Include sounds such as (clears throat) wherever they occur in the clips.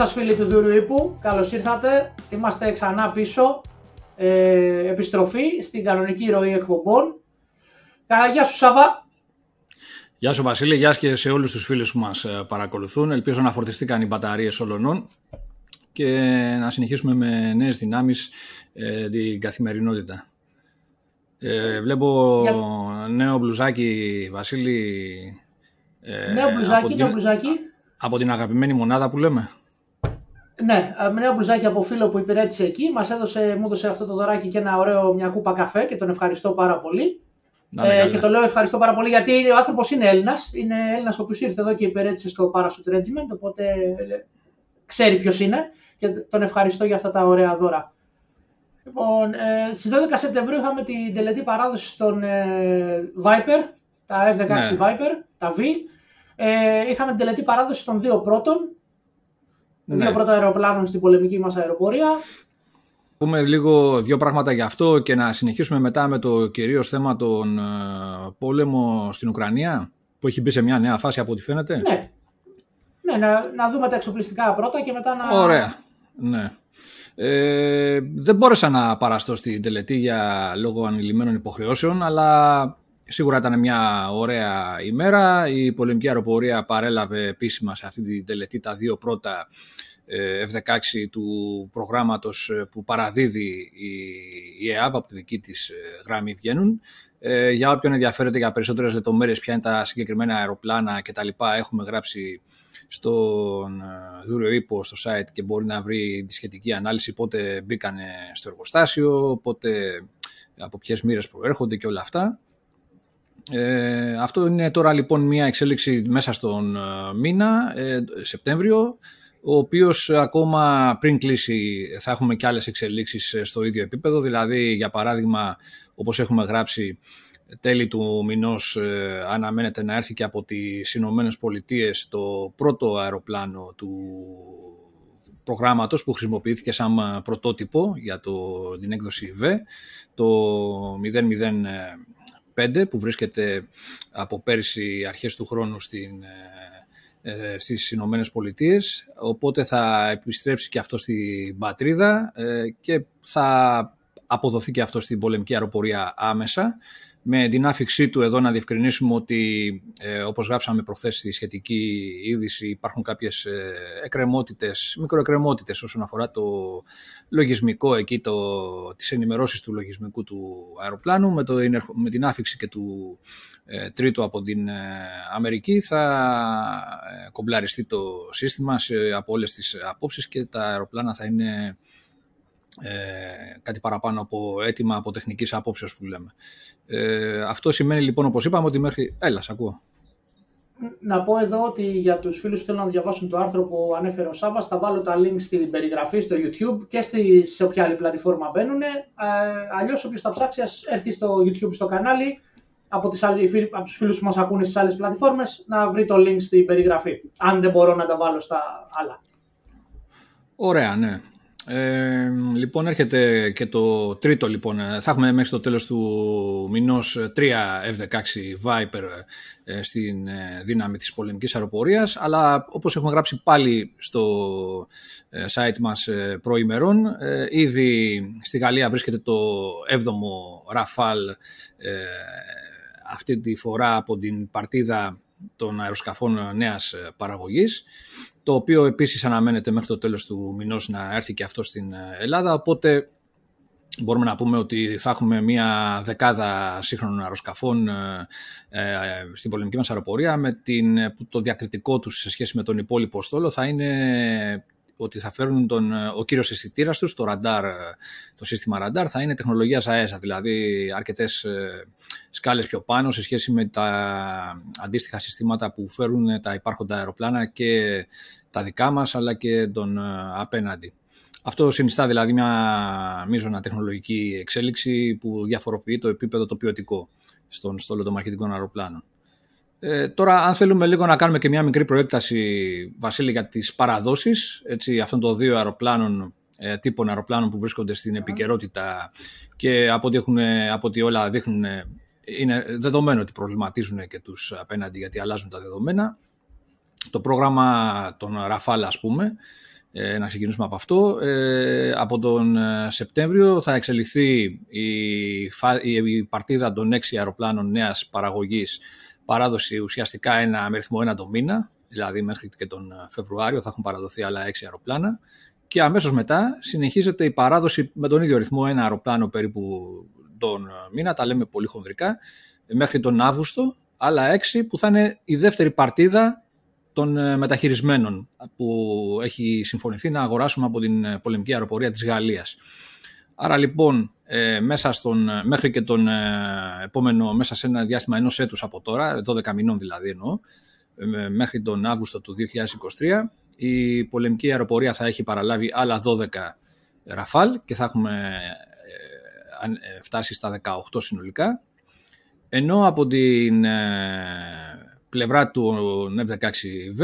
Γεια σας φίλοι του Δούρου Ήπου, καλώς ήρθατε. Είμαστε ξανά πίσω, ε, επιστροφή στην κανονική ροή εκπομπών. Γεια σου Σαββά. Γεια σου Βασίλη, γεια και σε όλους τους φίλους που μας ε, παρακολουθούν. Ελπίζω να φορτιστήκαν οι μπαταρίες όλων και να συνεχίσουμε με νέες δυνάμεις ε, την καθημερινότητα. Ε, βλέπω νέο μπλουζάκι, Βασίλη. Ε, νέο μπλουζάκι, νέο μπλουζάκι. Από την αγαπημένη μονάδα που λέμε. Ναι, νέο μπλουζάκι από φίλο που υπηρέτησε εκεί. Μας έδωσε, μου έδωσε αυτό το δωράκι και ένα ωραίο μια κούπα καφέ και τον ευχαριστώ πάρα πολύ. ε, και το λέω ευχαριστώ πάρα πολύ γιατί ο άνθρωπος είναι Έλληνας. Είναι Έλληνας ο οποίος ήρθε εδώ και υπηρέτησε στο Parachute Regiment. Οπότε ε, ξέρει ποιος είναι και τον ευχαριστώ για αυτά τα ωραία δώρα. Λοιπόν, ε, στις 12 Σεπτεμβρίου είχαμε την τελετή παράδοσης στον ε, Viper, τα F-16 ναι. Viper, τα V. Ε, είχαμε την τελετή παράδοσης των δύο πρώτων, ναι. δύο πρώτων αεροπλάνων στην πολεμική μας αεροπορία. Πούμε λίγο δύο πράγματα γι' αυτό και να συνεχίσουμε μετά με το κυρίως θέμα των ε, πόλεμο στην Ουκρανία που έχει μπει σε μια νέα φάση από ό,τι φαίνεται. Ναι, ναι να, να δούμε τα εξοπλιστικά πρώτα και μετά να... Ωραία, ναι. Ε, δεν μπόρεσα να παραστώ στην τελετή για λόγω ανηλυμένων υποχρεώσεων, αλλά σίγουρα ήταν μια ωραία ημέρα. Η πολεμική αεροπορία παρέλαβε επίσημα σε αυτή την τελετή τα δύο πρώτα ε, F-16 του προγράμματος που παραδίδει η ΕΑΒ από τη δική της ε, γραμμή βγαίνουν. Ε, για όποιον ενδιαφέρεται για περισσότερες λεπτομέρειες ποια είναι τα συγκεκριμένα αεροπλάνα κτλ. Έχουμε γράψει στον ε, Δούριο Ήπο στο site και μπορεί να βρει τη σχετική ανάλυση πότε μπήκαν στο εργοστάσιο, πότε από ποιες μοίρες προέρχονται και όλα αυτά. Ε, αυτό είναι τώρα λοιπόν μια εξέλιξη μέσα στον ε, μήνα, ε, Σεπτέμβριο, ο οποίος ακόμα πριν κλείσει θα έχουμε και άλλες εξελίξεις στο ίδιο επίπεδο, δηλαδή για παράδειγμα όπως έχουμε γράψει τέλη του μηνός ε, αναμένεται να έρθει και από τις Ηνωμένες Πολιτείες το πρώτο αεροπλάνο του προγράμματος που χρησιμοποιήθηκε σαν ε, πρωτότυπο για το, την έκδοση V, το 005 που βρίσκεται από πέρυσι αρχές του χρόνου στην, ε, στις Ηνωμένες Πολιτείες. Οπότε θα επιστρέψει και αυτό στην πατρίδα και θα αποδοθεί και αυτό στην πολεμική αεροπορία άμεσα με την άφηξή του εδώ να διευκρινίσουμε ότι ε, όπως γράψαμε προχθές στη σχετική είδηση υπάρχουν κάποιες ε, εκκρεμότητες, μικροεκκρεμότητες όσον αφορά το λογισμικό εκεί, το, τις ενημερώσεις του λογισμικού του αεροπλάνου. Με, το, με την άφηξη και του ε, τρίτου από την ε, Αμερική θα ε, κομπλαριστεί το σύστημα σε, από όλες τις απόψεις και τα αεροπλάνα θα είναι ε, κάτι παραπάνω από έτοιμα από τεχνικής απόψεως που λέμε. Ε, αυτό σημαίνει λοιπόν όπως είπαμε ότι μέχρι... Έλα, σ' ακούω. Να πω εδώ ότι για τους φίλους που θέλουν να διαβάσουν το άρθρο που ανέφερε ο Σάββας θα βάλω τα links στην περιγραφή στο YouTube και στη, σε όποια άλλη πλατφόρμα μπαίνουν. Ε, αλλιώς όποιος θα ψάξει ας έρθει στο YouTube στο κανάλι από, τις άλλες, από τους φίλους που μας ακούνε στις άλλες πλατφόρμες να βρει το link στην περιγραφή. Αν δεν μπορώ να τα βάλω στα άλλα. Ωραία, ναι. Ε, λοιπόν έρχεται και το τρίτο λοιπόν, ε, θα έχουμε μέχρι το τέλος του μηνός 3 F-16 Viper ε, στην ε, δύναμη της πολεμικής αεροπορίας. Αλλά όπως έχουμε γράψει πάλι στο site μας προημερών ήδη στη Γαλλία βρίσκεται το 7ο Rafale αυτή τη φορά από την παρτίδα των αεροσκαφών νέας παραγωγής το οποίο επίσης αναμένεται μέχρι το τέλος του μηνός να έρθει και αυτό στην ε, Ελλάδα, οπότε μπορούμε να πούμε ότι θα έχουμε μια δεκάδα σύγχρονων αεροσκαφών ε, ε, στην πολεμική μας αεροπορία με την, το διακριτικό τους σε σχέση με τον υπόλοιπο στόλο θα είναι ότι θα φέρουν τον, ο κύριος αισθητήρα τους, το, ραντάρ, το σύστημα ραντάρ, θα είναι τεχνολογίας ΑΕΣΑ, δηλαδή αρκετές σκάλες πιο πάνω σε σχέση με τα αντίστοιχα συστήματα που φέρουν τα υπάρχοντα αεροπλάνα και τα δικά μας αλλά και τον ε, απέναντι. Αυτό συνιστά δηλαδή μια μείζωνα τεχνολογική εξέλιξη που διαφοροποιεί το επίπεδο το ποιοτικό στον στόλο των μαχητικών αεροπλάνων. Ε, τώρα, αν θέλουμε λίγο να κάνουμε και μια μικρή προέκταση, Βασίλη, για τις παραδόσεις έτσι, αυτών των δύο αεροπλάνων, ε, τύπων αεροπλάνων που βρίσκονται στην επικαιρότητα και από ό,τι, έχουν, από ό,τι όλα δείχνουν, είναι δεδομένο ότι προβληματίζουν και τους απέναντι γιατί αλλάζουν τα δεδομένα το πρόγραμμα των Ραφάλ ας πούμε ε, να ξεκινήσουμε από αυτό. Ε, από τον Σεπτέμβριο θα εξελιχθεί η, η παρτίδα των 6 αεροπλάνων νέας παραγωγής παράδοση ουσιαστικά ένα με ρυθμό ένα το μήνα, δηλαδή μέχρι και τον Φεβρουάριο θα έχουν παραδοθεί άλλα 6 αεροπλάνα και αμέσως μετά συνεχίζεται η παράδοση με τον ίδιο ρυθμό ένα αεροπλάνο περίπου τον μήνα, τα λέμε πολύ χονδρικά, μέχρι τον Αύγουστο, άλλα έξι που θα είναι η δεύτερη παρτίδα των ε, μεταχειρισμένων που έχει συμφωνηθεί να αγοράσουμε από την ε, πολεμική αεροπορία της Γαλλίας. Άρα λοιπόν ε, μέσα στον, μέχρι και τον επόμενο, μέσα σε ένα διάστημα ενός έτους από τώρα, 12 μηνών δηλαδή εννοώ, μέχρι τον Αύγουστο του 2023, η πολεμική αεροπορία θα έχει παραλάβει άλλα 12 Ραφάλ και θα έχουμε φτάσει στα 18 συνολικά. Ενώ από την ε, πλευρά του F-16V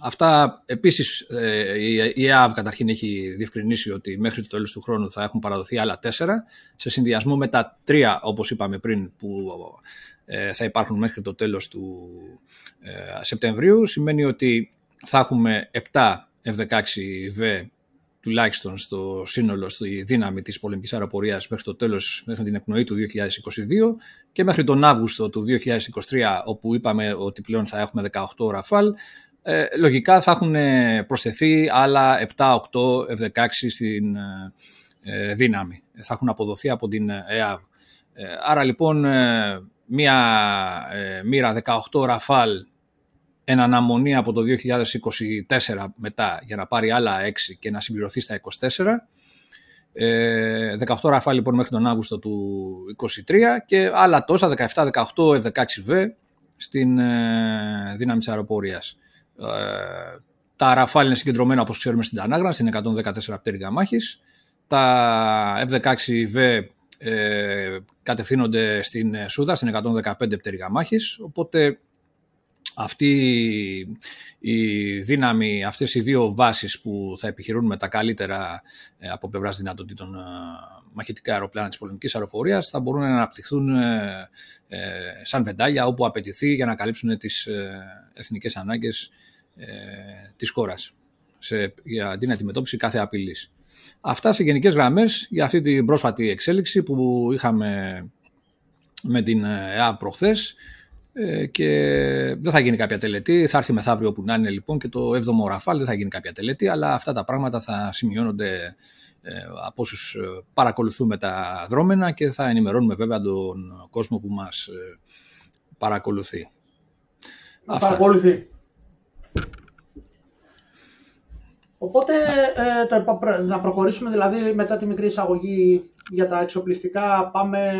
Αυτά επίσης ε, η ΕΑΒ καταρχήν έχει διευκρινίσει ότι μέχρι το τέλος του χρόνου θα έχουν παραδοθεί άλλα τέσσερα σε συνδυασμό με τα τρία όπως είπαμε πριν που ε, θα υπάρχουν μέχρι το τέλος του Σεπτεμβρίου. Σημαίνει ότι θα έχουμε 7 F-16V τουλάχιστον στο σύνολο, στη δύναμη της πολεμικής αεροπορίας μέχρι το τέλος, μέχρι την εκπνοή του 2022 και μέχρι τον Αύγουστο του 2023 όπου είπαμε ότι πλέον θα έχουμε 18 Ραφάλ ε, λογικά θα έχουν προσθεθεί άλλα 7-8 F-16 στην ε, ε, δύναμη. Θα έχουν αποδοθεί από την ΕΑΒ. Ε, άρα λοιπόν μία μοίρα 18 Ραφάλ εν αναμονή από το 2024 μετά για να πάρει άλλα 6 και να συμπληρωθεί στα 24. 18 ραφά λοιπόν μέχρι τον Αύγουστο του 23 και άλλα τόσα 17, 18, F16V στην ε, δύναμη της αεροπορίας. Ε, τα ραφάλ είναι συγκεντρωμένα όπως ξέρουμε στην Τανάγρα, στην 114 πτέρυγα μάχης. Τα F16V ε, κατευθύνονται στην Σούδα, στην 115 πτέρυγα μάχης, οπότε αυτή η δύναμη, αυτές οι δύο βάσεις που θα επιχειρούν με τα καλύτερα ε, από πλευράς δυνατοτήτων ε, μαχητικά αεροπλάνα της πολεμικής αεροφορίας θα μπορούν να αναπτυχθούν ε, σαν βεντάλια όπου απαιτηθεί για να καλύψουν τις εθνικές ανάγκες της χώρας σε, για την αντιμετώπιση κάθε απειλής. Αυτά σε γενικές γραμμές για αυτή την πρόσφατη εξέλιξη που είχαμε με την ΕΑ προχθές. Ε, και δεν θα γίνει κάποια τελετή. Θα έρθει μεθαύριο όπου να είναι λοιπόν και το 7ο Ραφάλ δεν θα γίνει κάποια τελετή, αλλά αυτά τα πράγματα θα σημειώνονται ε, από όσους ε, παρακολουθούμε τα δρόμενα και θα ενημερώνουμε βέβαια τον κόσμο που μας παρακολουθεί. Παρακολουθεί. Οπότε ε, να προχωρήσουμε δηλαδή μετά τη μικρή εισαγωγή για τα εξοπλιστικά πάμε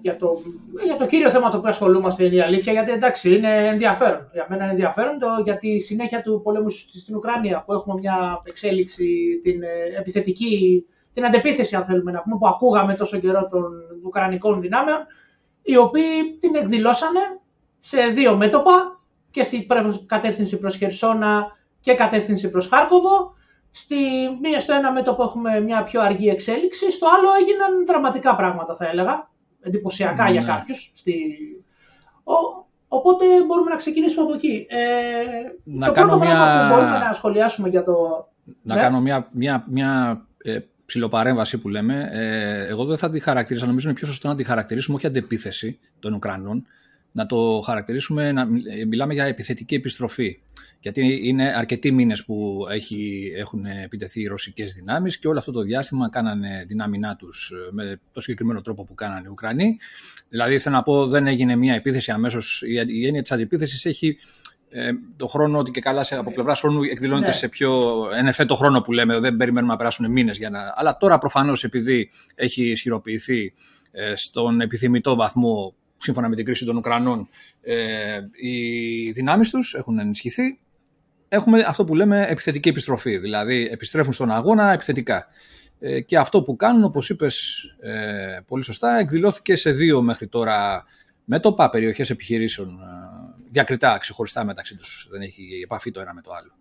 για το, για το κύριο θέμα το οποίο ασχολούμαστε είναι η αλήθεια γιατί εντάξει είναι ενδιαφέρον. Για μένα είναι ενδιαφέρον το, για τη συνέχεια του πολέμου στην Ουκρανία που έχουμε μια εξέλιξη την ε, επιθετική, την αντεπίθεση αν θέλουμε να πούμε που ακούγαμε τόσο καιρό των Ουκρανικών δυνάμεων οι οποίοι την εκδηλώσανε σε δύο μέτωπα και στην κατεύθυνση προς Χερσόνα και κατεύθυνση προς Χάρκοβο Στη, μία, στο ένα μέτωπο έχουμε μια πιο αργή εξέλιξη, στο άλλο έγιναν δραματικά πράγματα θα έλεγα, εντυπωσιακά για ναι. κάποιους. Στη... Ο, οπότε μπορούμε να ξεκινήσουμε από εκεί. Ε, να το κάνω πρώτο μια... που μπορούμε να σχολιάσουμε για το... Να ναι. κάνω μια, μια, μια ε, ψηλοπαρέμβαση που λέμε. Ε, εγώ δεν θα τη χαρακτηρίσω, νομίζω είναι πιο σωστό να τη χαρακτηρίσουμε όχι αντεπίθεση των Ουκρανών, να το χαρακτηρίσουμε, να μιλάμε για επιθετική επιστροφή. Γιατί είναι αρκετοί μήνες που έχει, έχουν επιτεθεί οι ρωσικές δυνάμεις και όλο αυτό το διάστημα κάνανε την άμυνά τους ε, με το συγκεκριμένο τρόπο που κάνανε οι Ουκρανοί. Δηλαδή θέλω να πω δεν έγινε μια επίθεση αμέσως, η έννοια της αντιπίθεσης έχει ε, το χρόνο ότι και καλά σε, από πλευράς χρόνου εκδηλώνεται ναι. σε πιο εν χρόνο που λέμε, δεν περιμένουμε να περάσουν μήνες για να. Αλλά τώρα προφανώς επειδή έχει ισχυροποιηθεί ε, στον επιθυμητό βαθμό σύμφωνα με την κρίση των Ουκρανών, ε, οι δυνάμεις τους έχουν ενισχυθεί. Έχουμε αυτό που λέμε επιθετική επιστροφή, δηλαδή επιστρέφουν στον αγώνα επιθετικά. Ε, και αυτό που κάνουν, όπως είπες ε, πολύ σωστά, εκδηλώθηκε σε δύο μέχρι τώρα μέτωπα, περιοχές επιχειρήσεων, ε, διακριτά, ξεχωριστά μεταξύ τους, δεν έχει επαφή το ένα με το άλλο.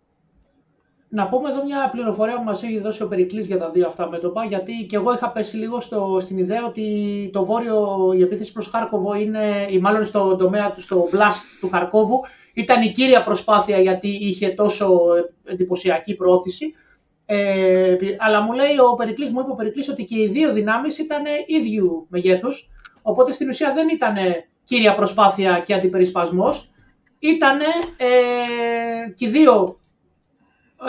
Να πούμε εδώ μια πληροφορία που μας έχει δώσει ο Περικλής για τα δύο αυτά μέτωπα, γιατί και εγώ είχα πέσει λίγο στο, στην ιδέα ότι το βόρειο, η επίθεση προς Χάρκοβο είναι, ή μάλλον στο τομέα του, στο blast του Χαρκόβου, ήταν η κύρια προσπάθεια γιατί είχε τόσο εντυπωσιακή προώθηση. Ε, αλλά μου λέει ο Περικλής, μου είπε ο Περικλής ότι και οι δύο δυνάμεις ήταν ίδιου μεγέθους, οπότε στην ουσία δεν ήταν κύρια προσπάθεια και αντιπερισπασμός, ήταν ε, και οι δύο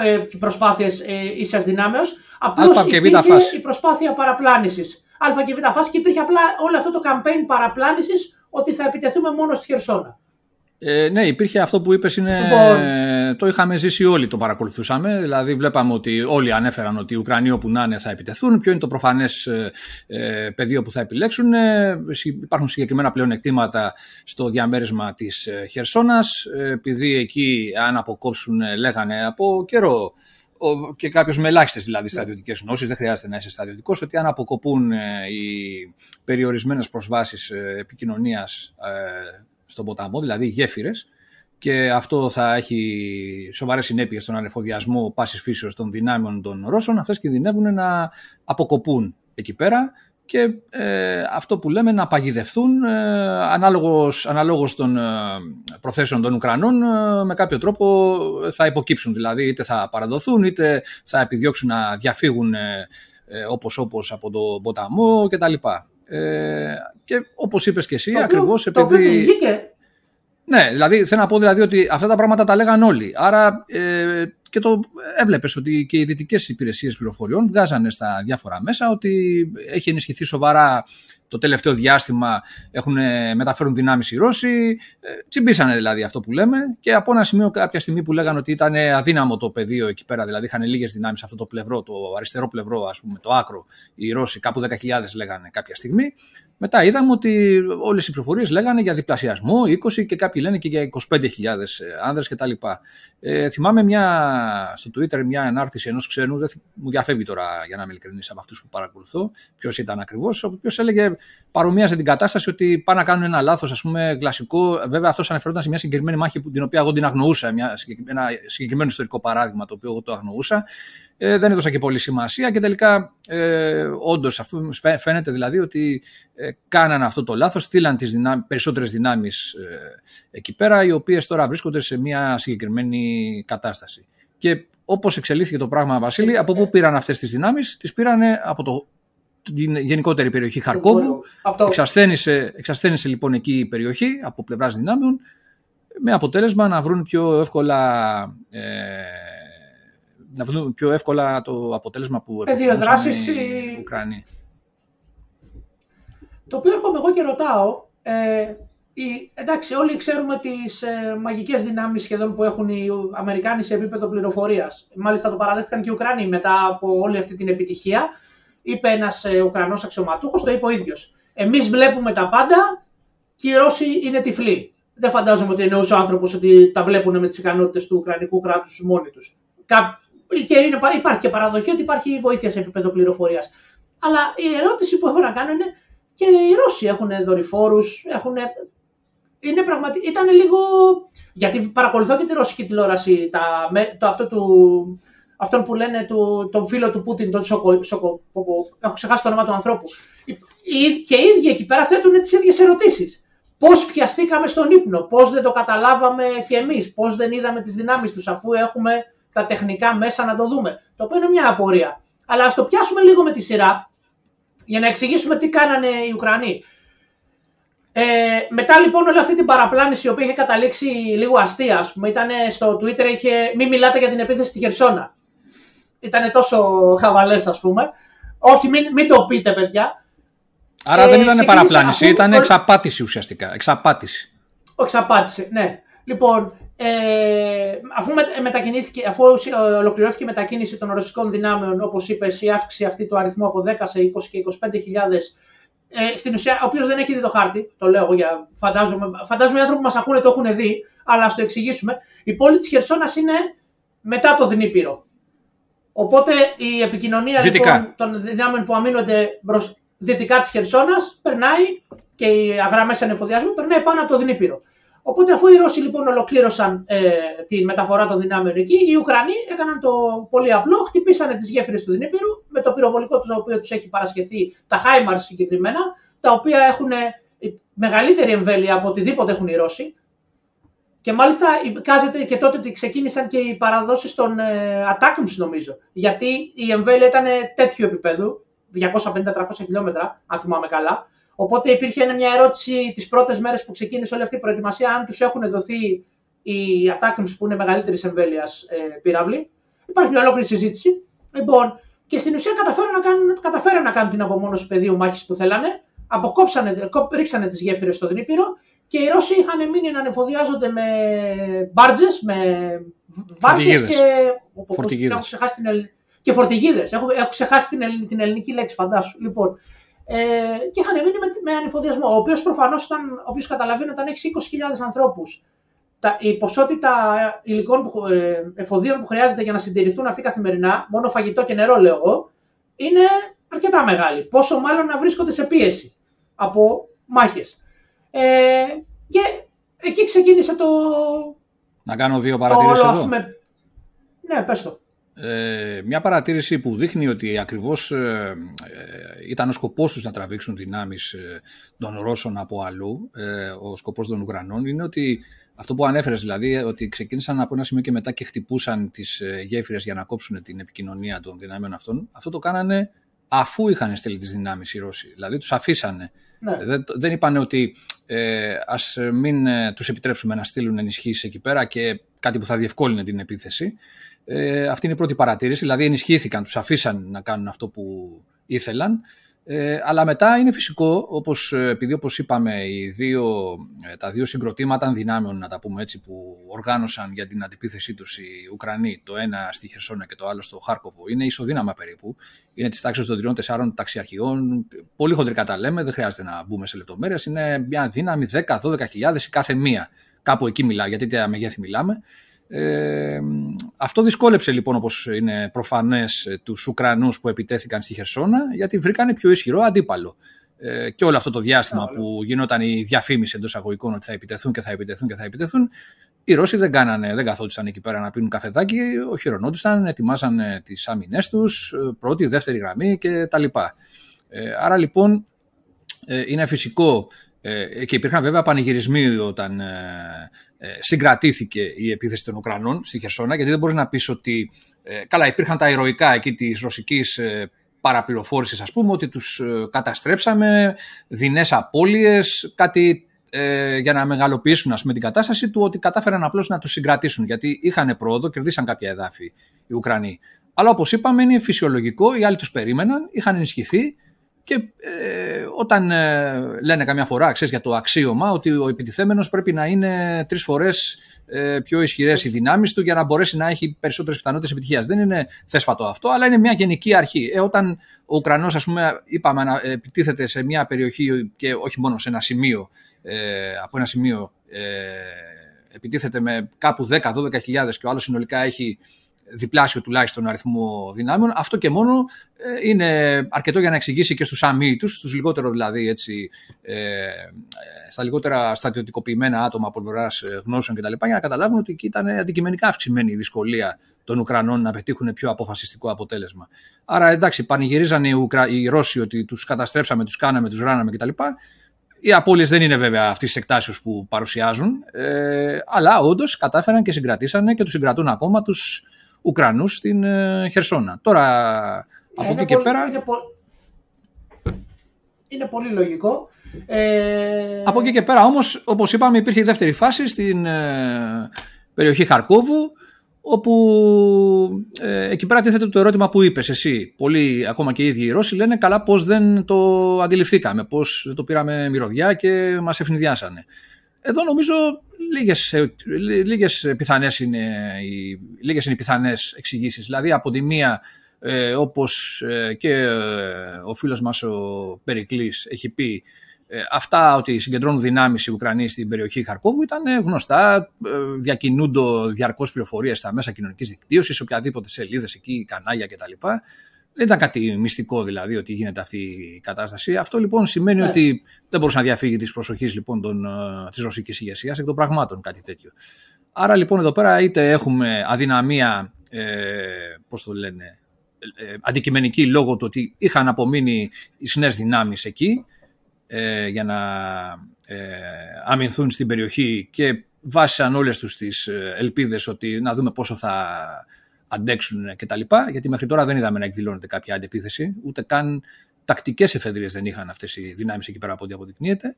ε, προσπάθειες ε, ίσιας δυνάμεως, απλώς υπήρχε η προσπάθεια παραπλάνησης. Α και Β φάση και υπήρχε απλά όλο αυτό το campaign παραπλάνησης ότι θα επιτεθούμε μόνο στη Χερσόνα. Ε, ναι, υπήρχε αυτό που είπες είναι... Λοιπόν... Το είχαμε ζήσει όλοι, το παρακολουθούσαμε. Δηλαδή βλέπαμε ότι όλοι ανέφεραν ότι οι Ουκρανοί όπου να είναι θα επιτεθούν. Ποιο είναι το προφανές ε, ε πεδίο που θα επιλέξουν. Ε, υπάρχουν συγκεκριμένα πλεονεκτήματα στο διαμέρισμα της ε, Χερσόνας. επειδή εκεί αν αποκόψουν λέγανε από καιρό και κάποιος με ελάχιστες δηλαδή στρατιωτικές γνώσεις, δεν χρειάζεται να είσαι στρατιωτικός, ότι αν αποκοπούν οι περιορισμένες προσβάσεις επικοινωνίας στον ποταμό, δηλαδή γέφυρες, και αυτό θα έχει σοβαρές συνέπειες στον ανεφοδιασμό πάσης φύσεως των δυνάμεων των Ρώσων. Αυτές κινδυνεύουν να αποκοπούν εκεί πέρα και ε, αυτό που λέμε να παγιδευτούν ε, ανάλογος, ανάλογος των ε, προθέσεων των Ουκρανών ε, με κάποιο τρόπο θα υποκύψουν δηλαδή είτε θα παραδοθούν είτε θα επιδιώξουν να διαφύγουν ε, όπως όπως από τον ποταμό κτλ. Ε, και όπως είπες και εσύ, το ακριβώς επειδή... Ναι, δηλαδή θέλω να πω δηλαδή ότι αυτά τα πράγματα τα λέγαν όλοι. Άρα ε, και το έβλεπες ότι και οι δυτικές υπηρεσίες πληροφοριών βγάζανε στα διάφορα μέσα ότι έχει ενισχυθεί σοβαρά το τελευταίο διάστημα έχουν μεταφέρουν δυνάμεις οι Ρώσοι. Ε, τσιμπήσανε δηλαδή αυτό που λέμε και από ένα σημείο κάποια στιγμή που λέγανε ότι ήταν αδύναμο το πεδίο εκεί πέρα, δηλαδή είχαν λίγες δυνάμεις αυτό το πλευρό, το αριστερό πλευρό ας πούμε, το άκρο, οι Ρώσοι κάπου 10.000 λέγανε κάποια στιγμή. Μετά είδαμε ότι όλες οι πληροφορίες λέγανε για διπλασιασμό, 20 και κάποιοι λένε και για 25.000 άνδρες κτλ. Ε, θυμάμαι μια, στο Twitter μια ανάρτηση ενός ξένου, δεν μου διαφεύγει τώρα για να είμαι ειλικρινής από αυτούς που παρακολουθώ, ποιος ήταν ακριβώς, ο οποίος έλεγε, παρομοίαζε την κατάσταση ότι πάνε να κάνουν ένα λάθος, ας πούμε, κλασικό. Βέβαια, αυτός αναφερόταν σε μια συγκεκριμένη μάχη την οποία εγώ την αγνοούσα, μια, ένα συγκεκριμένο ιστορικό παράδειγμα το οποίο εγώ το αγνοούσα. Ε, δεν έδωσα και πολύ σημασία και τελικά ε, όντως αφού φαίνεται δηλαδή ότι ε, κάνανε αυτό το λάθος, στείλαν τις δυνάμεις, περισσότερες δυνάμεις ε, εκεί πέρα οι οποίες τώρα βρίσκονται σε μια συγκεκριμένη κατάσταση. Και όπως εξελίχθηκε το πράγμα Βασίλη, από πού πήραν αυτές τις δυνάμεις, τις πήραν από το, την γενικότερη περιοχή Χαρκόβου, εξασθένησε, εξασθένησε λοιπόν εκεί η περιοχή από πλευράς δυνάμεων με αποτέλεσμα να βρουν πιο εύκολα ε, να βρουν πιο εύκολα το αποτέλεσμα που επιθυμούσαν οι Ουκρανοί. Το οποίο έρχομαι εγώ και ρωτάω, ε, η, εντάξει όλοι ξέρουμε τις ε, μαγικές δυνάμεις σχεδόν που έχουν οι Αμερικάνοι σε επίπεδο πληροφορίας. Μάλιστα το παραδέχτηκαν και οι Ουκρανοί μετά από όλη αυτή την επιτυχία. Είπε ένας ε, Ουκρανός αξιωματούχος, το είπε ο ίδιος. Εμείς βλέπουμε τα πάντα και οι Ρώσοι είναι τυφλοί. Δεν φαντάζομαι ότι εννοούσε ο άνθρωπος ότι τα βλέπουν με τις ικανότητες του Ουκρανικού κράτους μόνοι τους και είναι, υπάρχει και παραδοχή ότι υπάρχει βοήθεια σε επίπεδο πληροφορίας. Αλλά η ερώτηση που έχω να κάνω είναι και οι Ρώσοι έχουν δορυφόρους, έχουν. Είναι πραγματι... Ήταν λίγο. Γιατί παρακολουθώ και τη ρωσική τηλεόραση, τα... το αυτό του... αυτόν που λένε του... τον φίλο του Πούτιν, τον Σοκο... Σοκο... Έχω ξεχάσει το όνομα του ανθρώπου. Και οι ίδιοι εκεί πέρα θέτουν τις ίδιες ερωτήσεις. Πώς πιαστήκαμε στον ύπνο, πώς δεν το καταλάβαμε κι εμείς, πώς δεν είδαμε τις δυνάμεις τους, αφού έχουμε τα τεχνικά μέσα να το δούμε. Το οποίο είναι μια απορία. Αλλά ας το πιάσουμε λίγο με τη σειρά για να εξηγήσουμε τι κάνανε οι Ουκρανοί. Ε, μετά λοιπόν όλη αυτή την παραπλάνηση η οποία είχε καταλήξει λίγο αστεία, ας πούμε, ήταν στο Twitter είχε μην μιλάτε για την επίθεση στη Χερσόνα. Ήταν τόσο χαβαλές, ας πούμε. Όχι, μην, μην το πείτε, παιδιά. Άρα ε, δεν ήταν παραπλάνηση, ήταν εξαπάτηση ουσιαστικά. Εξαπάτηση. Εξαπάτηση, ναι. Λοιπόν, ε, αφού, μετακινήθηκε, αφού ολοκληρώθηκε η μετακίνηση των ρωσικών δυνάμεων, όπως είπες, η αύξηση αυτή του αριθμού από 10 σε 20 και 25 ε, στην ουσία, ο οποίος δεν έχει δει το χάρτη, το λέω εγώ για φαντάζομαι, φαντάζομαι οι άνθρωποι που μας ακούνε το έχουν δει, αλλά ας το εξηγήσουμε. Η πόλη της Χερσόνας είναι μετά το Δνήπυρο. Οπότε η επικοινωνία λοιπόν, των δυνάμεων που αμήνονται προς δυτικά της Χερσόνας περνάει και οι γραμμέ ανεφοδιασμού περνάει πάνω από το Δνήπυρο. Οπότε αφού οι Ρώσοι λοιπόν ολοκλήρωσαν ε, τη μεταφορά των δυνάμεων εκεί, οι Ουκρανοί έκαναν το πολύ απλό, χτυπήσανε τις γέφυρες του Δνήπηρου με το πυροβολικό τους το οποίο τους έχει παρασχεθεί, τα HIMARS συγκεκριμένα, τα οποία έχουν μεγαλύτερη εμβέλεια από οτιδήποτε έχουν οι Ρώσοι. Και μάλιστα κάζεται και τότε ότι ξεκίνησαν και οι παραδόσεις των ε, νομίζω. Γιατί η εμβέλεια ήταν τέτοιου επίπεδου, 250-300 χιλιόμετρα, αν θυμάμαι καλά. Οπότε υπήρχε μια ερώτηση τις πρώτες μέρες που ξεκίνησε όλη αυτή η προετοιμασία, αν τους έχουν δοθεί οι attacks που είναι μεγαλύτερης εμβέλειας ε, πύραυλοι. Υπάρχει μια ολόκληρη συζήτηση. Λοιπόν, και στην ουσία καταφέραν να κάνουν, καταφέραν να κάνουν την απομόνωση πεδίου μάχης που θέλανε. Αποκόψανε, ρίξανε τις γέφυρες στο Δνήπηρο και οι Ρώσοι είχαν μείνει να ανεφοδιάζονται με μπάρτζες, με βάρκες και. Έχω ξεχάσει την Και φορτηγίδες. Έχω, έχω ξεχάσει την, την ελληνική λέξη, φαντάσου. Λοιπόν, ε, και είχαν μείνει με, με ανεφοδιασμό, ο οποίος προφανώς ήταν, ο οποίος καταλαβαίνει όταν έχεις 20.000 ανθρώπους, η ποσότητα υλικών που, ε, εφοδίων που χρειάζεται για να συντηρηθούν αυτοί καθημερινά, μόνο φαγητό και νερό λέω εγώ, είναι αρκετά μεγάλη. Πόσο μάλλον να βρίσκονται σε πίεση από μάχες. Ε, και εκεί ξεκίνησε το... Να κάνω δύο παρατηρήσεις εδώ. Ναι, πες το. Ε, μια παρατήρηση που δείχνει ότι ακριβώς ε, ε, ήταν ο σκοπός τους να τραβήξουν δυνάμεις ε, των Ρώσων από αλλού, ο σκοπός των Ουκρανών, είναι ότι αυτό που ανέφερες δηλαδή, ότι ξεκίνησαν από ένα σημείο και μετά και χτυπούσαν τις γέφυρες για να κόψουν την επικοινωνία των δυνάμεων αυτών, αυτό το κάνανε αφού είχαν στείλει τις δυνάμεις οι Ρώσοι. Δηλαδή τους αφήσανε. Ναι. Δεν, δεν είπαν ότι ε, ας μην τους επιτρέψουμε να στείλουν ενισχύσεις εκεί πέρα και κάτι που θα διευκόλυνε την επίθεση. Ε, αυτή είναι η πρώτη παρατήρηση, δηλαδή ενισχύθηκαν, τους αφήσαν να κάνουν αυτό που ήθελαν. Ε, αλλά μετά είναι φυσικό, όπως, ε, επειδή όπως είπαμε οι δύο, ε, τα δύο συγκροτήματα δυνάμεων, να τα πούμε έτσι, που οργάνωσαν για την αντιπίθεσή τους οι Ουκρανοί, το ένα στη Χερσόνα και το άλλο στο Χάρκοβο, είναι ισοδύναμα περίπου, είναι της τάξης των τριών-τεσσάρων ταξιαρχιών, πολύ χοντρικά τα λέμε, δεν χρειάζεται να μπούμε σε λεπτομέρειες, είναι μια δύναμη 10-12 χιλιάδες η κάθε μία, κάπου εκεί μιλά, γιατί τέτοια μεγέθη μιλάμε, ε, αυτό δυσκόλεψε λοιπόν όπως είναι προφανές τους Ουκρανούς που επιτέθηκαν στη Χερσόνα γιατί βρήκανε πιο ισχυρό αντίπαλο. Ε, και όλο αυτό το διάστημα που γινόταν η διαφήμιση εντός αγωγικών ότι θα επιτεθούν και θα επιτεθούν και θα επιτεθούν, οι Ρώσοι δεν, κάνανε, δεν καθόντουσαν εκεί πέρα να πίνουν καφεδάκι, οχυρωνόντουσαν, ετοιμάζαν τις άμυνές τους, πρώτη, δεύτερη γραμμή κτλ. Ε, άρα λοιπόν ε, είναι φυσικό ε, και υπήρχαν βέβαια πανηγυρισμοί όταν ε, ε, συγκρατήθηκε η επίθεση των Ουκρανών στη Χερσόνα, γιατί δεν μπορείς να πεις ότι. καλά, υπήρχαν τα ηρωικά εκεί της ρωσικής παραπληροφόρησης, ας πούμε, ότι τους καταστρέψαμε, δεινές απώλειες, κάτι για να μεγαλοποιήσουν ας πούμε, την κατάσταση του ότι κατάφεραν απλώς να τους συγκρατήσουν. Γιατί είχαν πρόοδο, κερδίσαν κάποια εδάφη οι Ουκρανοί. Αλλά όπως είπαμε, είναι φυσιολογικό, οι άλλοι τους περίμεναν, είχαν ενισχυθεί και ε, όταν ε, λένε καμιά φορά, ξέρεις, για το αξίωμα, ότι ο επιτιθέμενος πρέπει να είναι τρεις φορές ε, πιο ισχυρές οι δυνάμεις του για να μπορέσει να έχει περισσότερες πιθανότητες επιτυχίας. Δεν είναι θέσφατο αυτό, αλλά είναι μια γενική αρχή. Ε, όταν ο Ουκρανός, ας πούμε, είπαμε, να επιτίθεται σε μια περιοχή και όχι μόνο σε ένα σημείο, ε, από ένα σημείο ε, επιτίθεται με κάπου 10-12 χιλιάδες και ο άλλος συνολικά έχει διπλάσιο τουλάχιστον αριθμό δυνάμεων. Αυτό και μόνο ε, είναι αρκετό για να εξηγήσει και στους αμύητους, στους λιγότερο δηλαδή έτσι, ε, στα λιγότερα στρατιωτικοποιημένα άτομα από πλευράς ε, γνώσεων κτλ. για να καταλάβουν ότι εκεί ήταν αντικειμενικά αυξημένη η δυσκολία των Ουκρανών να πετύχουν πιο αποφασιστικό αποτέλεσμα. Άρα εντάξει, πανηγυρίζαν οι, Ουκρα... οι Ρώσοι ότι τους καταστρέψαμε, τους κάναμε, τους ράναμε κτλ. Οι απώλειες δεν είναι βέβαια αυτής της εκτάσεως που παρουσιάζουν, ε, αλλά όντως κατάφεραν και συγκρατήσανε και τους συγκρατούν ακόμα τους Ουκρανούς στην ε, Χερσόνα. Τώρα από εκεί και πέρα... Είναι, είναι πολύ λογικό. Ε... Από εκεί και πέρα όμως, όπως είπαμε, υπήρχε η δεύτερη φάση στην ε, περιοχή Χαρκόβου, όπου ε, εκεί πέρα τίθεται το ερώτημα που είπες εσύ. Πολλοί, ακόμα και οι ίδιοι οι Ρώσοι, λένε καλά πώς δεν το αντιληφθήκαμε, πώς δεν το πήραμε μυρωδιά και μας ευνηδιάσανε. Εδώ νομίζω λίγες, ε, λίγες, πιθανές είναι, οι, λίγες είναι οι πιθανές εξηγήσεις. Δηλαδή από τη μία ε, όπως ε, και ε, ο φίλος μας ο Περικλής έχει πει αυτά ότι συγκεντρώνουν δυνάμεις οι Ουκρανοί στην περιοχή Χαρκόβου ήταν γνωστά, διακινούνται διαρκώς πληροφορίες στα μέσα κοινωνικής δικτύωσης, οποιαδήποτε σελίδες εκεί, κανάλια κτλ. Δεν ήταν κάτι μυστικό δηλαδή ότι γίνεται αυτή η κατάσταση. Αυτό λοιπόν σημαίνει ναι. ότι δεν μπορούσε να διαφύγει της προσοχής λοιπόν της ρωσικής ηγεσίας εκ των πραγμάτων κάτι τέτοιο. Άρα λοιπόν εδώ πέρα είτε έχουμε αδυναμία, ε, πώς το λένε, ε, αντικειμενική λόγω του ότι είχαν απομείνει οι νέε δυνάμεις εκεί ε, για να ε, αμυνθούν στην περιοχή και βάσισαν όλες τους τις ε, ελπίδες ότι να δούμε πόσο θα αντέξουν κτλ. Γιατί μέχρι τώρα δεν είδαμε να εκδηλώνεται κάποια αντεπίθεση, ούτε καν τακτικές εφεδρίες δεν είχαν αυτές οι δυνάμεις εκεί πέρα από ό,τι αποδεικνύεται.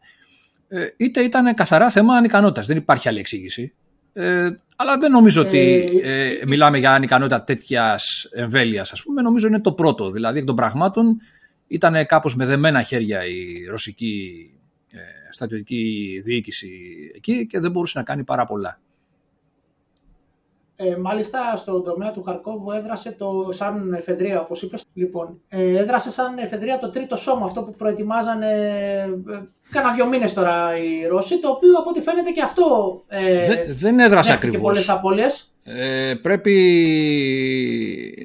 Ε, είτε ήταν καθαρά θέμα ανικανότητας, δεν υπάρχει άλλη εξήγηση. Ε, αλλά δεν νομίζω ότι ε, ε, μιλάμε για ανικανότητα τέτοιας εμβέλειας, ας πούμε. Νομίζω είναι το πρώτο. Δηλαδή, εκ των πραγμάτων ήταν κάπως με δεμένα χέρια η ρωσική ε, στρατιωτική διοίκηση εκεί και δεν μπορούσε να κάνει πάρα πολλά. Ε, μάλιστα στον τομέα του Χαρκόβου έδρασε το, σαν εφεδρεία, όπως είπες. Λοιπόν, ε, έδρασε σαν εφεδρεία το τρίτο σώμα, αυτό που προετοιμάζανε ε, κάνα δύο μήνες τώρα οι Ρώσοι, το οποίο από ό,τι φαίνεται και αυτό ε, δεν, δεν έδρασε ακριβώς. Και πολλές απώλειες. Ε, πρέπει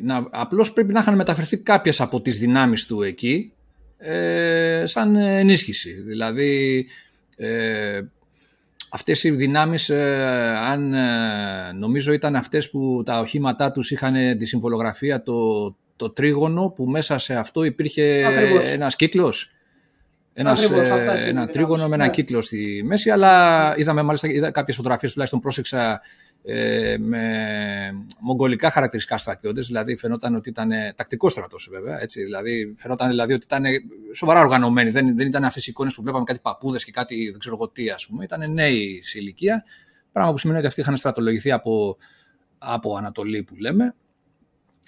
να, απλώς πρέπει να είχαν μεταφερθεί κάποιες από τις δυνάμεις του εκεί ε, σαν ενίσχυση. Δηλαδή ε, αυτές οι δυνάμεις, ε, αν ε, νομίζω ήταν αυτές που τα οχήματά τους είχαν τη συμβολογραφία το, το τρίγωνο που μέσα σε αυτό υπήρχε Ακριβώς. ένας κύκλος. Ένας, ε, ένα τρίγωνο με ένα ναι. κύκλο στη μέση, αλλά είδαμε μάλιστα είδα κάποιες φωτογραφίες, τουλάχιστον πρόσεξα ε, με μογγολικά χαρακτηριστικά στρατιώτες, δηλαδή φαινόταν ότι ήταν τακτικό στρατός, βέβαια. Έτσι, δηλαδή, φαινόταν δηλαδή ότι ήταν σοβαρά οργανωμένοι. Δεν, δεν ήταν αυτές οι εικόνες που βλέπαμε κάτι παππούδες και κάτι δεν ξέρω εγώ τι, ας πούμε. Ήταν νέοι σε ηλικία. Πράγμα που σημαίνει ότι αυτοί είχαν στρατολογηθεί από, από Ανατολή που λέμε.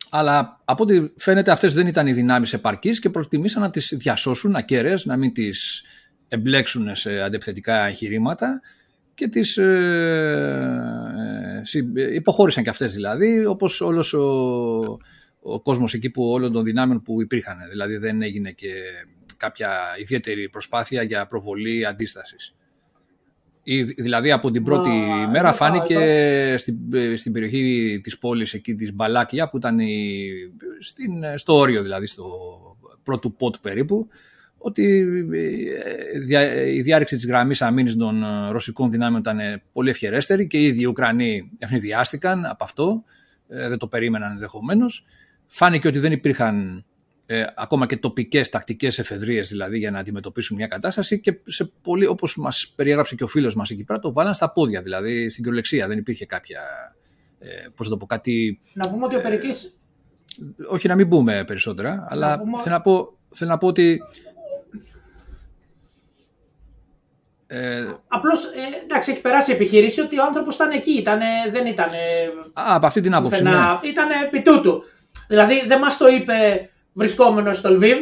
Αλλά από ό,τι φαίνεται αυτές δεν ήταν οι δυνάμεις επαρκής και προτιμήσαν να τις διασώσουν ακέραιες, να μην τις εμπλέξουν σε αντεπιθετικά εγχειρήματα και τις ε, ε, υποχώρησαν και αυτές δηλαδή, όπως όλος ο, ο κόσμος εκεί που όλων των δυνάμεων που υπήρχαν. Δηλαδή δεν έγινε και κάποια ιδιαίτερη προσπάθεια για προβολή αντίστασης. Δηλαδή από την πρώτη μέρα φάνηκε στην, στην περιοχή της πόλης εκεί της Μπαλάκλια που ήταν η, στην, στο όριο δηλαδή στο πρώτο πότ περίπου ότι ε, η διάρρηξη της γραμμής αμήνης των ε, ρωσικών δυνάμεων ήταν πολύ ευχερέστερη και ήδη οι Ουκρανοί ευνηδιάστηκαν από αυτό, ε, δεν το περίμεναν ενδεχομένως. Φάνηκε ότι δεν υπήρχαν ε, ακόμα και τοπικές τακτικές εφεδρείες δηλαδή για να αντιμετωπίσουν μια κατάσταση και σε πολύ, όπως μας περιέγραψε και ο φίλος μας εκεί πέρα το βάλαν στα πόδια δηλαδή στην κυριολεξία δεν υπήρχε κάποια ε, πώς το πω κάτι να πούμε ότι ο Περικλής όχι να μην πούμε περισσότερα αλλά πούμε... θέλω, να πω, θέλω να πω ότι Ε, Απλώς ε, εντάξει, έχει περάσει η επιχείρηση ότι ο άνθρωπος ήταν εκεί. Ήτανε, δεν ήταν. Α, από αυτή την άποψη. Ναι. Ήταν επί τούτου. Δηλαδή δεν μας το είπε βρισκόμενος στο Λβίβ.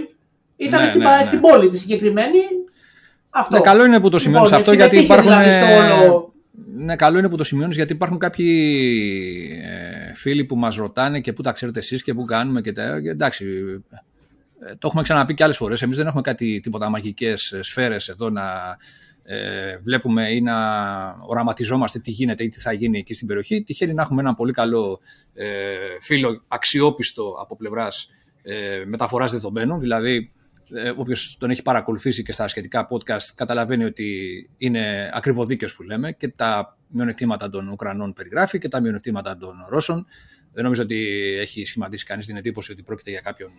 Ήταν ναι, στην, ναι, στην πόλη της συγκεκριμένη. Αυτό. Ναι, καλό είναι που το σημειώνεις λοιπόν, αυτό γιατί υπάρχουν. Δηλαδή, όλο... Ναι, καλό είναι που το σημειώνεις γιατί υπάρχουν κάποιοι ε, φίλοι που μας ρωτάνε και πού τα ξέρετε εσείς και πού κάνουμε και τα. εντάξει, ε, το έχουμε ξαναπεί και άλλες φορές. Εμείς δεν έχουμε κάτι τίποτα μαγικές σφαίρες εδώ να ε, βλέπουμε ή να οραματιζόμαστε τι γίνεται ή τι θα γίνει εκεί στην περιοχή. Τυχαίνει να έχουμε ένα πολύ καλό ε, φίλο αξιόπιστο από πλευράς ε, μεταφοράς δεδομένων. Δηλαδή, ε, όποιος τον έχει παρακολουθήσει και στα σχετικά podcast καταλαβαίνει ότι είναι ακριβοδίκαιος που λέμε και τα μειονεκτήματα των Ουκρανών περιγράφει και τα μειονεκτήματα των Ρώσων. Δεν νομίζω ότι έχει σχηματίσει κανείς την εντύπωση ότι πρόκειται για κάποιον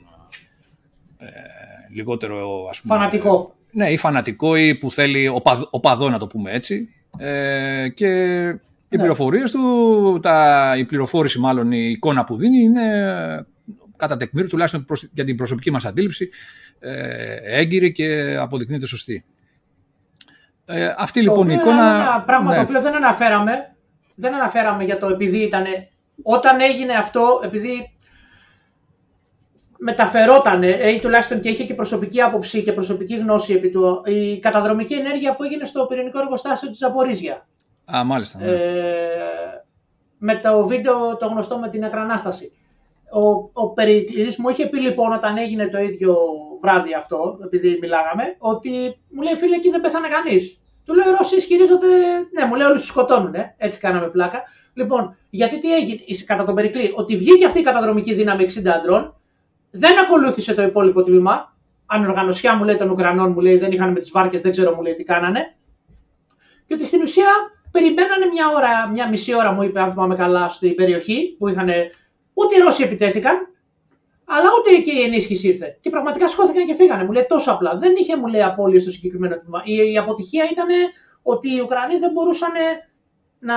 ε, λιγότερο ας πούμε, φανατικό. Ναι, ή φανατικό ή που θέλει οπαδό, να το πούμε έτσι. Ε, και οι ναι. πληροφορίες του, τα, η πληροφόρηση μάλλον, η εικόνα που δίνει είναι κατά τεκμήρου τουλάχιστον για την προσωπική μας αντίληψη ε, έγκυρη και αποδεικνύεται σωστή. Ε, αυτή λοιπόν η εικόνα... Είναι ένα πράγμα ναι. το οποίο δεν αναφέραμε, δεν αναφέραμε για το επειδή ήταν... Όταν έγινε αυτό, επειδή μεταφερόταν ή τουλάχιστον και είχε και προσωπική άποψη και προσωπική γνώση επί του, η καταδρομική ενέργεια που έγινε στο πυρηνικό εργοστάσιο της Ζαπορίζια. Α, μάλιστα. Ναι. Ε, με το βίντεο το γνωστό με την ακρανάσταση. Ο, ο Περικλής μου είχε πει λοιπόν όταν έγινε το ίδιο βράδυ αυτό, επειδή μιλάγαμε, ότι μου λέει φίλε εκεί δεν πέθανε κανείς. Του λέω οι Ρώσοι ισχυρίζονται, ναι μου λέει όλοι τους σκοτώνουν, έτσι κάναμε πλάκα. Λοιπόν, γιατί τι έγινε κατά τον Περικλή, ότι βγήκε αυτή η καταδρομική δύναμη 60 αντρών, δεν ακολούθησε το υπόλοιπο τμήμα. Αν οργανωσιά μου λέει των Ουκρανών, μου λέει δεν είχαν με τις βάρκες, δεν ξέρω μου λέει τι κάνανε. Και ότι στην ουσία περιμένανε μια ώρα, μια μισή ώρα μου είπε, αν θυμάμαι καλά, στην περιοχή που είχαν. Ούτε οι Ρώσοι επιτέθηκαν, αλλά ούτε και η ενίσχυση ήρθε. Και πραγματικά σηκώθηκαν και φύγανε. Μου λέει τόσο απλά. Δεν είχε, μου λέει, απώλειε στο συγκεκριμένο τμήμα. Η, η αποτυχία ήταν ότι οι Ουκρανοί δεν μπορούσαν να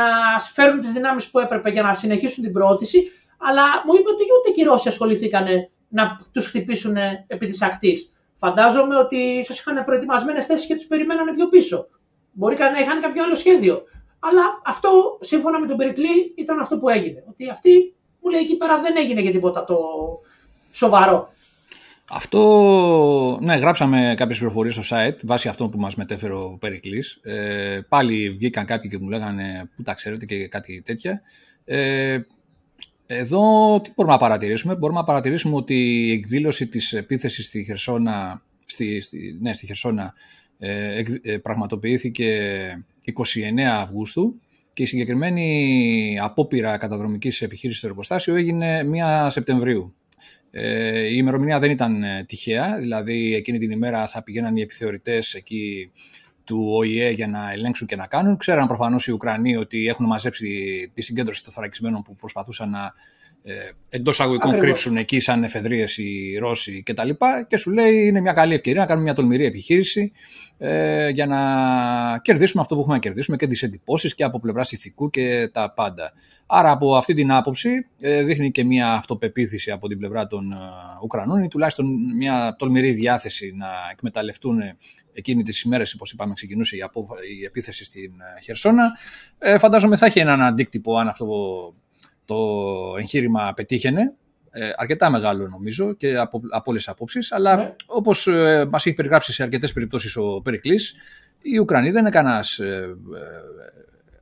φέρουν τις δυνάμεις που έπρεπε για να συνεχίσουν την προώθηση. Αλλά μου είπε ότι ούτε και οι Ρώσοι ασχοληθήκαν να τους χτυπήσουν επί της ακτής. Φαντάζομαι ότι ίσω είχαν προετοιμασμένες θέσεις και τους περιμένανε πιο πίσω. Μπορεί να είχαν κάποιο άλλο σχέδιο. Αλλά αυτό, σύμφωνα με τον Περικλή, ήταν αυτό που έγινε. Ότι αυτή μου λέει εκεί πέρα δεν έγινε για τίποτα το σοβαρό. Αυτό, ναι, γράψαμε κάποιες πληροφορίες στο site βάσει αυτό που μας μετέφερε ο Περικλής. Ε, πάλι βγήκαν κάποιοι και μου λέγανε πού τα ξέρετε και κάτι τέτοια. Ε, εδώ τι μπορούμε να παρατηρήσουμε; Μπορούμε να παρατηρήσουμε ότι η εκδήλωση της επίθεσης στη Χερσόνα, στη, στη, ναι, στη Χερσόνα ε, ε πραγματοποιήθηκε 29 Αυγούστου και η συγκεκριμένη απόπειρα καταδρομικής επιχείρησης στο εργοστάσιο έγινε 1 Σεπτεμβρίου. Ε, η ημερομηνία δεν ήταν ε, τυχαία, δηλαδή εκείνη την ημέρα θα πηγαίναν οι επιθεωρητές εκεί του ΟΗΕ για να ελέγξουν και να κάνουν. Ξέραν προφανώς οι Ουκρανοί ότι έχουν μαζέψει τη συγκέντρωση των θωρακισμένων που προσπαθούσαν να ε, εντός αγωγικών κρύψουν εκεί σαν εφεδρείες οι Ρώσοι κτλ. Και, και σου λέει είναι μια καλή ευκαιρία να κάνουμε μια τολμηρή επιχείρηση ε, για να κερδίσουμε αυτό που έχουμε να κερδίσουμε και τις εντυπώσεις και από πλευράς ηθικού και τα πάντα. Άρα από αυτή την άποψη ε, δείχνει και μια αυτοπεποίθηση από την πλευρά των ε, Ουκρανών ή τουλάχιστον μια τολμηρή διάθεση να εκμεταλλευτούν εκείνη τις ημέρες, όπως είπαμε, ξεκινούσε η, η επίθεση στην ε, Χερσόνα. Ε, φαντάζομαι θα έχει έναν αντίκτυπο αν αυτό το εγχείρημα πετύχαινε. Ε, αρκετά μεγάλο νομίζω και από, από όλες τις απόψεις. Αλλά ναι. όπως ε, μας έχει περιγράψει σε αρκετές περιπτώσεις ο Περικλής, οι Ουκρανοί δεν είναι κανένας. Ε, ε,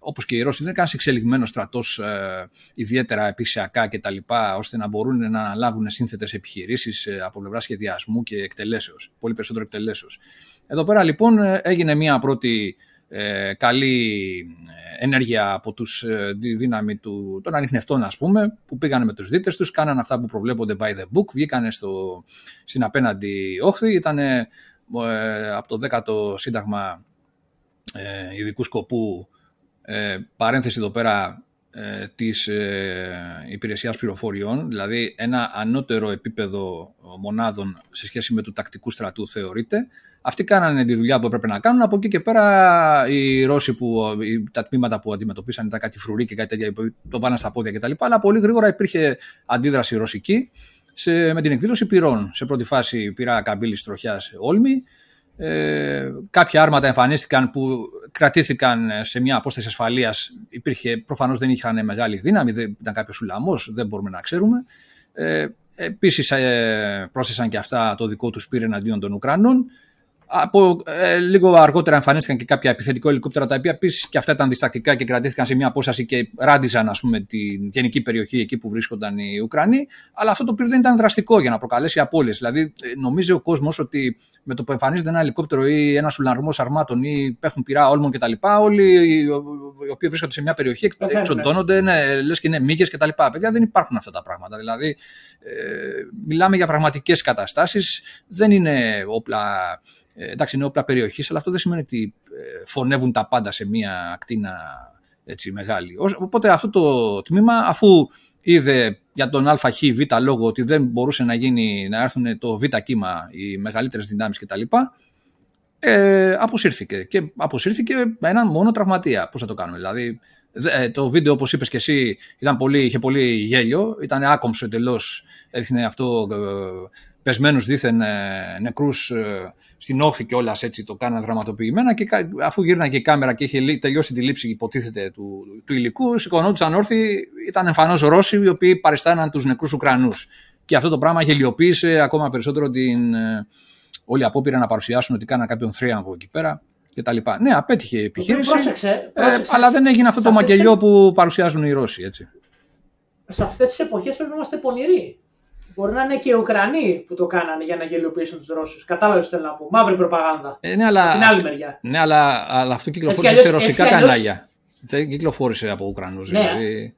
όπως και οι Ρώσοι, δεν είναι κανένας εξελιγμένος στρατός ε, ιδιαίτερα επισιακά κτλ., ώστε να μπορούν να αναλάβουν σύνθετες επιχειρήσεις ε, από πλευρά σχεδιασμού και εκτελέσεως. Πολύ περισσότερο εκτελέσεως. Εδώ πέρα λοιπόν έγινε μια πρώτη ε, καλή ε, ενέργεια από τους, ε, τη δύναμη του, των ανιχνευτών ας πούμε που πήγανε με τους δίτες τους, κάνανε αυτά που προβλέπονται by the book, βγήκανε στο, στην απέναντι όχθη, ήταν ε, από το 10ο Σύνταγμα ε, ειδικού σκοπού ε, παρένθεση εδώ πέρα ε, της ε, υπηρεσίας πληροφοριών, δηλαδή ένα ανώτερο επίπεδο μονάδων σε σχέση με του τακτικού στρατού θεωρείται, αυτοί κάνανε τη δουλειά που έπρεπε να κάνουν. Από εκεί και πέρα οι Ρώσοι, που, τα τμήματα που αντιμετωπίσαν ήταν κάτι φρουροί και κάτι τέτοια, το βάλαν στα πόδια κτλ. Αλλά πολύ γρήγορα υπήρχε αντίδραση ρωσική σε, με την εκδήλωση πυρών. Σε πρώτη φάση πειρά καμπύλης τροχιάς Όλμη. Ε, κάποια άρματα εμφανίστηκαν που κρατήθηκαν σε μια απόσταση ασφαλείας. Προφανώς δεν είχαν μεγάλη δύναμη, δεν ήταν κάποιος ουλαμός, δεν μπορούμε να ξέρουμε. Ε, Επίσης, ε, πρόσθεσαν και αυτά το δικό τους πύρ εναντίον των Ουκρανών. Από, ε, λίγο αργότερα εμφανίστηκαν και κάποια επιθετικό ελικόπτερα τα οποία επίσης και αυτά ήταν διστακτικά και κρατήθηκαν σε μια απόσταση και ράντιζαν ας πούμε, την γενική περιοχή εκεί που βρίσκονταν οι Ουκρανοί. Αλλά αυτό το πυρ δεν ήταν δραστικό για να προκαλέσει απώλειες. Δηλαδή, ε, νομίζει ο κόσμος ότι με το που εμφανίζεται ένα ελικόπτερο ή ένα ουλαρμό αρμάτων ή πέφτουν πυρά όλμων κτλ., όλοι οι οποίοι βρίσκονται σε μια περιοχή εξοντώνονται, ναι, λες και είναι μύγες κτλ. Παιδιά δεν υπάρχουν αυτά τα πράγματα. Δηλαδή, ε, μιλάμε για πραγματικές καταστάσεις, δεν είναι όπλα ε, εντάξει, είναι όπλα περιοχής, αλλά αυτό δεν σημαίνει ότι ε, φωνεύουν τα πάντα σε μια ακτίνα έτσι, μεγάλη. Οπότε αυτό το τμήμα, αφού είδε για τον ΑΧ Β λόγο ότι δεν μπορούσε να, γίνει, να έρθουν το Β κύμα, οι μεγαλύτερες δυνάμεις κτλ. Ε, αποσύρθηκε. Και αποσύρθηκε με έναν μόνο τραυματία. Πώς θα το κάνουμε, δηλαδή. Ε, το βίντεο, όπως είπες και εσύ, ήταν πολύ, είχε πολύ γέλιο. Ήταν άκομψο εντελώς. Έδειχνε αυτό πεσμένους δίθεν ε, νεκρούς ε, στην όχθη και όλα έτσι το κάναν δραματοποιημένα και αφού γύρναγε η κάμερα και είχε τελειώσει τη λήψη υποτίθεται του, του υλικού, σηκωνόντουσαν όρθιοι, ήταν εμφανώς Ρώσοι οι οποίοι παριστάναν τους νεκρούς Ουκρανούς. Και αυτό το πράγμα γελιοποίησε ακόμα περισσότερο την ε, όλη απόπειρα να παρουσιάσουν ότι κάναν κάποιον θρίαμβο εκεί πέρα κτλ. Ναι, απέτυχε η επιχείρηση. Πρόσεξε, πρόσεξες, αλλά δεν έγινε αυτό το μακελιό που παρουσιάζουν οι Ρώσοι. Έτσι. Σε αυτές τις εποχές πρέπει να είμαστε πονηροί. Μπορεί να είναι και οι Ουκρανοί που το κάνανε για να γελιοποιήσουν τους Ρώσους. Κατάλαβες τι θέλω να πω. Μαύρη προπαγάνδα. Ε, ναι, αλλά, την άλλη μεριά. Ναι, αλλά, αλλά αυτό κυκλοφόρησε σε ρωσικά αλλιώς... κανάλια. Δεν κυκλοφόρησε από Ουκρανούς. Ναι. Δηλαδή...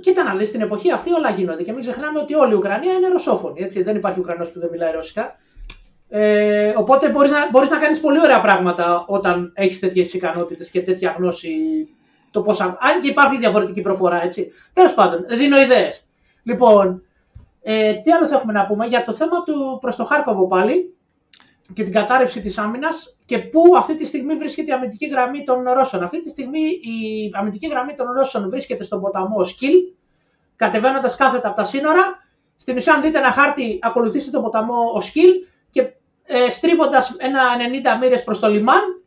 κοίτα να δεις στην εποχή αυτή όλα γίνονται. Και μην ξεχνάμε ότι όλη η Ουκρανία είναι ρωσόφωνη. Έτσι. Δεν υπάρχει Ουκρανός που δεν μιλάει ρωσικά. Ε, οπότε μπορείς να, μπορείς να κάνεις πολύ ωραία πράγματα όταν έχεις τέτοιες ικανότητες και τέτοια γνώση. Το πώς, αν και υπάρχει διαφορετική προφορά, έτσι. Τέλος πάντων, δίνω ιδέες. Λοιπόν, ε, τι άλλο θα έχουμε να πούμε για το θέμα του προς το Χάρκοβο πάλι και την κατάρρευση της άμυνας και πού αυτή τη στιγμή βρίσκεται η αμυντική γραμμή των Ρώσων. Αυτή τη στιγμή η αμυντική γραμμή των Ρώσων βρίσκεται στον ποταμό Σκυλ, κατεβαίνοντας κάθετα από τα σύνορα. Στην ουσία, αν δείτε ένα χάρτη, ακολουθήστε τον ποταμό Σκυλ και ε, στρίβοντας ένα 90 μοίρες προς το λιμάν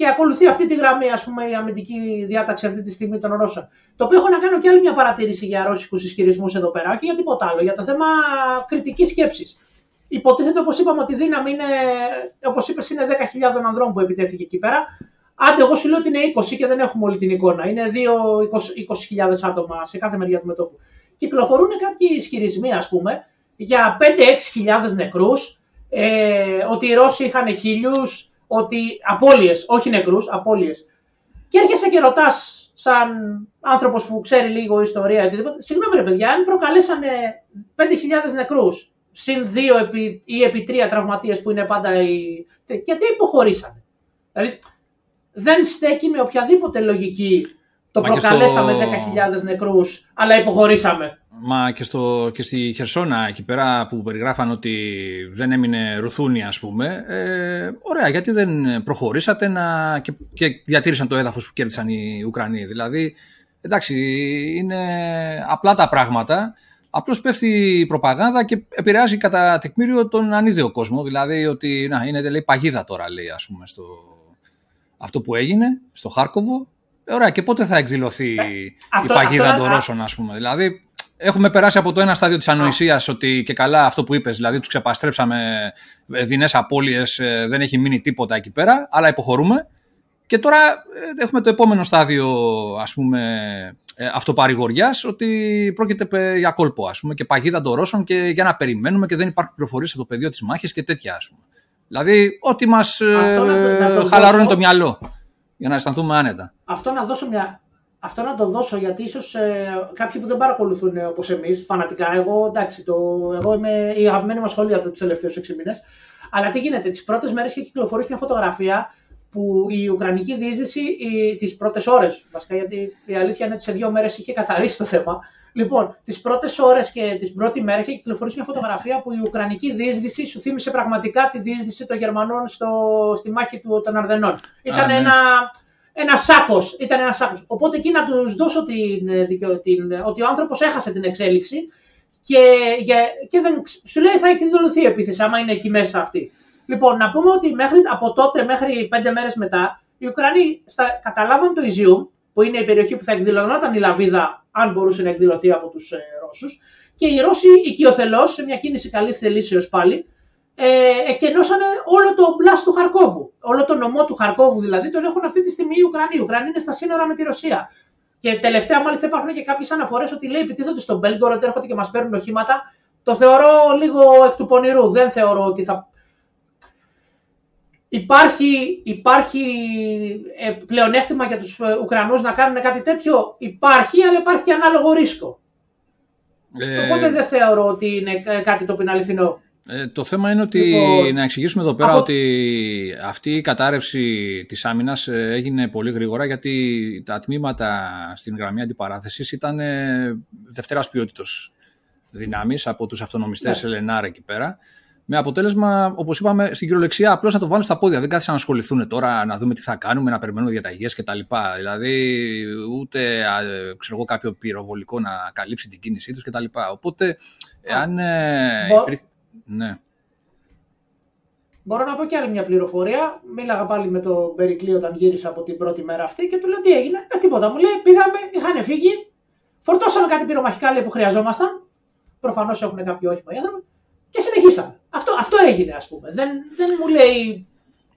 και ακολουθεί αυτή τη γραμμή, ας πούμε, η αμυντική διάταξη αυτή τη στιγμή των Ρώσων. Το οποίο έχω να κάνω και άλλη μια παρατήρηση για ρώσικους ισχυρισμούς εδώ πέρα, όχι για τίποτα άλλο, για το θέμα κριτικής σκέψης. Υποτίθεται, όπως είπαμε, ότι η δύναμη είναι, όπως είπες, είναι 10.000 ανδρών που επιτέθηκε εκεί πέρα. Άντε, εγώ σου λέω ότι είναι 20 και δεν έχουμε όλη την εικόνα. Είναι 2-20.000 άτομα σε κάθε μεριά του μετώπου. Κυκλοφορούν κάποιοι ισχυρισμοί, ας πούμε, για 5-6.000 νεκρούς, ε, ότι οι Ρώσοι είχαν χίλιους, ότι απώλειες, όχι νεκρούς, απώλειες. Και έρχεσαι και ρωτάς, σαν άνθρωπος που ξέρει λίγο ιστορία, οτιδήποτε, συγγνώμη ρε παιδιά, αν προκαλέσανε 5.000 νεκρούς συν δύο επί, ή επί τρία τραυματίες που είναι πάντα οι. Γιατί υποχωρήσανε. Δηλαδή δεν στέκει με οποιαδήποτε λογική το προκαλέσαμε στο... 10.000 νεκρούς, αλλά υποχωρήσαμε. Μα και, στο, και στη Χερσόνα, εκεί πέρα που περιγράφαν ότι δεν έμεινε ρουθούνη, ας πούμε. Ε, ωραία, γιατί δεν προχωρήσατε να, και, και διατήρησαν το έδαφος που κέρδισαν οι Ουκρανοί. Δηλαδή, εντάξει, είναι απλά τα πράγματα. Απλώς πέφτει η προπαγάνδα και επηρεάζει κατά τεκμήριο τον ανίδεο κόσμο. Δηλαδή ότι να, είναι λέει, παγίδα τώρα, λέει, ας πούμε, στο... αυτό που έγινε στο Χάρκοβο. Ε, ωραία, και πότε θα εκδηλωθεί ε, η παγίδα των Ρώσων, ας πούμε; Δηλαδή, έχουμε περάσει από το ένα στάδιο της ανοησίας ότι και καλά αυτό που είπες, δηλαδή τους ξεπαστρέψαμε ε, δεινές απώλειες, δεν έχει μείνει τίποτα εκεί πέρα, αλλά υποχωρούμε. Και τώρα έχουμε το επόμενο στάδιο, ας πούμε, ε, αυτοπαρηγοριάς ότι πρόκειται για κόλπο ας πούμε, και παγίδα των Ρώσων και για να περιμένουμε και δεν υπάρχουν πληροφορίες από το πεδίο της μάχης και τέτοια. Ας πούμε. Δηλαδή, ό,τι μας ε, χαλαρώνει το μυαλό για να αισθανθούμε άνετα. Αυτό να δώσω μια, αυτό να το δώσω γιατί ίσως ε, κάποιοι που δεν παρακολουθούν ε, όπως εμείς, φανατικά, εγώ εντάξει, το, εγώ είμαι η αγαπημένη μας σχολεία τους τελευταίους 6 μήνες. Αλλά τι γίνεται, τις πρώτες μέρες έχει κυκλοφορήσει μια φωτογραφία που η Ουκρανική διείσδυση τις πρώτες ώρες, βασικά γιατί η αλήθεια είναι ότι σε δύο μέρες είχε καθαρίσει το θέμα. Λοιπόν, τις πρώτες ώρες και την πρώτη μέρα είχε κυκλοφορήσει μια φωτογραφία που η Ουκρανική διείσδυση σου θύμισε πραγματικά τη διείσδυση των Γερμανών στο, στη μάχη του, των Αρδενών. Ήταν ναι. ένα, ένα σάκος. Ήταν ένα σάκος. Οπότε εκεί να τους δώσω την, την, ότι ο άνθρωπος έχασε την εξέλιξη και, και δεν, σου λέει θα εκδηλωθεί επίθεση άμα είναι εκεί μέσα αυτή. Λοιπόν, να πούμε ότι μέχρι, από τότε μέχρι πέντε μέρες μετά, οι Ουκρανοί στα, καταλάβαν το Ιζιούμ, που είναι η περιοχή που θα εκδηλωνόταν η Λαβίδα, αν μπορούσε να εκδηλωθεί από τους ε, Ρώσους. Και οι Ρώσοι οικειοθελώς, σε μια κίνηση καλή θελήσεως πάλι, ε, εκενώσανε όλο το μπλάστ του Χαρκόβου. Όλο το νομό του Χαρκόβου δηλαδή τον έχουν αυτή τη στιγμή οι Ουκρανοί. Οι Ουκρανοί είναι στα σύνορα με τη Ρωσία. Και τελευταία, μάλιστα, υπάρχουν και κάποιες αναφορές ότι λέει επιτίθονται στον Μπέλγκορο, έρχονται και μας παίρνουν οχήματα. Το θεωρώ λίγο εκ του πονηρού. Δεν θεωρώ ότι θα Υπάρχει, υπάρχει ε, πλεονέκτημα για τους ε, Ουκρανούς να κάνουν κάτι τέτοιο; Υπάρχει, αλλά υπάρχει και ανάλογο ρίσκο. Ε... Οπότε δεν θεωρώ ότι είναι ε, κάτι το είναι αληθινό. Ε, το θέμα είναι ότι λοιπόν, να εξηγήσουμε εδώ πέρα ότι αυτή η κατάρρευση της άμυνας έγινε πολύ γρήγορα γιατί τα τμήματα στην γραμμή αντιπαράθεσης ήταν δευτεράς ποιότητος δυνάμεις από τους αυτονομιστές ναι. Ελενάρ εκεί πέρα με αποτέλεσμα, όπως είπαμε, στην κυριολεξία απλώς να το βάλουν στα πόδια. Δεν κάθισαν να ασχοληθούν τώρα, να δούμε τι θα κάνουμε, να περιμένουμε διαταγές κτλ. Δηλαδή, ούτε ξέρω εγώ, κάποιο πυροβολικό να καλύψει την κίνησή τους κτλ. Οπότε, εάν. Ε, ναι. Μπορώ να πω και άλλη μια πληροφορία. Μίλαγα πάλι με τον Περικλή όταν γύρισα από την πρώτη μέρα αυτή και του λέω τι έγινε; Ε, τίποτα. Μου λέει πήγαμε, είχαν φύγει, φορτώσαμε κάτι πυρομαχικά λέει, που χρειαζόμασταν. Προφανώς έχουν κάποιο όχημα οι άνθρωποι και συνεχίσαμε. Αυτό, αυτό έγινε, ας πούμε. Δεν, δεν μου λέει.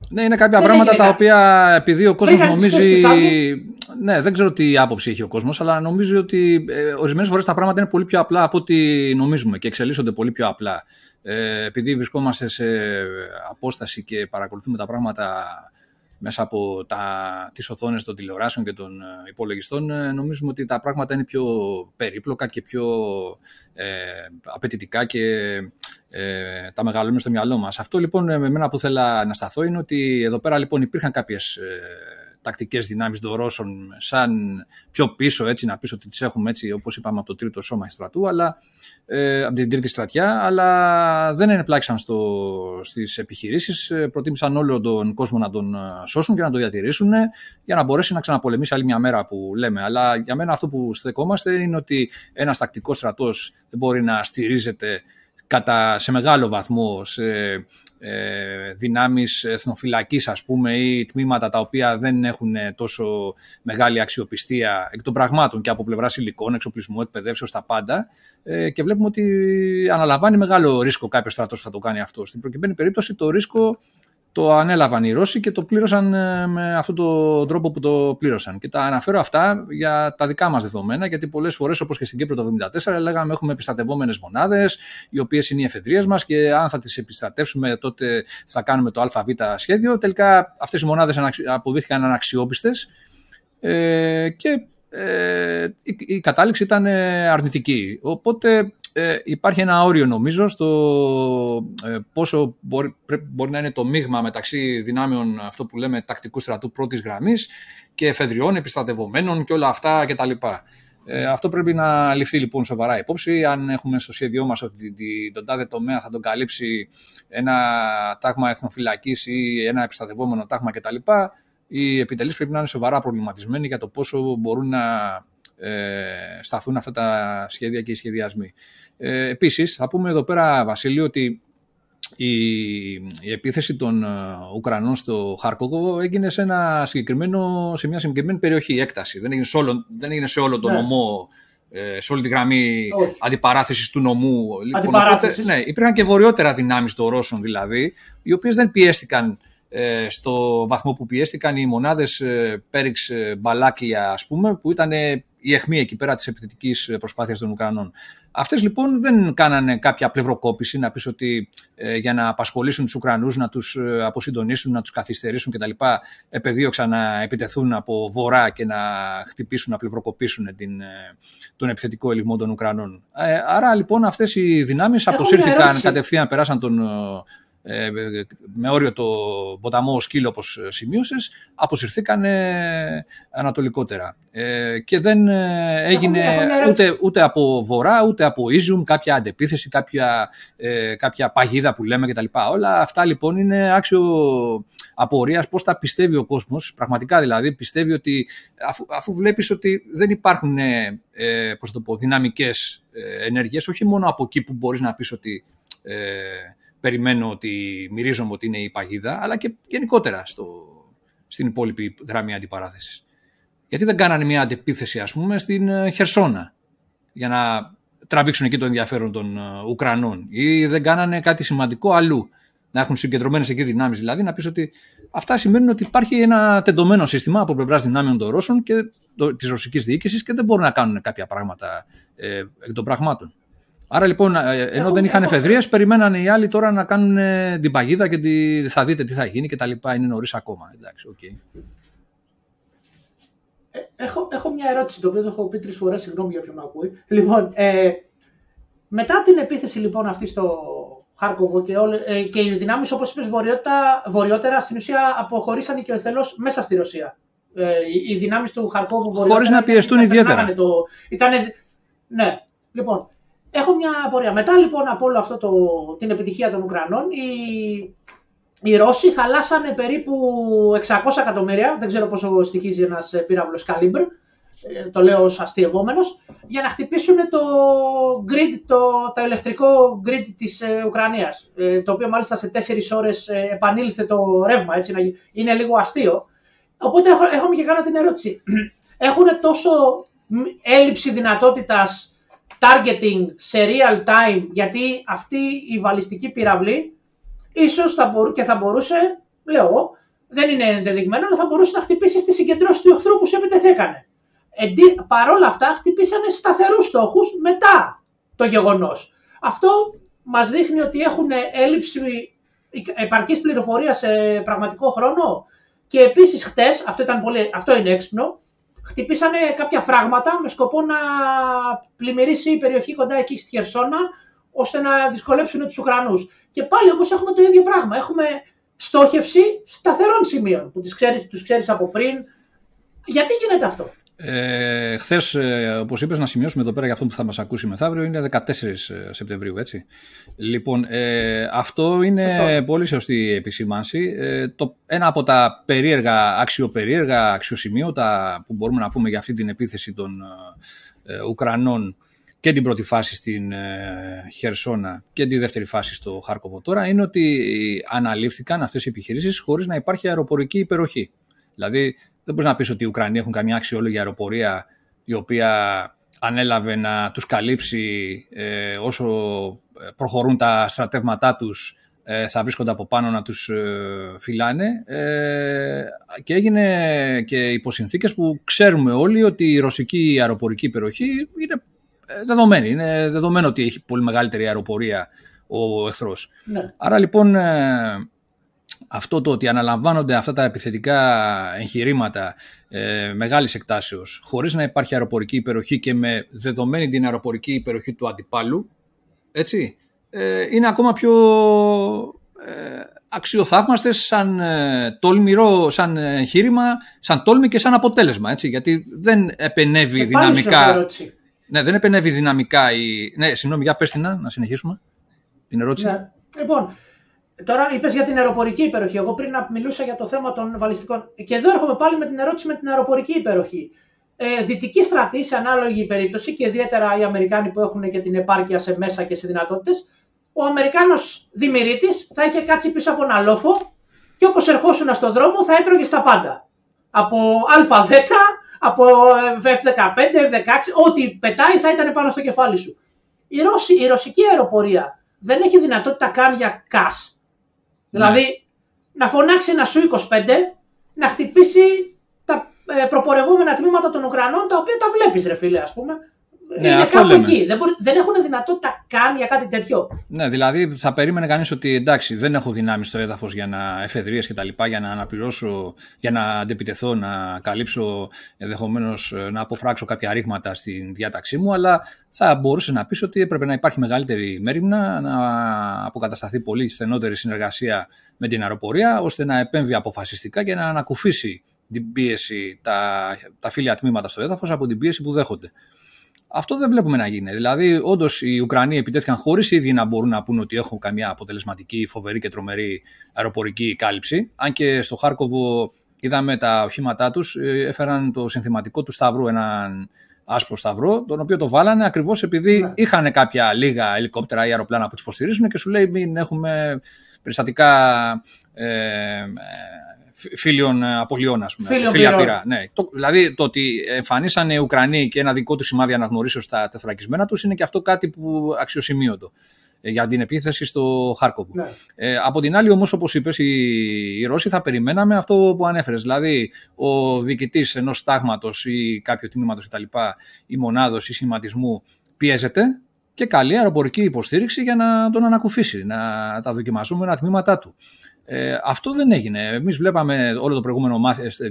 Ναι, είναι κάποια πράγματα τα οποία επειδή ο κόσμος νομίζει. Ναι, δεν ξέρω τι άποψη έχει ο κόσμος, αλλά νομίζω ότι ε, ορισμένες φορές τα πράγματα είναι πολύ πιο απλά από ό,τι νομίζουμε και εξελίσσονται πολύ πιο απλά. Ε, επειδή βρισκόμαστε σε απόσταση και παρακολουθούμε τα πράγματα μέσα από τα, τις οθόνες των τηλεοράσεων και των υπολογιστών νομίζουμε ότι τα πράγματα είναι πιο περίπλοκα και πιο ε, απαιτητικά και ε, τα μεγαλώνουμε στο μυαλό μας. Αυτό λοιπόν με μένα που θέλω να σταθώ είναι ότι εδώ πέρα λοιπόν υπήρχαν κάποιες τακτικές δυνάμεις των Ρώσων, σαν πιο πίσω, έτσι να πεις ότι τις έχουμε έτσι, όπως είπαμε, από το τρίτο σώμα στρατού, αλλά, ε, από την τρίτη στρατιά, αλλά δεν ενεπλάξαν στις επιχειρήσεις. Ε, προτίμησαν όλο τον κόσμο να τον ε, σώσουν και να τον διατηρήσουν για να μπορέσει να ξαναπολεμήσει άλλη μια μέρα που λέμε. Αλλά για μένα αυτό που στεκόμαστε είναι ότι ένας τακτικός στρατός δεν μπορεί να στηρίζεται κατά, σε μεγάλο βαθμό σε ε, δυνάμεις εθνοφυλακής ας πούμε ή τμήματα τα οποία δεν έχουν τόσο μεγάλη αξιοπιστία εκ των πραγμάτων και από πλευράς υλικών, εξοπλισμού, εκπαιδεύσεως, τα πάντα ε, και βλέπουμε ότι αναλαμβάνει μεγάλο ρίσκο κάποιος στρατός που θα το κάνει αυτό. Στην προκειμένη περίπτωση το ρίσκο το ανέλαβαν οι Ρώσοι και το πλήρωσαν ε, με αυτόν τον τρόπο που το πλήρωσαν. Και τα αναφέρω αυτά για τα δικά μας δεδομένα, γιατί πολλές φορές, όπως και στην Κύπρο το 1974, λέγαμε έχουμε επιστατευόμενες μονάδες, οι οποίες είναι οι εφεδρείες μας και αν θα τις επιστατεύσουμε, τότε θα κάνουμε το ΑΒ σχέδιο. Τελικά αυτές οι μονάδες αποδείχθηκαν αναξιόπιστες ε, και ε, η, η κατάληξη ήταν αρνητική. Οπότε ε, υπάρχει ένα όριο νομίζω στο ε, πόσο μπορεί, μπορεί να είναι το μείγμα μεταξύ δυνάμεων αυτό που λέμε τακτικού στρατού πρώτης γραμμής και εφεδριών, επιστρατευομένων και όλα αυτά κτλ. Ε, αυτό πρέπει να ληφθεί λοιπόν σοβαρά υπόψη. Αν έχουμε στο σχέδιό μας ότι τον τάδε τομέα θα τον καλύψει ένα τάγμα εθνοφυλακής ή ένα επιστατευόμενο τάγμα κτλ. Οι επιτελείς πρέπει να είναι σοβαρά προβληματισμένοι για το πόσο μπορούν να ε, σταθούν αυτά τα σχέδια και οι σχεδιασμοί. Ε, επίσης, θα πούμε εδώ πέρα, Βασίλη, ότι η, η επίθεση των ε, Ουκρανών στο Χάρκοβο έγινε σε, ένα συγκεκριμένο, σε μια συγκεκριμένη περιοχή, έκταση. Δεν έγινε σε όλο, δεν έγινε σε όλο τον ναι. νομό ε, σε όλη τη γραμμή αντιπαράθεσης του νομού. Λοιπόν, οπότε, ναι, υπήρχαν και βορειότερα δυνάμεις των Ρώσων δηλαδή, οι οποίες δεν πιέστηκαν ε, στο βαθμό που πιέστηκαν οι μονάδες ε, Πέριξ Μπαλάκλια, ας πούμε, που ήταν η αιχμή εκεί πέρα της επιθετικής προσπάθειας των Ουκρανών. Αυτές λοιπόν δεν κάνανε κάποια πλευροκόπηση να πεις ότι ε, για να απασχολήσουν τους Ουκρανούς, να τους ε, αποσυντονίσουν, να τους καθυστερήσουν κτλ. επεδίωξαν να επιτεθούν από βορρά και να χτυπήσουν, να πλευροκοπήσουν την, ε, τον επιθετικό ελιγμό των Ουκρανών. Ε, άρα λοιπόν αυτές οι δυνάμεις αποσύρθηκαν κατευθείαν, περάσαν τον ε, με όριο το ποταμό σκύλο όπως σημείωσες, αποσυρθήκαν ανατολικότερα. Ε, και δεν ε, έγινε ούτε, ούτε από βορρά, ούτε από Ίζιουμ κάποια αντεπίθεση, κάποια, κάποια παγίδα που λέμε κτλ. Όλα αυτά λοιπόν είναι άξιο απορίας πώς τα πιστεύει ο κόσμος, πραγματικά δηλαδή πιστεύει ότι αφού, αφού βλέπεις ότι δεν υπάρχουν ε, πώς το πω, δυναμικές ενέργειες, όχι μόνο από εκεί που μπορείς να πεις ότι περιμένω ότι μυρίζομαι ότι είναι η παγίδα, αλλά και γενικότερα στο, στην υπόλοιπη γραμμή αντιπαράθεσης. Γιατί δεν κάνανε μια αντεπίθεση, ας πούμε, στην ε, Χερσόνα, για να τραβήξουν εκεί το ενδιαφέρον των ε, Ουκρανών, ή δεν κάνανε κάτι σημαντικό αλλού, να έχουν συγκεντρωμένες εκεί δυνάμεις. Δηλαδή, να πεις ότι αυτά σημαίνουν ότι υπάρχει ένα τεντωμένο σύστημα από πλευράς δυνάμεων των Ρώσων και της ρωσικής διοίκησης και δεν μπορούν να κάνουν κάποια πράγματα ε, εκ των πραγμάτων. Άρα λοιπόν, ε, ενώ δεν είχαν εφεδρείες, περιμένανε οι άλλοι τώρα να κάνουν ε, την παγίδα και τη... θα δείτε τι θα γίνει και τα λοιπά. Είναι νωρίς ακόμα. Εντάξει, okay. Ε, έχω, έχω μια ερώτηση, το οποίο το έχω πει τρεις φορές, συγγνώμη για ποιον ακούει. Λοιπόν, ε, μετά την επίθεση λοιπόν αυτή στο Χάρκοβο και, όλε, ε, και οι δυνάμεις, όπως είπες, βορειότερα, στην ουσία αποχωρήσαν και ο εθελό μέσα στη Ρωσία. Ε, οι δυνάμεις του Χαρκόβου βορειότερα. Χωρίς να πιεστούν ιδιαίτερα. Το, ήτανε, ναι, λοιπόν, Έχω μια απορία. Μετά λοιπόν από όλο αυτό το, την επιτυχία των Ουκρανών, οι, οι Ρώσοι χαλάσανε περίπου 600 εκατομμύρια, δεν ξέρω πόσο στοιχίζει ένας πύραυλος Καλίμπρ, το λέω ως αστειευόμενος, για να χτυπήσουν το grid, το, το ηλεκτρικό grid της ε, Ουκρανίας, ε, το οποίο μάλιστα σε 4 ώρες ε, επανήλθε το ρεύμα, έτσι, να, είναι λίγο αστείο. Οπότε έχω, έχω και κάνω την ερώτηση. (clears throat) Έχουν τόσο έλλειψη δυνατότητας targeting σε real time, γιατί αυτή η βαλιστική πυραυλή ίσως θα μπορού, και θα μπορούσε, λέω εγώ, δεν είναι ενδεδειγμένο, αλλά θα μπορούσε να χτυπήσει στη συγκεντρώση του εχθρού που σε επιτεθέκανε. Παρ' όλα αυτά χτυπήσανε σταθερούς στόχους μετά το γεγονός. Αυτό μας δείχνει ότι έχουν έλλειψη επαρκής πληροφορία σε πραγματικό χρόνο Και επίσης χτες, αυτό, αυτό είναι έξυπνο, χτυπήσανε κάποια φράγματα με σκοπό να πλημμυρίσει η περιοχή κοντά εκεί στη Χερσόνα, ώστε να δυσκολέψουν τους Ουκρανούς. Και πάλι όμως έχουμε το ίδιο πράγμα. Έχουμε στόχευση σταθερών σημείων που τους ξέρεις, τους ξέρεις από πριν. Γιατί γίνεται αυτό; Ε, Χθες, ε, όπως είπες, να σημειώσουμε εδώ πέρα για αυτό που θα μας ακούσει μεθαύριο, είναι 14 ε, Σεπτεμβρίου, έτσι. Λοιπόν, ε, αυτό είναι πολύ σωστή επισήμανση. Ε, το, ένα από τα περίεργα, αξιοπερίεργα, αξιοσημείωτα που μπορούμε να πούμε για αυτή την επίθεση των ε, Ουκρανών και την πρώτη φάση στην ε, Χερσόνα και τη δεύτερη φάση στο Χάρκοβο τώρα είναι ότι αναλήφθηκαν αυτές οι επιχειρήσεις χωρίς να υπάρχει αεροπορική υπεροχή. Δηλαδή δεν μπορείς να πεις ότι οι Ουκρανοί έχουν καμιά αξιόλογη αεροπορία η οποία ανέλαβε να τους καλύψει ε, όσο προχωρούν τα στρατεύματά τους ε, θα βρίσκονται από πάνω να τους φυλάνε και έγινε και υπό συνθήκες που ξέρουμε όλοι ότι η ρωσική αεροπορική υπεροχή είναι ε, δεδομένη. Είναι δεδομένο ότι έχει πολύ μεγαλύτερη αεροπορία ο εχθρός. Ναι. Άρα λοιπόν ε, αυτό το ότι αναλαμβάνονται αυτά τα επιθετικά εγχειρήματα ε, μεγάλης εκτάσεως χωρίς να υπάρχει αεροπορική υπεροχή και με δεδομένη την αεροπορική υπεροχή του αντιπάλου έτσι, ε, είναι ακόμα πιο ε, αξιοθαύμαστες σαν ε, τόλμηρο, σαν εγχείρημα, σαν τόλμη και σαν αποτέλεσμα. Έτσι, γιατί δεν επενεύει δυναμικά. Ναι, δεν επενεύει δυναμικά η. Ναι, συγγνώμη, για πες να, να συνεχίσουμε την ερώτηση. Ναι. Λοιπόν, τώρα είπες για την αεροπορική υπεροχή. Εγώ πριν να μιλούσα για το θέμα των βαλιστικών. Και εδώ έρχομαι πάλι με την ερώτηση με την αεροπορική υπεροχή. Ε, δυτική στρατή, σε ανάλογη περίπτωση και ιδιαίτερα οι Αμερικάνοι που έχουν και την επάρκεια σε μέσα και σε δυνατότητες, ο Αμερικάνος δημηρίτη θα είχε κάτσει πίσω από ένα λόφο και όπως ερχόσουν στον δρόμο θα έτρωγε στα πάντα. Από Α10 από F-15, F-16, ό,τι πετάει θα ήταν πάνω στο κεφάλι σου. Η, Ρώση, η ρωσική αεροπορία δεν έχει δυνατότητα καν για ΚΑΣ. Δηλαδή, να φωνάξει ένα σου 25, να χτυπήσει τα ε, προπορευόμενα τμήματα των Ουκρανών, τα οποία τα βλέπεις ρε φίλε ας πούμε, ναι, είναι κάπου εκεί. Δεν, δεν έχουν δυνατότητα καν για κάτι τέτοιο. Ναι, δηλαδή θα περίμενε κανείς ότι εντάξει, δεν έχω δυνάμεις στο έδαφος για να εφεδρείες και τα λοιπά, για να αναπληρώσω, για να αντεπιτεθώ, να καλύψω, ενδεχομένως να αποφράξω κάποια ρήγματα στην διάταξή μου, αλλά θα μπορούσε να πεις ότι έπρεπε να υπάρχει μεγαλύτερη μέρημνα, να αποκατασταθεί πολύ στενότερη συνεργασία με την αεροπορία, ώστε να επέμβει αποφασιστικά και να ανακουφίσει την πίεση, τα, τα φίλια τμήματα στο έδαφος από την πίεση που δέχονται. Αυτό δεν βλέπουμε να γίνει. Δηλαδή, όντως οι Ουκρανοί επιτέθηκαν χωρίς ήδη να μπορούν να πούν ότι έχουν καμιά αποτελεσματική, φοβερή και τρομερή αεροπορική κάλυψη. Αν και στο Χάρκοβο είδαμε τα οχήματά τους, ε, έφεραν το συνθηματικό του Σταυρού, έναν άσπρο Σταυρό, τον οποίο το βάλανε ακριβώς επειδή ναι. είχαν κάποια λίγα ελικόπτερα ή αεροπλάνα που τους υποστηρίζουν και σου λέει μην έχουμε περιστατικά ε, φίλων ε, απολειών, ας πούμε. Φίλια πειρά. Ναι. Το, δηλαδή το ότι εμφανίσαν οι Ουκρανοί και ένα δικό τους σημάδι αναγνωρίσεω στα τεθωρακισμένα τους είναι και αυτό κάτι που αξιοσημείωτο ε, για την επίθεση στο Χάρκοβο. Ναι. Ε, από την άλλη, όμως, όπως είπες, οι, οι Ρώσοι θα περιμέναμε αυτό που ανέφερες. Δηλαδή, ο διοικητής ενός στάγματος ή κάποιο τμήματος κτλ. ή μονάδος ή σχηματισμού πιέζεται και καλή αεροπορική υποστήριξη για να τον ανακουφίσει, να τα δοκιμαζόμενα τμήματά του. Ε, αυτό δεν έγινε. Εμείς βλέπαμε όλο το προηγούμενο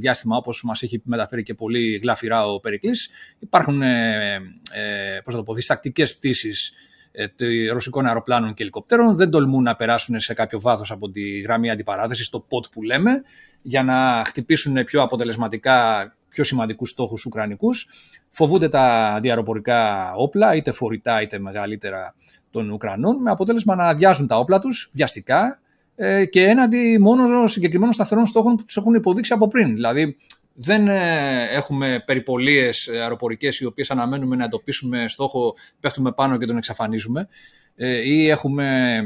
διάστημα, όπως μας έχει μεταφέρει και πολύ γλαφυρά ο Περικλής, υπάρχουν ε, ε, πώς το διστακτικές πτήσεις ε, ρωσικών αεροπλάνων και ελικοπτέρων. Δεν τολμούν να περάσουν σε κάποιο βάθος από τη γραμμή αντιπαράθεσης, το POT που λέμε, για να χτυπήσουν πιο αποτελεσματικά πιο σημαντικούς στόχους Ουκρανικούς. Φοβούνται τα αντιαεροπορικά όπλα, είτε φορητά είτε μεγαλύτερα των Ουκρανών, με αποτέλεσμα να αδειάζουν τα όπλα τους βιαστικά ε, και έναντι μόνο συγκεκριμένων σταθερών στόχων που τους έχουν υποδείξει από πριν. Δηλαδή, δεν ε, έχουμε περιπολίες αεροπορικές οι οποίες αναμένουμε να εντοπίσουμε στόχο, πέφτουμε πάνω και τον εξαφανίζουμε ε, ή έχουμε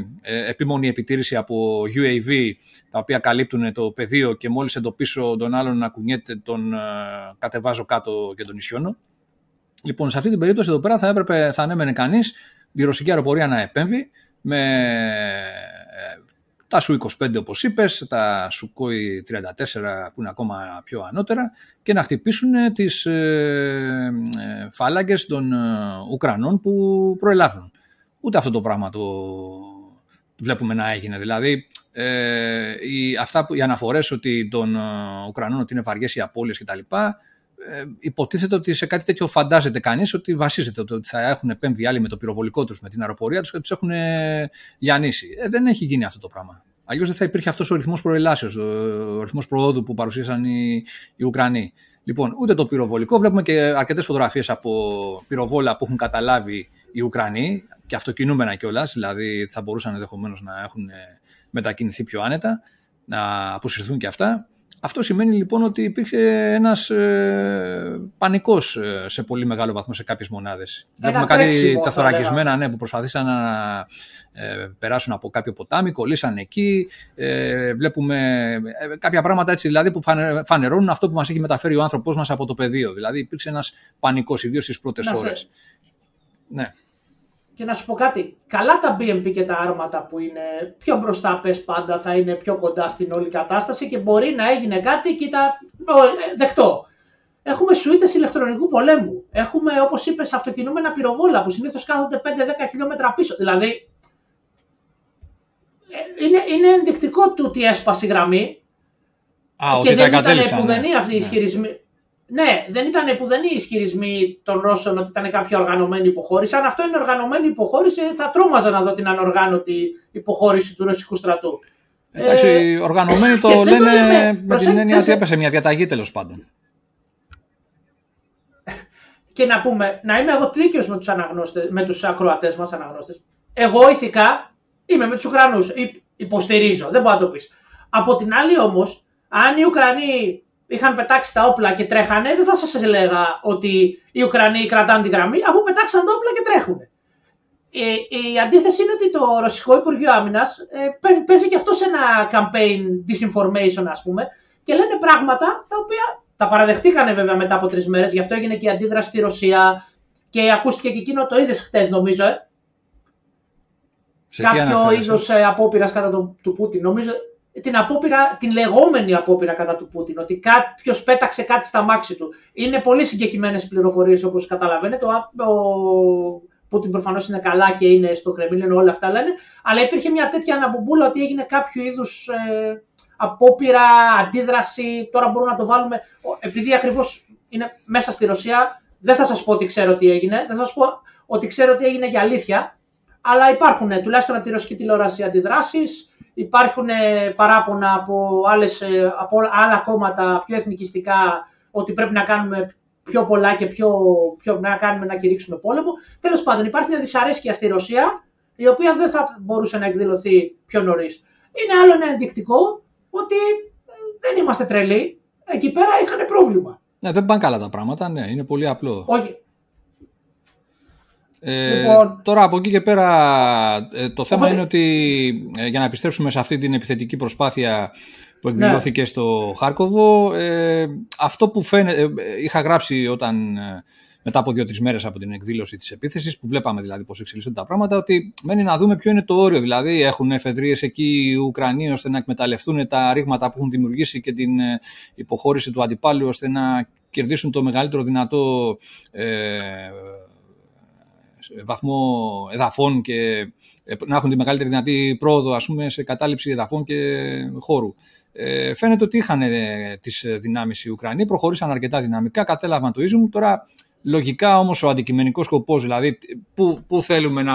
επίμονη επιτήρηση από UAV τα οποία καλύπτουν το πεδίο και μόλις εντοπίσω τον άλλον να κουνιέται τον κατεβάζω κάτω και τον ισιώνω. Λοιπόν, σε αυτή την περίπτωση εδώ πέρα θα, έπρεπε, θα ανέμενε κανείς η ρωσική αεροπορία να επέμβει με τα σου 25 όπως είπες, τα Σουκόι 34 που είναι ακόμα πιο ανώτερα και να χτυπήσουν τις ε, ε, φάλαγγες των ε, Ουκρανών που προελάβουν. Ούτε αυτό το πράγμα το βλέπουμε να έγινε. Δηλαδή ε, οι, αυτά, οι αναφορές ότι των ε, Ουκρανών ότι είναι βαριές οι απώλειες κτλ. Ε, υποτίθεται ότι σε κάτι τέτοιο φαντάζεται κανείς ότι βασίζεται ότι θα έχουν επέμβει άλλοι με το πυροβολικό τους, με την αεροπορία τους και τους έχουν λιανίσει. Ε, δεν έχει γίνει αυτό το πράγμα. Αλλιώς δεν θα υπήρχε αυτός ο ρυθμός προελάσεως, ο ρυθμός προόδου που παρουσίασαν οι, οι Ουκρανοί. Λοιπόν, ούτε το πυροβολικό. Βλέπουμε και αρκετές φωτογραφίες από πυροβόλα που έχουν καταλάβει οι Ουκρανοί και αυτοκινούμενα κιόλας. Δηλαδή θα μπορούσαν ενδεχομένως να έχουν μετακινηθεί πιο άνετα, να αποσυρθούν και αυτά. Αυτό σημαίνει λοιπόν ότι υπήρχε ένας ε, πανικός ε, σε πολύ μεγάλο βαθμό σε κάποιες μονάδες. Βλέπουμε κάτι τα θωρακισμένα ναι, που προσπαθήσαν να ε, περάσουν από κάποιο ποτάμι, κολλήσαν εκεί. Ε, βλέπουμε ε, κάποια πράγματα έτσι δηλαδή που φανερώνουν αυτό που μας έχει μεταφέρει ο άνθρωπος μας από το πεδίο. Δηλαδή υπήρξε ένας πανικός, ιδίως στις πρώτες ώρες. Ναι. Και να σου πω κάτι, καλά τα BMP και τα άρματα που είναι πιο μπροστά πες πάντα θα είναι πιο κοντά στην όλη κατάσταση και μπορεί να έγινε κάτι και τα ε, δεκτό. Έχουμε σουίτες ηλεκτρονικού πολέμου. Έχουμε, όπως είπες, αυτοκινούμενα πυροβόλα που συνήθως κάθονται 5-10 χιλιόμετρα πίσω. Δηλαδή, ε, είναι, είναι ενδεικτικό του ότι έσπασε η γραμμή. Α, και δεν ήταν επουδενή ναι. αυτή η ισχυρισμή. Ναι, δεν ήταν που δεν είναι ισχυρισμοί των Ρώσων ότι ήταν κάποια οργανωμένη υποχώρηση. Αν αυτό είναι οργανωμένη υποχώρηση, θα τρόμαζα να δω την ανοργάνωτη υποχώρηση του ρωσικού στρατού. Εντάξει, ε, οργανωμένοι το λένε με την έννοια ότι έπεσε μια διαταγή τέλος πάντων. Και να πούμε, να είμαι εγώ δίκαιος με τους αναγνώστε, με τους ακροατές μας αναγνώστες. Εγώ ηθικά είμαι με τους Ουκρανούς. Υποστηρίζω, δεν μπορεί να το πεις. Από την άλλη όμως, αν οι Ουκρανοί είχαν πετάξει τα όπλα και τρέχανε, δεν θα σας έλεγα ότι οι Ουκρανοί κρατάνε τη γραμμή, αφού πετάξαν τα όπλα και τρέχουν. Ε, η αντίθεση είναι ότι το Ρωσικό Υπουργείο Άμυνας ε, παίζει και αυτό σε ένα campaign disinformation, ας πούμε, και λένε πράγματα τα οποία τα παραδεχτήκανε βέβαια μετά από τρεις μέρες, γι' αυτό έγινε και η αντίδραση στη Ρωσία και ακούστηκε και εκείνο το είδες χτες, νομίζω. Ε. Κάποιο είδος ε, απόπειρας κατά του, του Πούτιν. Νομίζω την απόπειρα, την λεγόμενη απόπειρα κατά του Πούτιν, ότι κάποιος πέταξε κάτι στα μάξι του. Είναι πολύ συγκεκριμένες πληροφορίες όπως καταλαβαίνετε. Ο, ο Πούτιν προφανώς είναι καλά και είναι στο Κρεμλίνο, όλα αυτά λένε. Αλλά υπήρχε μια τέτοια αναμπομπούλα ότι έγινε κάποιο είδους ε, απόπειρα, αντίδραση. Τώρα μπορούμε να το βάλουμε. Επειδή ακριβώς είναι μέσα στη Ρωσία, δεν θα σας πω ότι ξέρω τι έγινε. Δεν θα σας πω ότι ξέρω τι έγινε για αλήθεια. Αλλά υπάρχουν τουλάχιστον από τη ρωσική τηλεόραση αντιδράσεις Υπάρχουν ε, παράπονα από, άλλες, ε, από άλλα κόμματα πιο εθνικιστικά ότι πρέπει να κάνουμε πιο πολλά και πιο, πιο, να κάνουμε να κηρύξουμε πόλεμο. Τέλος πάντων υπάρχει μια δυσαρέσκεια στη Ρωσία η οποία δεν θα μπορούσε να εκδηλωθεί πιο νωρίς. Είναι άλλο ένα ενδεικτικό ότι ε, δεν είμαστε τρελοί. Εκεί πέρα είχαν πρόβλημα. Ναι, δεν πάνε καλά τα πράγματα, ναι, είναι πολύ απλό. Όχι, ε, λοιπόν, τώρα από εκεί και πέρα ε, το θέμα είναι ότι ε, για να επιστρέψουμε σε αυτή την επιθετική προσπάθεια που εκδηλώθηκε ναι. στο Χάρκοβο ε, αυτό που φαίνεται, είχα γράψει όταν μετά από δύο-τρεις μέρες από την εκδήλωση της επίθεσης, που βλέπαμε δηλαδή πώς εξελίσσονται τα πράγματα, ότι μένει να δούμε ποιο είναι το όριο. Δηλαδή, έχουν εφεδρείες εκεί οι Ουκρανοί ώστε να εκμεταλλευτούν τα ρήγματα που έχουν δημιουργήσει και την υποχώρηση του αντιπάλου ώστε να κερδίσουν το μεγαλύτερο δυνατό ε, βαθμό εδαφών και ε, να έχουν τη μεγαλύτερη δυνατή πρόοδο ας πούμε, σε κατάληψη εδαφών και χώρου. Ε, φαίνεται ότι είχαν ε, τις δυνάμεις οι Ουκρανοί, προχωρήσαν αρκετά δυναμικά, κατέλαβαν το Ίζουμ. Τώρα, λογικά όμως ο αντικειμενικός σκοπός, δηλαδή πού, πού θέλουμε να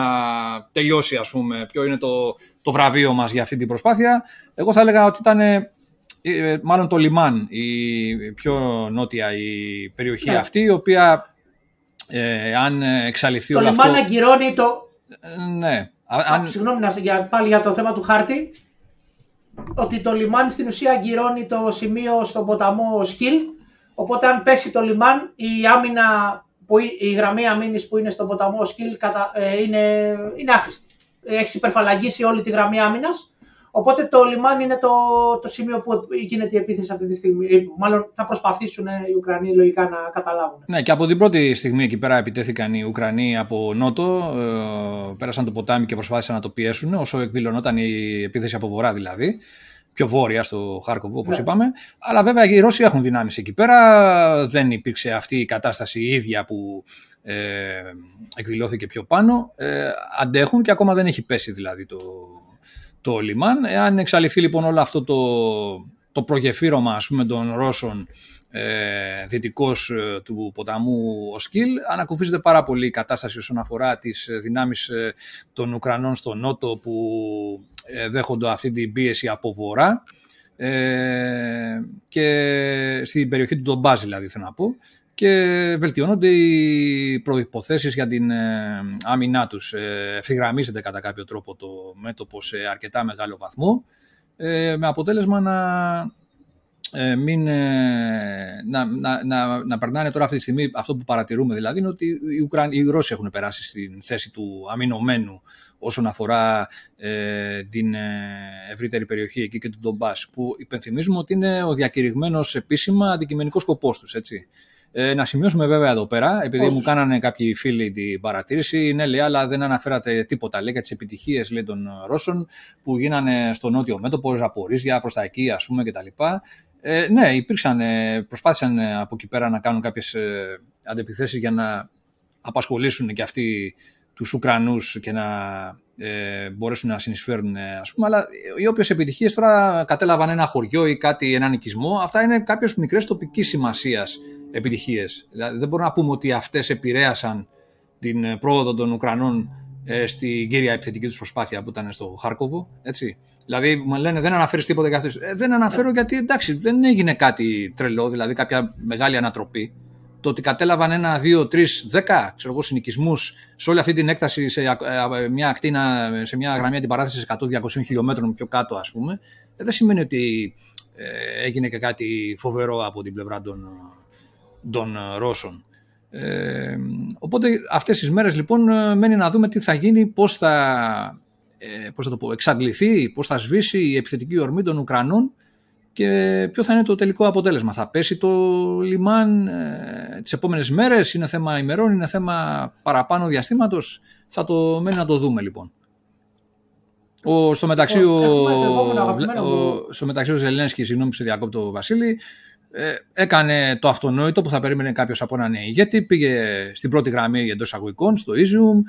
τελειώσει, ας πούμε, ποιο είναι το, το βραβείο μας για αυτή την προσπάθεια, εγώ θα έλεγα ότι ήταν ε, μάλλον το λιμάν, η πιο νότια η περιοχή ναι. αυτή, η οποία ε, αν εξαλειφθεί το όλο αυτό... Το λιμάνι αγκυρώνει το... Ε, ναι. Αν... Συγγνώμη, για, πάλι για το θέμα του χάρτη. Ότι το λιμάνι στην ουσία αγκυρώνει το σημείο στον ποταμό Σκυλ. Οπότε αν πέσει το λιμάνι, η άμυνα, που, η γραμμή αμήνης που είναι στον ποταμό Σκυλ κατα, ε, είναι, είναι άχρηστη. Έχει υπερφαλαγγίσει όλη τη γραμμή άμυνας Οπότε το λιμάνι είναι το, το σημείο που γίνεται η επίθεση αυτή τη στιγμή. Μάλλον θα προσπαθήσουν οι Ουκρανοί λογικά να καταλάβουν. Ναι, και από την πρώτη στιγμή εκεί πέρα επιτέθηκαν οι Ουκρανοί από νότο, ε, πέρασαν το ποτάμι και προσπάθησαν να το πιέσουν, όσο εκδηλωνόταν η επίθεση από βορρά δηλαδή. Πιο βόρεια στο Χάρκοβο, όπως ναι. είπαμε. Αλλά βέβαια οι Ρώσοι έχουν δυνάμεις εκεί πέρα. Δεν υπήρξε αυτή η κατάσταση η ίδια που ε, εκδηλώθηκε πιο πάνω. Ε, αντέχουν και ακόμα δεν έχει πέσει δηλαδή το, το λιμάν. Εάν εξαλειφθεί λοιπόν όλο αυτό το, το προγεφύρωμα ας πούμε, των Ρώσων ε, δυτικός ε, του ποταμού Οσκίλ. Ανακουφίζεται πάρα πολύ η κατάσταση όσον αφορά τις δυνάμεις ε, των Ουκρανών στο Νότο που ε, δέχονται αυτή την πίεση από βορρά ε, και στην περιοχή του Ντομπάζ δηλαδή θέλω να πω και βελτιώνονται οι προϋποθέσεις για την άμυνά τους. Ευθυγραμμίζεται κατά κάποιο τρόπο το μέτωπο σε αρκετά μεγάλο βαθμό με αποτέλεσμα να ε, μην, ε, να, να, να, να, περνάνε τώρα αυτή τη στιγμή αυτό που παρατηρούμε δηλαδή είναι ότι οι, Ουκραν, οι Ρώσοι έχουν περάσει στην θέση του αμυνωμένου όσον αφορά ε, την ε, ευρύτερη περιοχή εκεί και του Ντομπάς που υπενθυμίζουμε ότι είναι ο διακηρυγμένος επίσημα αντικειμενικός σκοπός τους έτσι. Ε, να σημειώσουμε βέβαια εδώ πέρα, επειδή μου κάνανε κάποιοι φίλοι την παρατήρηση, ναι, λέει, αλλά δεν αναφέρατε τίποτα λέει, για τις επιτυχίες των Ρώσων που γίνανε στο νότιο μέτωπο, Ζαπορίζια, προς τα εκεί, ας πούμε κτλ. Ε, ναι, υπήρξαν, ε, προσπάθησαν ε, από εκεί πέρα να κάνουν κάποιες ε, αντεπιθέσεις για να απασχολήσουν και αυτοί τους Ουκρανούς και να ε, μπορέσουν να συνεισφέρουν, ας πούμε, αλλά οι όποιες επιτυχίες τώρα κατέλαβαν ένα χωριό ή κάτι, έναν οικισμό, αυτά είναι κάποιες μικρές τοπικής σημασίας επιτυχίες. Δηλαδή, δεν μπορούμε να πούμε ότι αυτές επηρέασαν την πρόοδο των Ουκρανών ε, στην κύρια επιθετική τους προσπάθεια που ήταν στο Χάρκοβο, έτσι. Δηλαδή μου λένε δεν αναφέρεις τίποτα για αυτέ. Ε, δεν αναφέρω ναι. γιατί εντάξει δεν έγινε κάτι τρελό, δηλαδή κάποια μεγάλη ανατροπή. Το ότι κατέλαβαν ένα, δύο, τρεις, δέκα ξέρω συνοικισμούς σε όλη αυτή την έκταση σε ε, μια ακτίνα, σε μια γραμμή αντιπαράθεσης 100-200 χιλιόμετρων πιο κάτω, ας πούμε, ε, δεν σημαίνει ότι ε, έγινε και κάτι φοβερό από την πλευρά των, των Ρώσων. Ε, οπότε αυτές τις μέρες λοιπόν μένει να δούμε τι θα γίνει, πώς θα ε, πώς θα το πω, εξαντληθεί, πώς θα σβήσει η επιθετική ορμή των Ουκρανών και ποιο θα είναι το τελικό αποτέλεσμα. Θα πέσει το λιμάν ε, τις επόμενες μέρες, είναι θέμα ημερών, είναι θέμα παραπάνω διαστήματος. Θα το μένει να το δούμε λοιπόν. Ο, στο μεταξύ ο, ο, στο μεταξύ ο Ζελένσκι, συγγνώμη σε διακόπτω Βασίλη, ε, έκανε το αυτονόητο που θα περίμενε κάποιος από έναν ηγέτη, πήγε στην πρώτη γραμμή εντός αγωγικών, στο Ιζιουμ,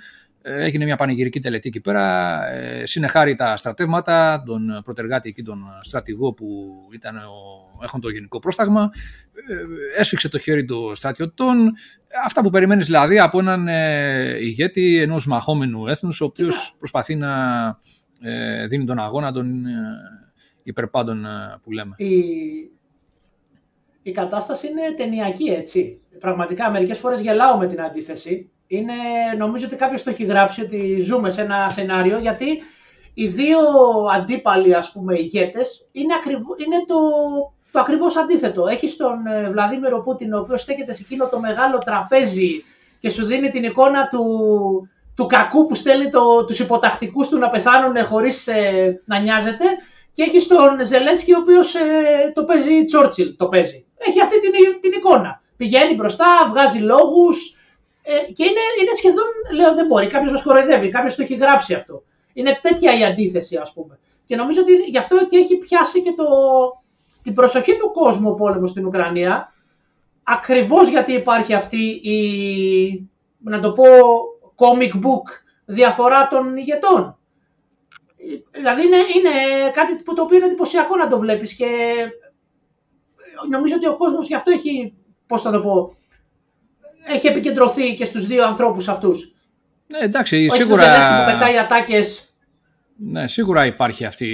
Έγινε μια πανηγυρική τελετή εκεί πέρα. Ε, συνεχάρη τα στρατεύματα, τον προτεργάτη εκεί, τον στρατηγό που ήταν ο, έχουν το γενικό πρόσταγμα. Ε, έσφιξε το χέρι των στρατιωτών. Αυτά που περιμένεις δηλαδή από έναν ε, ηγέτη ενός μαχόμενου έθνους, ο οποίος προσπαθεί να δίνει τον αγώνα των υπερπάντων που λέμε. Η, η κατάσταση είναι ταινιακή, έτσι. Πραγματικά, μερικές φορές γελάω με την αντίθεση είναι, νομίζω ότι κάποιος το έχει γράψει ότι ζούμε σε ένα σενάριο γιατί οι δύο αντίπαλοι ας πούμε ηγέτες είναι, ακριβώ, είναι το, το ακριβώς αντίθετο. Έχει τον ε, Βλαδίμηρο Πούτιν ο οποίος στέκεται σε εκείνο το μεγάλο τραπέζι και σου δίνει την εικόνα του, του κακού που στέλνει το, τους υποτακτικούς του να πεθάνουν χωρίς ε, να νοιάζεται και έχει τον Ζελένσκι ο οποίος ε, το παίζει Τσόρτσιλ, το παίζει. Έχει αυτή την, την εικόνα. Πηγαίνει μπροστά, βγάζει λόγους, ε, και είναι, είναι σχεδόν, λέω δεν μπορεί, κάποιος μας κοροϊδεύει, κάποιος το έχει γράψει αυτό. Είναι τέτοια η αντίθεση, ας πούμε. Και νομίζω ότι γι' αυτό και έχει πιάσει και το, την προσοχή του κόσμου ο πόλεμος στην Ουκρανία. Ακριβώς γιατί υπάρχει αυτή η, να το πω, comic book διαφορά των ηγετών. Δηλαδή είναι, είναι κάτι που το οποίο είναι εντυπωσιακό να το βλέπεις και νομίζω ότι ο κόσμος γι' αυτό έχει, πώς θα το πω, έχει επικεντρωθεί και στους δύο ανθρώπους αυτούς. Ναι, εντάξει, Όχι σίγουρα... που πετάει ατάκες. Ναι, σίγουρα υπάρχει αυτή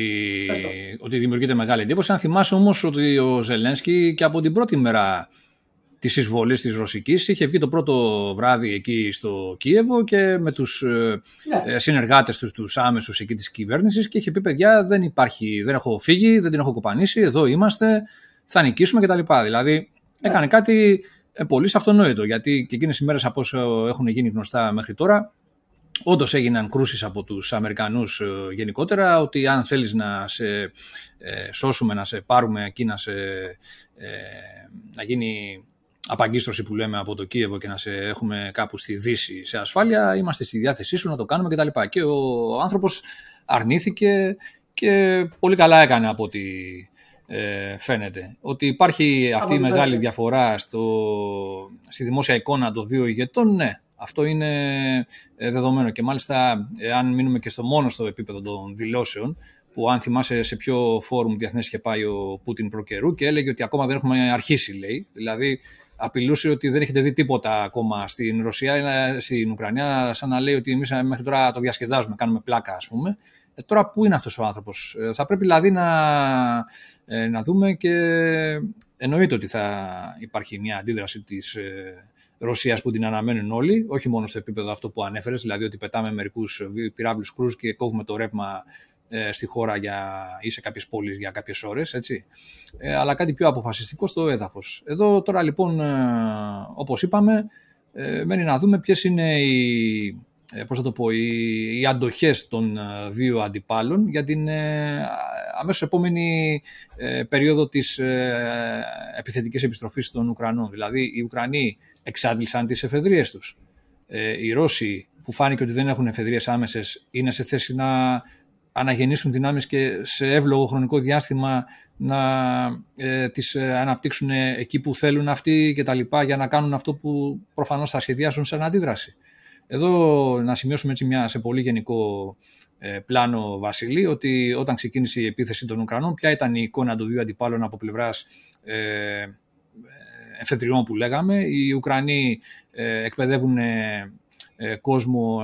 ότι δημιουργείται μεγάλη εντύπωση. Αν θυμάσαι όμως ότι ο Ζελένσκι και από την πρώτη μέρα της εισβολής της Ρωσικής είχε βγει το πρώτο βράδυ εκεί στο Κίεβο και με τους ε, ναι. Ε, συνεργάτες τους, τους άμεσους εκεί της κυβέρνησης και είχε πει παιδιά δεν υπάρχει, δεν έχω φύγει, δεν την έχω κοπανίσει, εδώ είμαστε, θα νικήσουμε κτλ. Δηλαδή ναι. έκανε κάτι ε, πολύ αυτονόητο, γιατί και εκείνες οι μέρες από όσο έχουν γίνει γνωστά μέχρι τώρα, όντως έγιναν κρούσεις από τους Αμερικανούς ε, γενικότερα, ότι αν θέλεις να σε ε, σώσουμε, να σε πάρουμε εκεί, να, σε, ε, να γίνει απαγκίστρωση που λέμε από το Κίεβο και να σε έχουμε κάπου στη Δύση σε ασφάλεια, είμαστε στη διάθεσή σου να το κάνουμε κτλ. Και ο άνθρωπος αρνήθηκε και πολύ καλά έκανε από ό,τι ε, φαίνεται. Ότι υπάρχει αυτή η μεγάλη διαφορά στο, στη δημόσια εικόνα των δύο ηγετών, ναι, αυτό είναι ε, δεδομένο. Και μάλιστα, αν μείνουμε και στο μόνο στο επίπεδο των δηλώσεων, που αν θυμάσαι σε ποιο φόρουμ διεθνές είχε πάει ο Πούτιν προ καιρού και έλεγε ότι ακόμα δεν έχουμε αρχίσει, λέει. Δηλαδή, απειλούσε ότι δεν έχετε δει τίποτα ακόμα στην Ρωσία, στην Ουκρανία, σαν να λέει ότι εμείς μέχρι τώρα το διασκεδάζουμε, κάνουμε πλάκα, ας πούμε. Ε, τώρα πού είναι αυτός ο άνθρωπος; Ε, θα πρέπει δηλαδή να, ε, να δούμε και εννοείται ότι θα υπάρχει μια αντίδραση της ε, Ρωσίας που την αναμένουν όλοι, όχι μόνο στο επίπεδο αυτό που ανέφερες, δηλαδή ότι πετάμε μερικούς πυράβλους κρούς και κόβουμε το ρεύμα ε, στη χώρα για, ή σε κάποιες πόλεις για κάποιες ώρες, έτσι. Ε, αλλά κάτι πιο αποφασιστικό στο έδαφος. Εδώ τώρα λοιπόν, ε, όπως είπαμε, ε, μένει να δούμε ποιες είναι οι, ε, πώς θα το πω, οι, οι αντοχές των ε, δύο αντιπάλων για την ε, αμέσως επόμενη περίοδο της επιθετικής επιστροφής των Ουκρανών. Δηλαδή οι Ουκρανοί εξάντλησαν τις εφεδρίες τους. οι Ρώσοι που φάνηκε ότι δεν έχουν εφεδρίες άμεσες είναι σε θέση να αναγεννήσουν δυνάμεις και σε εύλογο χρονικό διάστημα να ε, τις ε, αναπτύξουν εκεί που θέλουν αυτοί και τα λοιπά για να κάνουν αυτό που προφανώς θα σχεδιάσουν σαν αντίδραση. Εδώ να σημειώσουμε έτσι μια σε πολύ γενικό ε, πλάνο Βασίλη ότι όταν ξεκίνησε η επίθεση των Ουκρανών ποια ήταν η εικόνα των δύο αντιπάλων από πλευράς ε, εφεδριών που λέγαμε. Οι Ουκρανοί ε, εκπαιδεύουν ε, κόσμο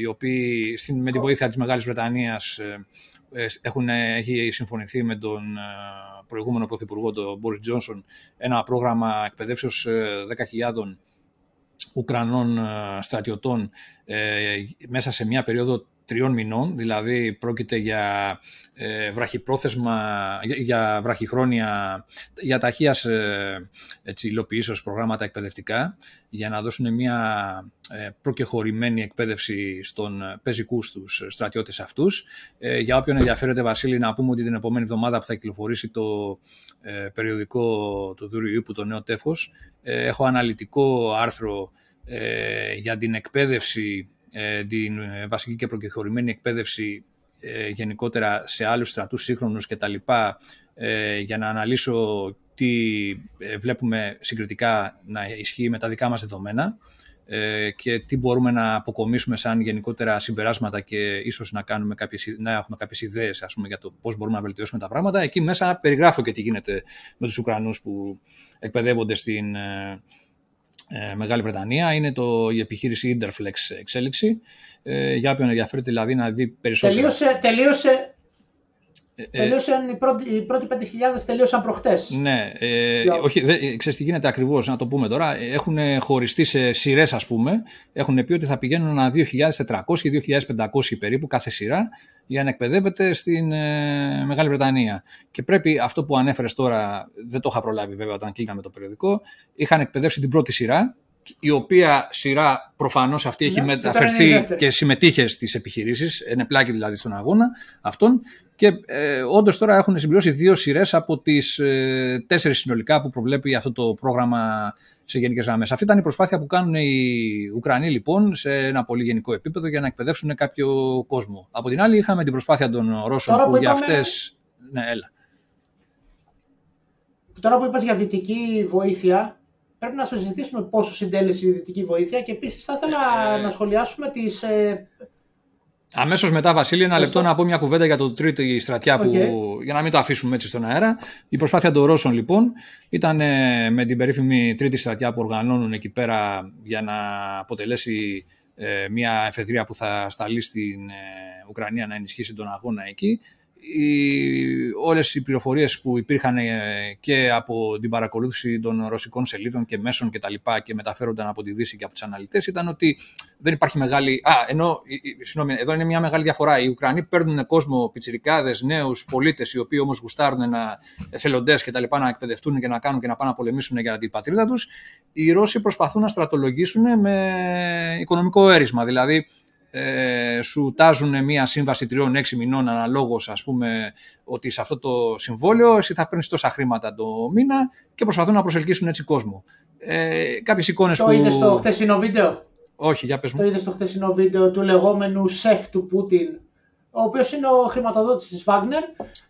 οι οποίοι με τη βοήθεια της Μεγάλης Βρετανίας ε, ε, έχουν, έχει συμφωνηθεί με τον προηγούμενο Πρωθυπουργό, τον Μπόρις Τζόνσον, ένα πρόγραμμα εκπαιδεύσεως 10.000 Ουκρανών στρατιωτών μέσα σε μια περίοδο τριών μηνών, δηλαδή πρόκειται για ε, βραχυπρόθεσμα, για, για βραχυχρόνια, για ταχείας ε, έτσι, υλοποιήσεως προγράμματα εκπαιδευτικά, για να δώσουν μια ε, προκεχωρημένη εκπαίδευση στον πεζικούς τους στρατιώτες αυτούς. Ε, για όποιον ενδιαφέρεται, Βασίλη, να πούμε ότι την επόμενη εβδομάδα που θα κυκλοφορήσει το ε, περιοδικό του Δούριου που το νέο τέφος, ε, έχω αναλυτικό άρθρο για την εκπαίδευση ε, την ε, βασική και προκεχωρημένη εκπαίδευση ε, γενικότερα σε άλλους στρατούς σύγχρονους και τα λοιπά για να αναλύσω τι βλέπουμε συγκριτικά να ισχύει με τα δικά μας δεδομένα και τι μπορούμε να αποκομίσουμε σαν γενικότερα συμπεράσματα και ίσως να, κάνουμε κάποιες, να έχουμε κάποιες ιδέες ας πούμε, για το πώς μπορούμε να βελτιώσουμε τα πράγματα. Εκεί μέσα περιγράφω και τι γίνεται με τους Ουκρανούς που εκπαιδεύονται στην, ε, Μεγάλη Βρετανία. Είναι το, η επιχείρηση Interflex εξέλιξη. Ε, για όποιον ενδιαφέρεται δηλαδή να δει περισσότερο. Τελείωσε, τελείωσε, ε, ε, τελείωσαν οι πρώτοι, οι πρώτοι 5.000 τελείωσαν προχτές. Ναι, ε, όχι, δε, ξέρεις τι γίνεται ακριβώς, να το πούμε τώρα. Έχουν χωριστεί σε σειρές ας πούμε. Έχουν πει ότι θα πηγαίνουν ένα 2.400-2.500 περίπου κάθε σειρά για να εκπαιδεύεται στην ε, Μεγάλη Βρετανία. Και πρέπει αυτό που ανέφερες τώρα, δεν το είχα προλάβει βέβαια όταν κλείναμε το περιοδικό, είχαν εκπαιδεύσει την πρώτη σειρά η οποία σειρά προφανώς αυτή έχει ναι, μεταφερθεί και συμμετείχε στις επιχειρήσεις, ενεπλάκη δηλαδή στον αγώνα αυτόν και ε, όντως τώρα έχουν συμπληρώσει δύο σειρές από τις ε, τέσσερις συνολικά που προβλέπει αυτό το πρόγραμμα σε γενικές γραμμές. Αυτή ήταν η προσπάθεια που κάνουν οι Ουκρανοί λοιπόν σε ένα πολύ γενικό επίπεδο για να εκπαιδεύσουν κάποιο κόσμο. Από την άλλη, είχαμε την προσπάθεια των Ρώσων που, που για αυτέ. Ναι, έλα. Τώρα που είπα για δυτική βοήθεια, πρέπει να συζητήσουμε πόσο συντέλεσε η δυτική βοήθεια και επίσης θα ήθελα ε... να σχολιάσουμε τις ε, Αμέσως μετά, Βασίλη, ένα λεπτό να πω μια κουβέντα για το τρίτη στρατιά, που, για να μην το αφήσουμε έτσι στον αέρα. Η προσπάθεια των Ρώσων, λοιπόν, ήταν ε, με την περίφημη τρίτη στρατιά που οργανώνουν εκεί πέρα για να αποτελέσει ε, μια εφεδρεία που θα σταλεί στην ε, Ουκρανία να ενισχύσει τον αγώνα εκεί οι, όλες οι πληροφορίες που υπήρχαν ε, και από την παρακολούθηση των ρωσικών σελίδων και μέσων και τα λοιπά και μεταφέρονταν από τη Δύση και από τους αναλυτές ήταν ότι δεν υπάρχει μεγάλη... Α, ενώ, συγγνώμη, εδώ είναι μια μεγάλη διαφορά. Οι Ουκρανοί παίρνουν κόσμο, πιτσιρικάδες, νέους πολίτες, οι οποίοι όμως γουστάρουν να εθελοντές και τα λοιπά να εκπαιδευτούν και να κάνουν και να πάνε να πολεμήσουν για την πατρίδα τους. Οι Ρώσοι προσπαθούν να στρατολογήσουν με οικονομικό έρισμα. Δηλαδή, ε, σου τάζουν μια σύμβαση τριών-έξι μηνών αναλόγως, ας πούμε, ότι σε αυτό το συμβόλαιο εσύ θα παίρνεις τόσα χρήματα το μήνα και προσπαθούν να προσελκύσουν έτσι κόσμο. Ε, Κάποιες εικόνες που. Το είδες στο χθεσινό βίντεο; Όχι, για πες μου. Το είδες στο χθεσινό βίντεο του λεγόμενου σεφ του Πούτιν, ο οποίος είναι ο χρηματοδότη τη Βάγνερ.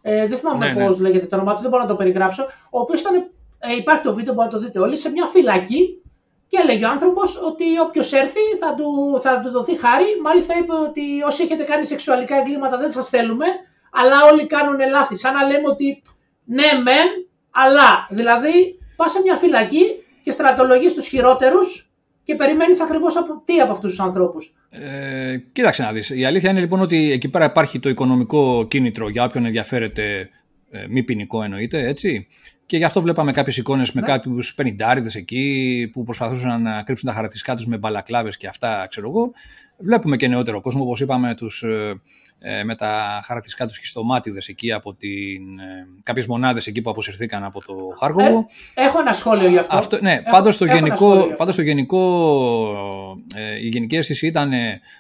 Ε, δεν θυμάμαι ναι, πώς ναι. λέγεται το όνομά του, δεν μπορώ να το περιγράψω. Ο οποίος ήταν. Ε, υπάρχει το βίντεο, μπορείτε να το δείτε όλοι, σε μια φυλακή και έλεγε ο άνθρωπος ότι όποιος έρθει θα του, θα του δοθεί χάρη. Μάλιστα είπε ότι όσοι έχετε κάνει σεξουαλικά εγκλήματα δεν σας θέλουμε, αλλά όλοι κάνουν λάθη. Σαν να λέμε ότι ναι, μεν, αλλά. Δηλαδή, πας σε μια φυλακή και στρατολογείς τους χειρότερους και περιμένεις ακριβώς τι από αυτούς τους ανθρώπους. Ε, κοίταξε να δεις. Η αλήθεια είναι λοιπόν ότι εκεί πέρα υπάρχει το οικονομικό κίνητρο για όποιον ενδιαφέρεται, ε, μη ποινικό εννοείται, έτσι. Και γι' αυτό βλέπαμε κάποιες εικόνες με ναι. κάποιους πενιντάριδες εκεί που προσπαθούσαν να κρύψουν τα χαρακτηριστικά τους με μπαλακλάβες και αυτά, ξέρω εγώ. Βλέπουμε και νεότερο κόσμο, όπως είπαμε, τους, ε, ε, με τα χαρακτηριστικά τους χιστομάτιδε εκεί από την, ε, κάποιες μονάδες εκεί που αποσυρθήκαν από το Χάργοβο. Ε, έχω ένα σχόλιο γι' αυτό. αυτό ναι, πάντως, το γενικό, πάντως το γενικό, ε, η γενική αίσθηση ήταν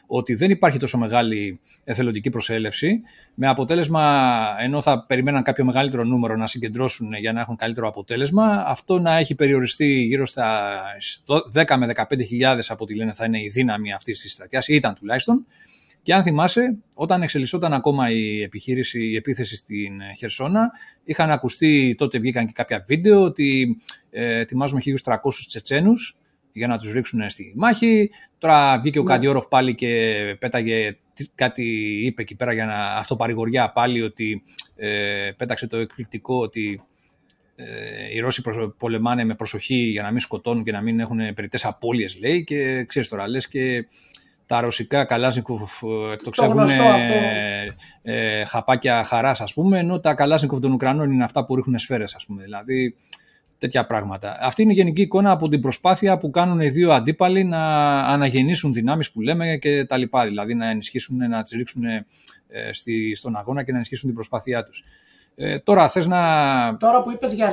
ότι δεν υπάρχει τόσο μεγάλη εθελοντική προσέλευση, με αποτέλεσμα, ενώ θα περιμέναν κάποιο μεγαλύτερο νούμερο να συγκεντρώσουν για να έχουν καλύτερο αποτέλεσμα, αυτό να έχει περιοριστεί γύρω στα 10 με 15.000 από ό,τι λένε θα είναι η δύναμη αυτής της στρατιάς, ήταν τουλάχιστον, και αν θυμάσαι, όταν εξελισσόταν ακόμα η επιχείρηση, η επίθεση στην Χερσόνα, είχαν ακουστεί, τότε βγήκαν και κάποια βίντεο, ότι ε, ετοιμάζουμε 1.300 Τσετσένους για να τους ρίξουν στη μάχη. Τώρα βγήκε ο ναι. Καντιόροφ πάλι και πέταγε κάτι, είπε εκεί πέρα για να αυτοπαρηγοριά πάλι ότι ε, πέταξε το εκπληκτικό ότι ε, οι Ρώσοι πολεμάνε με προσοχή για να μην σκοτώνουν και να μην έχουν περιττές απώλειες λέει και ξέρεις τώρα λες και τα ρωσικά Καλάσνικοφ εκτοξεύουν ε, ε, χαπάκια χαράς ας πούμε, ενώ τα Καλάσνικοφ των Ουκρανών είναι αυτά που ρίχνουν σφαίρες ας πούμε. Δηλαδή τέτοια πράγματα. Αυτή είναι η γενική εικόνα από την προσπάθεια που κάνουν οι δύο αντίπαλοι να αναγεννήσουν δυνάμεις που λέμε και τα λοιπά. Δηλαδή να ενισχύσουν, να τις ρίξουν ε, στη, στον αγώνα και να ενισχύσουν την προσπάθειά τους. Ε, τώρα θες να... Τώρα που είπες για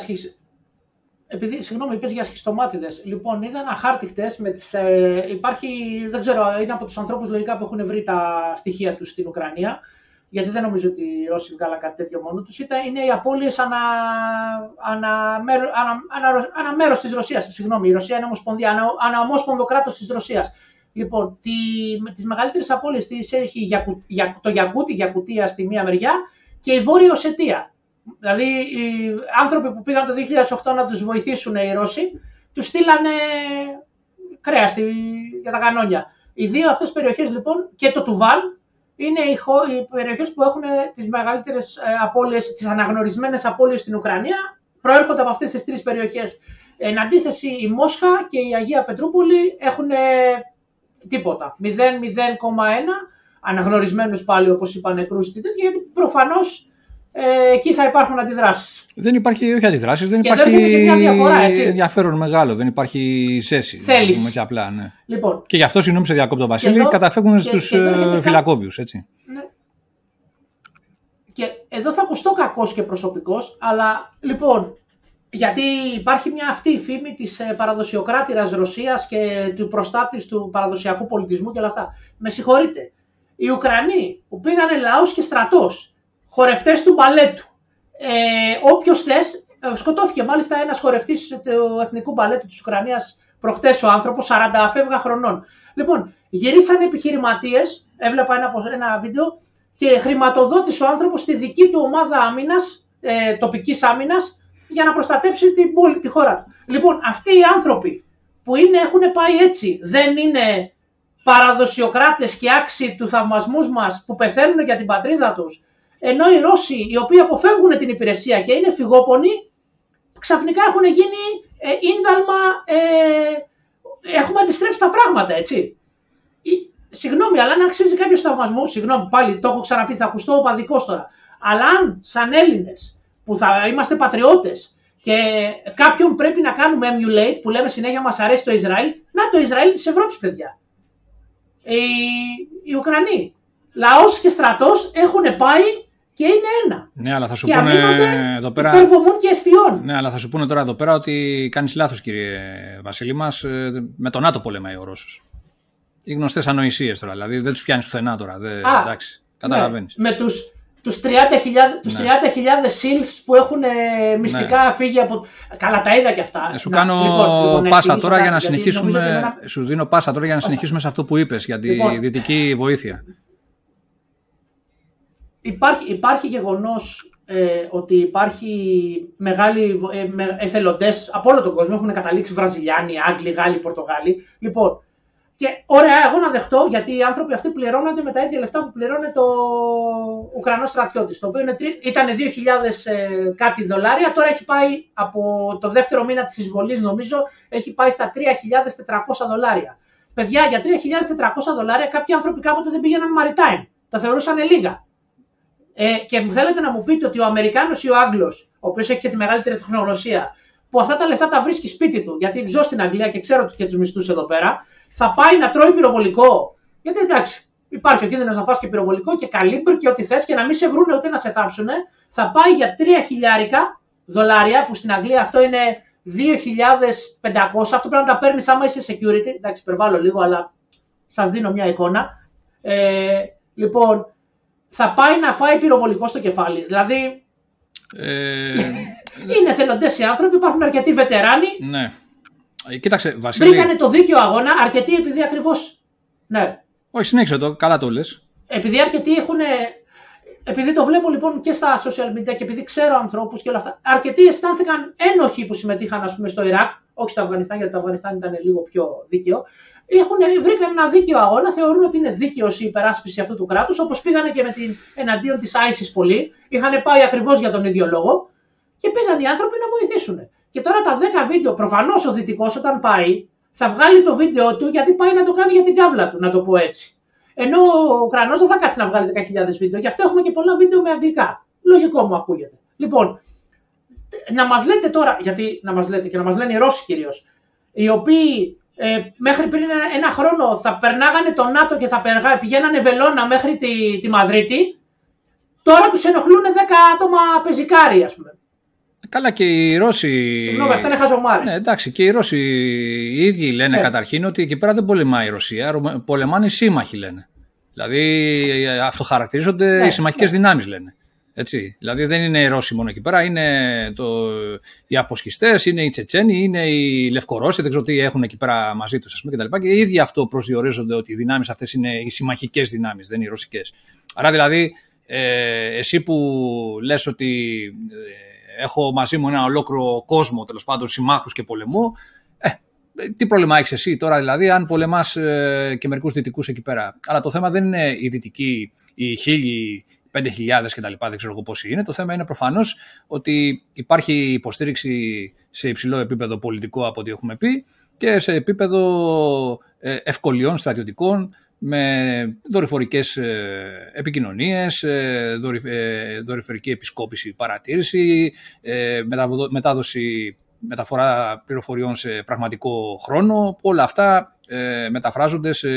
επειδή, συγγνώμη, είπε για σχιστομάτιδες. Λοιπόν, είδα ένα χάρτη χτε με τις, ε, υπάρχει, δεν ξέρω, είναι από τους ανθρώπους λογικά που έχουν βρει τα στοιχεία τους στην Ουκρανία. Γιατί δεν νομίζω ότι οι Ρώσοι βγάλαν κάτι τέτοιο μόνο τους. Είναι οι απώλειες ανα, ανα, ανα, ανα, μέρος της Ρωσίας. Συγγνώμη, η Ρωσία είναι ομοσπονδία, ανα, αναομόσπονδο κράτος της Ρωσίας. Λοιπόν, τις μεγαλύτερες απώλειες τις έχει για, το Γιακούτι, Γιακουτία στη μία μεριά και η Βόρεια Οσετία. Δηλαδή οι άνθρωποι που πήγαν το 2008 να τους βοηθήσουν οι Ρώσοι, τους στείλανε κρέας για τα κανόνια. Οι δύο αυτές περιοχές λοιπόν και το Τουβάλ είναι οι, οι περιοχές που έχουν τις μεγαλύτερες ε, απώλειες, τις αναγνωρισμένες απώλειες στην Ουκρανία, προέρχονται από αυτές τις τρεις περιοχές. Εν αντίθεση η Μόσχα και η Αγία Πετρούπολη έχουν τίποτα, 0,0,1 αναγνωρισμένους πάλι όπως είπα νεκρούς τέτοια, γιατί προφανώς ε, εκεί θα υπάρχουν αντιδράσεις. Δεν υπάρχει, όχι αντιδράσεις, δεν και υπάρχει μια διαφορά, έτσι. ενδιαφέρον μεγάλο, δεν υπάρχει ζέση. Θέλεις. Έτσι απλά, ναι. Λοιπόν, και γι' αυτό, συγγνώμη σε διακόπτω Βασίλη, εδώ, καταφεύγουν στους ε, φυλακόβιους, έτσι. Ναι. Και εδώ θα ακουστώ κακός και προσωπικός, αλλά λοιπόν, γιατί υπάρχει μια αυτή η φήμη της ε, παραδοσιοκράτηρας Ρωσίας και του προστάτης του παραδοσιακού πολιτισμού και όλα αυτά. Με συγχωρείτε. Οι Ουκρανοί που πήγανε λαός και στρατός χορευτές του μπαλέτου. Ε, Όποιος θες, ε, σκοτώθηκε μάλιστα ένας χορευτής του Εθνικού Μπαλέτου της Ουκρανίας προχτές ο άνθρωπος, 40 φεύγα χρονών. Λοιπόν, γυρίσανε επιχειρηματίες, έβλεπα ένα, ένα βίντεο, και χρηματοδότησε ο άνθρωπος τη δική του ομάδα άμυνας, ε, τοπικής άμυνας, για να προστατέψει την πόλη, τη χώρα του. Λοιπόν, αυτοί οι άνθρωποι που είναι, έχουν πάει έτσι, δεν είναι παραδοσιοκράτες και άξιοι του θαυμασμούς μας που πεθαίνουν για την πατρίδα τους ενώ οι Ρώσοι, οι οποίοι αποφεύγουν την υπηρεσία και είναι φυγόπονοι, ξαφνικά έχουν γίνει ε, ίνδαλμα, ε, έχουμε αντιστρέψει τα πράγματα, έτσι. Συγγνώμη, αλλά αν αξίζει κάποιος θαυμασμός, συγγνώμη, πάλι το έχω ξαναπεί, θα ακουστώ οπαδικός τώρα. Αλλά αν σαν Έλληνες που θα είμαστε πατριώτες και κάποιον πρέπει να κάνουμε emulate, που λέμε συνέχεια μας αρέσει το Ισραήλ, να το Ισραήλ της Ευρώπης, παιδιά. Οι, οι Ουκρανοί. Λαός και στρατός έχουν πάει και είναι ένα. Ναι, αλλά θα σου και πούνε εδώ πέρα. και αιστείων. Ναι, αλλά θα σου πούνε τώρα εδώ πέρα ότι κάνεις λάθος, κύριε Βασίλη μας. Ε, με τον ΝΑΤΟ πολεμάει ο Ρώσο. Οι γνωστές ανοησίες τώρα. Δηλαδή δεν τους πιάνεις πουθενά τώρα. Δεν, Α, εντάξει, καταλαβαίνεις. Ναι, με τους τους 30.000 τους 30 ναι. που έχουν ε, μυστικά ναι. φύγει από... Καλά τα είδα και αυτά. Ε, σου κάνω λοιπόν, λοιπόν, πάσα τώρα για να συνεχίσουμε... Σου δίνω πάσα τώρα για να συνεχίσουμε σε αυτό που είπες για τη λοιπόν, δυτική βοήθεια υπάρχει, υπάρχει γεγονός ε, ότι υπάρχει μεγάλη ε, εθελοντές από όλο τον κόσμο. Έχουν καταλήξει Βραζιλιάνοι, Άγγλοι, Γάλλοι, Πορτογάλοι. Λοιπόν, Και ωραία, εγώ να δεχτώ, γιατί οι άνθρωποι αυτοί πληρώνονται με τα ίδια λεφτά που πληρώνει το Ουκρανό στρατιώτης. Το οποίο ήταν 2.000 ε, κάτι δολάρια, τώρα έχει πάει από το δεύτερο μήνα της εισβολής, νομίζω, έχει πάει στα 3.400 δολάρια. Παιδιά, για 3.400 δολάρια κάποιοι άνθρωποι κάποτε δεν πήγαιναν maritime. Τα θεωρούσαν λίγα. Ε, και θέλετε να μου πείτε ότι ο Αμερικάνος ή ο Άγγλος, ο οποίος έχει και τη μεγαλύτερη τεχνογνωσία, που αυτά τα λεφτά τα βρίσκει σπίτι του, γιατί ζω στην Αγγλία και ξέρω και τους μισθούς εδώ πέρα, θα πάει να τρώει πυροβολικό. Γιατί εντάξει, υπάρχει ο κίνδυνος να φας και πυροβολικό και καλύμπρ και ό,τι θες και να μην σε βρούνε ούτε να σε θάψουν. Θα πάει για 3 χιλιάρικα δολάρια, που στην Αγγλία αυτό είναι 2.500. Αυτό πρέπει να τα παίρνεις άμα είσαι security. Εντάξει, υπερβάλλω λίγο, αλλά σας δίνω μια εικόνα. Ε, λοιπόν, θα πάει να φάει πυροβολικό στο κεφάλι. Δηλαδή. Ε... είναι θελοντές οι άνθρωποι, υπάρχουν αρκετοί βετεράνοι. Ναι. Ε, κοίταξε, Βασίλη. Βρήκανε το δίκαιο αγώνα αρκετοί επειδή ακριβώ. Ναι. Όχι, συνέχισε το, καλά το λες. Επειδή αρκετοί έχουν. Επειδή το βλέπω λοιπόν και στα social media και επειδή ξέρω ανθρώπους και όλα αυτά, αρκετοί αισθάνθηκαν ένοχοι που συμμετείχαν ας πούμε, στο Ιράκ, όχι στο Αφγανιστάν, γιατί το Αφγανιστάν ήταν λίγο πιο δίκαιο. Έχουν, βρήκαν ένα δίκαιο αγώνα, θεωρούν ότι είναι δίκαιο η υπεράσπιση αυτού του κράτους, όπως πήγανε και με την εναντίον της ISIS πολύ. Είχαν πάει ακριβώς για τον ίδιο λόγο και πήγαν οι άνθρωποι να βοηθήσουν. Και τώρα τα 10 βίντεο, προφανώς ο Δυτικός όταν πάει, θα βγάλει το βίντεο του γιατί πάει να το κάνει για την κάβλα του, να το πω έτσι. Ενώ ο Ουκρανός δεν θα κάτσει να βγάλει 10.000 βίντεο, γι' αυτό έχουμε και πολλά βίντεο με αγγλικά. Λογικό μου ακούγεται. Λοιπόν, να μας λέτε τώρα, γιατί να μας λέτε και να μας λένε οι Ρώσοι κυρίως, οι οποίοι ε, μέχρι πριν ένα, χρόνο θα περνάγανε το ΝΑΤΟ και θα πηγαίνανε βελόνα μέχρι τη, τη Μαδρίτη, τώρα τους ενοχλούν 10 άτομα πεζικάρι, ας πούμε. Καλά και οι Ρώσοι. Συγγνώμη, αυτά είναι χαζομάρες. Ναι, εντάξει, και οι Ρώσοι οι ίδιοι λένε ναι. καταρχήν ότι εκεί πέρα δεν πολεμάει η Ρωσία. Πολεμάνε οι σύμμαχοι λένε. Δηλαδή αυτοχαρακτηρίζονται ναι, οι συμμαχικές ναι. δυνάμεις λένε. Έτσι. Δηλαδή δεν είναι οι Ρώσοι μόνο εκεί πέρα, είναι το, οι αποσχιστές, είναι οι Τσετσένοι, είναι οι Λευκορώσοι, δεν ξέρω τι έχουν εκεί πέρα μαζί τους κτλ. Και οι ίδιοι αυτό προσδιορίζονται ότι οι δυνάμεις αυτές είναι οι συμμαχικές δυνάμεις, δεν είναι οι ρωσικές. Άρα δηλαδή, ε, εσύ που λες ότι ε, έχω μαζί μου ένα ολόκληρο κόσμο, τέλος πάντων, συμμάχους και πολεμού. Ε, τι πρόβλημα έχεις εσύ τώρα, δηλαδή, αν πολεμάς ε, και μερικούς δυτικούς εκεί πέρα. Αλλά το θέμα δεν είναι οι δυτικοί, οι χίλιοι, πέντε χιλιάδες κτλ. Δεν ξέρω εγώ πόσοι είναι. Το θέμα είναι προφανώς ότι υπάρχει υποστήριξη σε υψηλό επίπεδο πολιτικό από ό,τι έχουμε πει και σε επίπεδο ε, ευκολιών στρατιωτικών με δορυφορικές ε, επικοινωνίες, ε, ε, δορυφορική επισκόπηση παρατήρηση, μετάδοση, μεταφορά πληροφοριών σε πραγματικό χρόνο. Όλα αυτά μεταφράζονται σε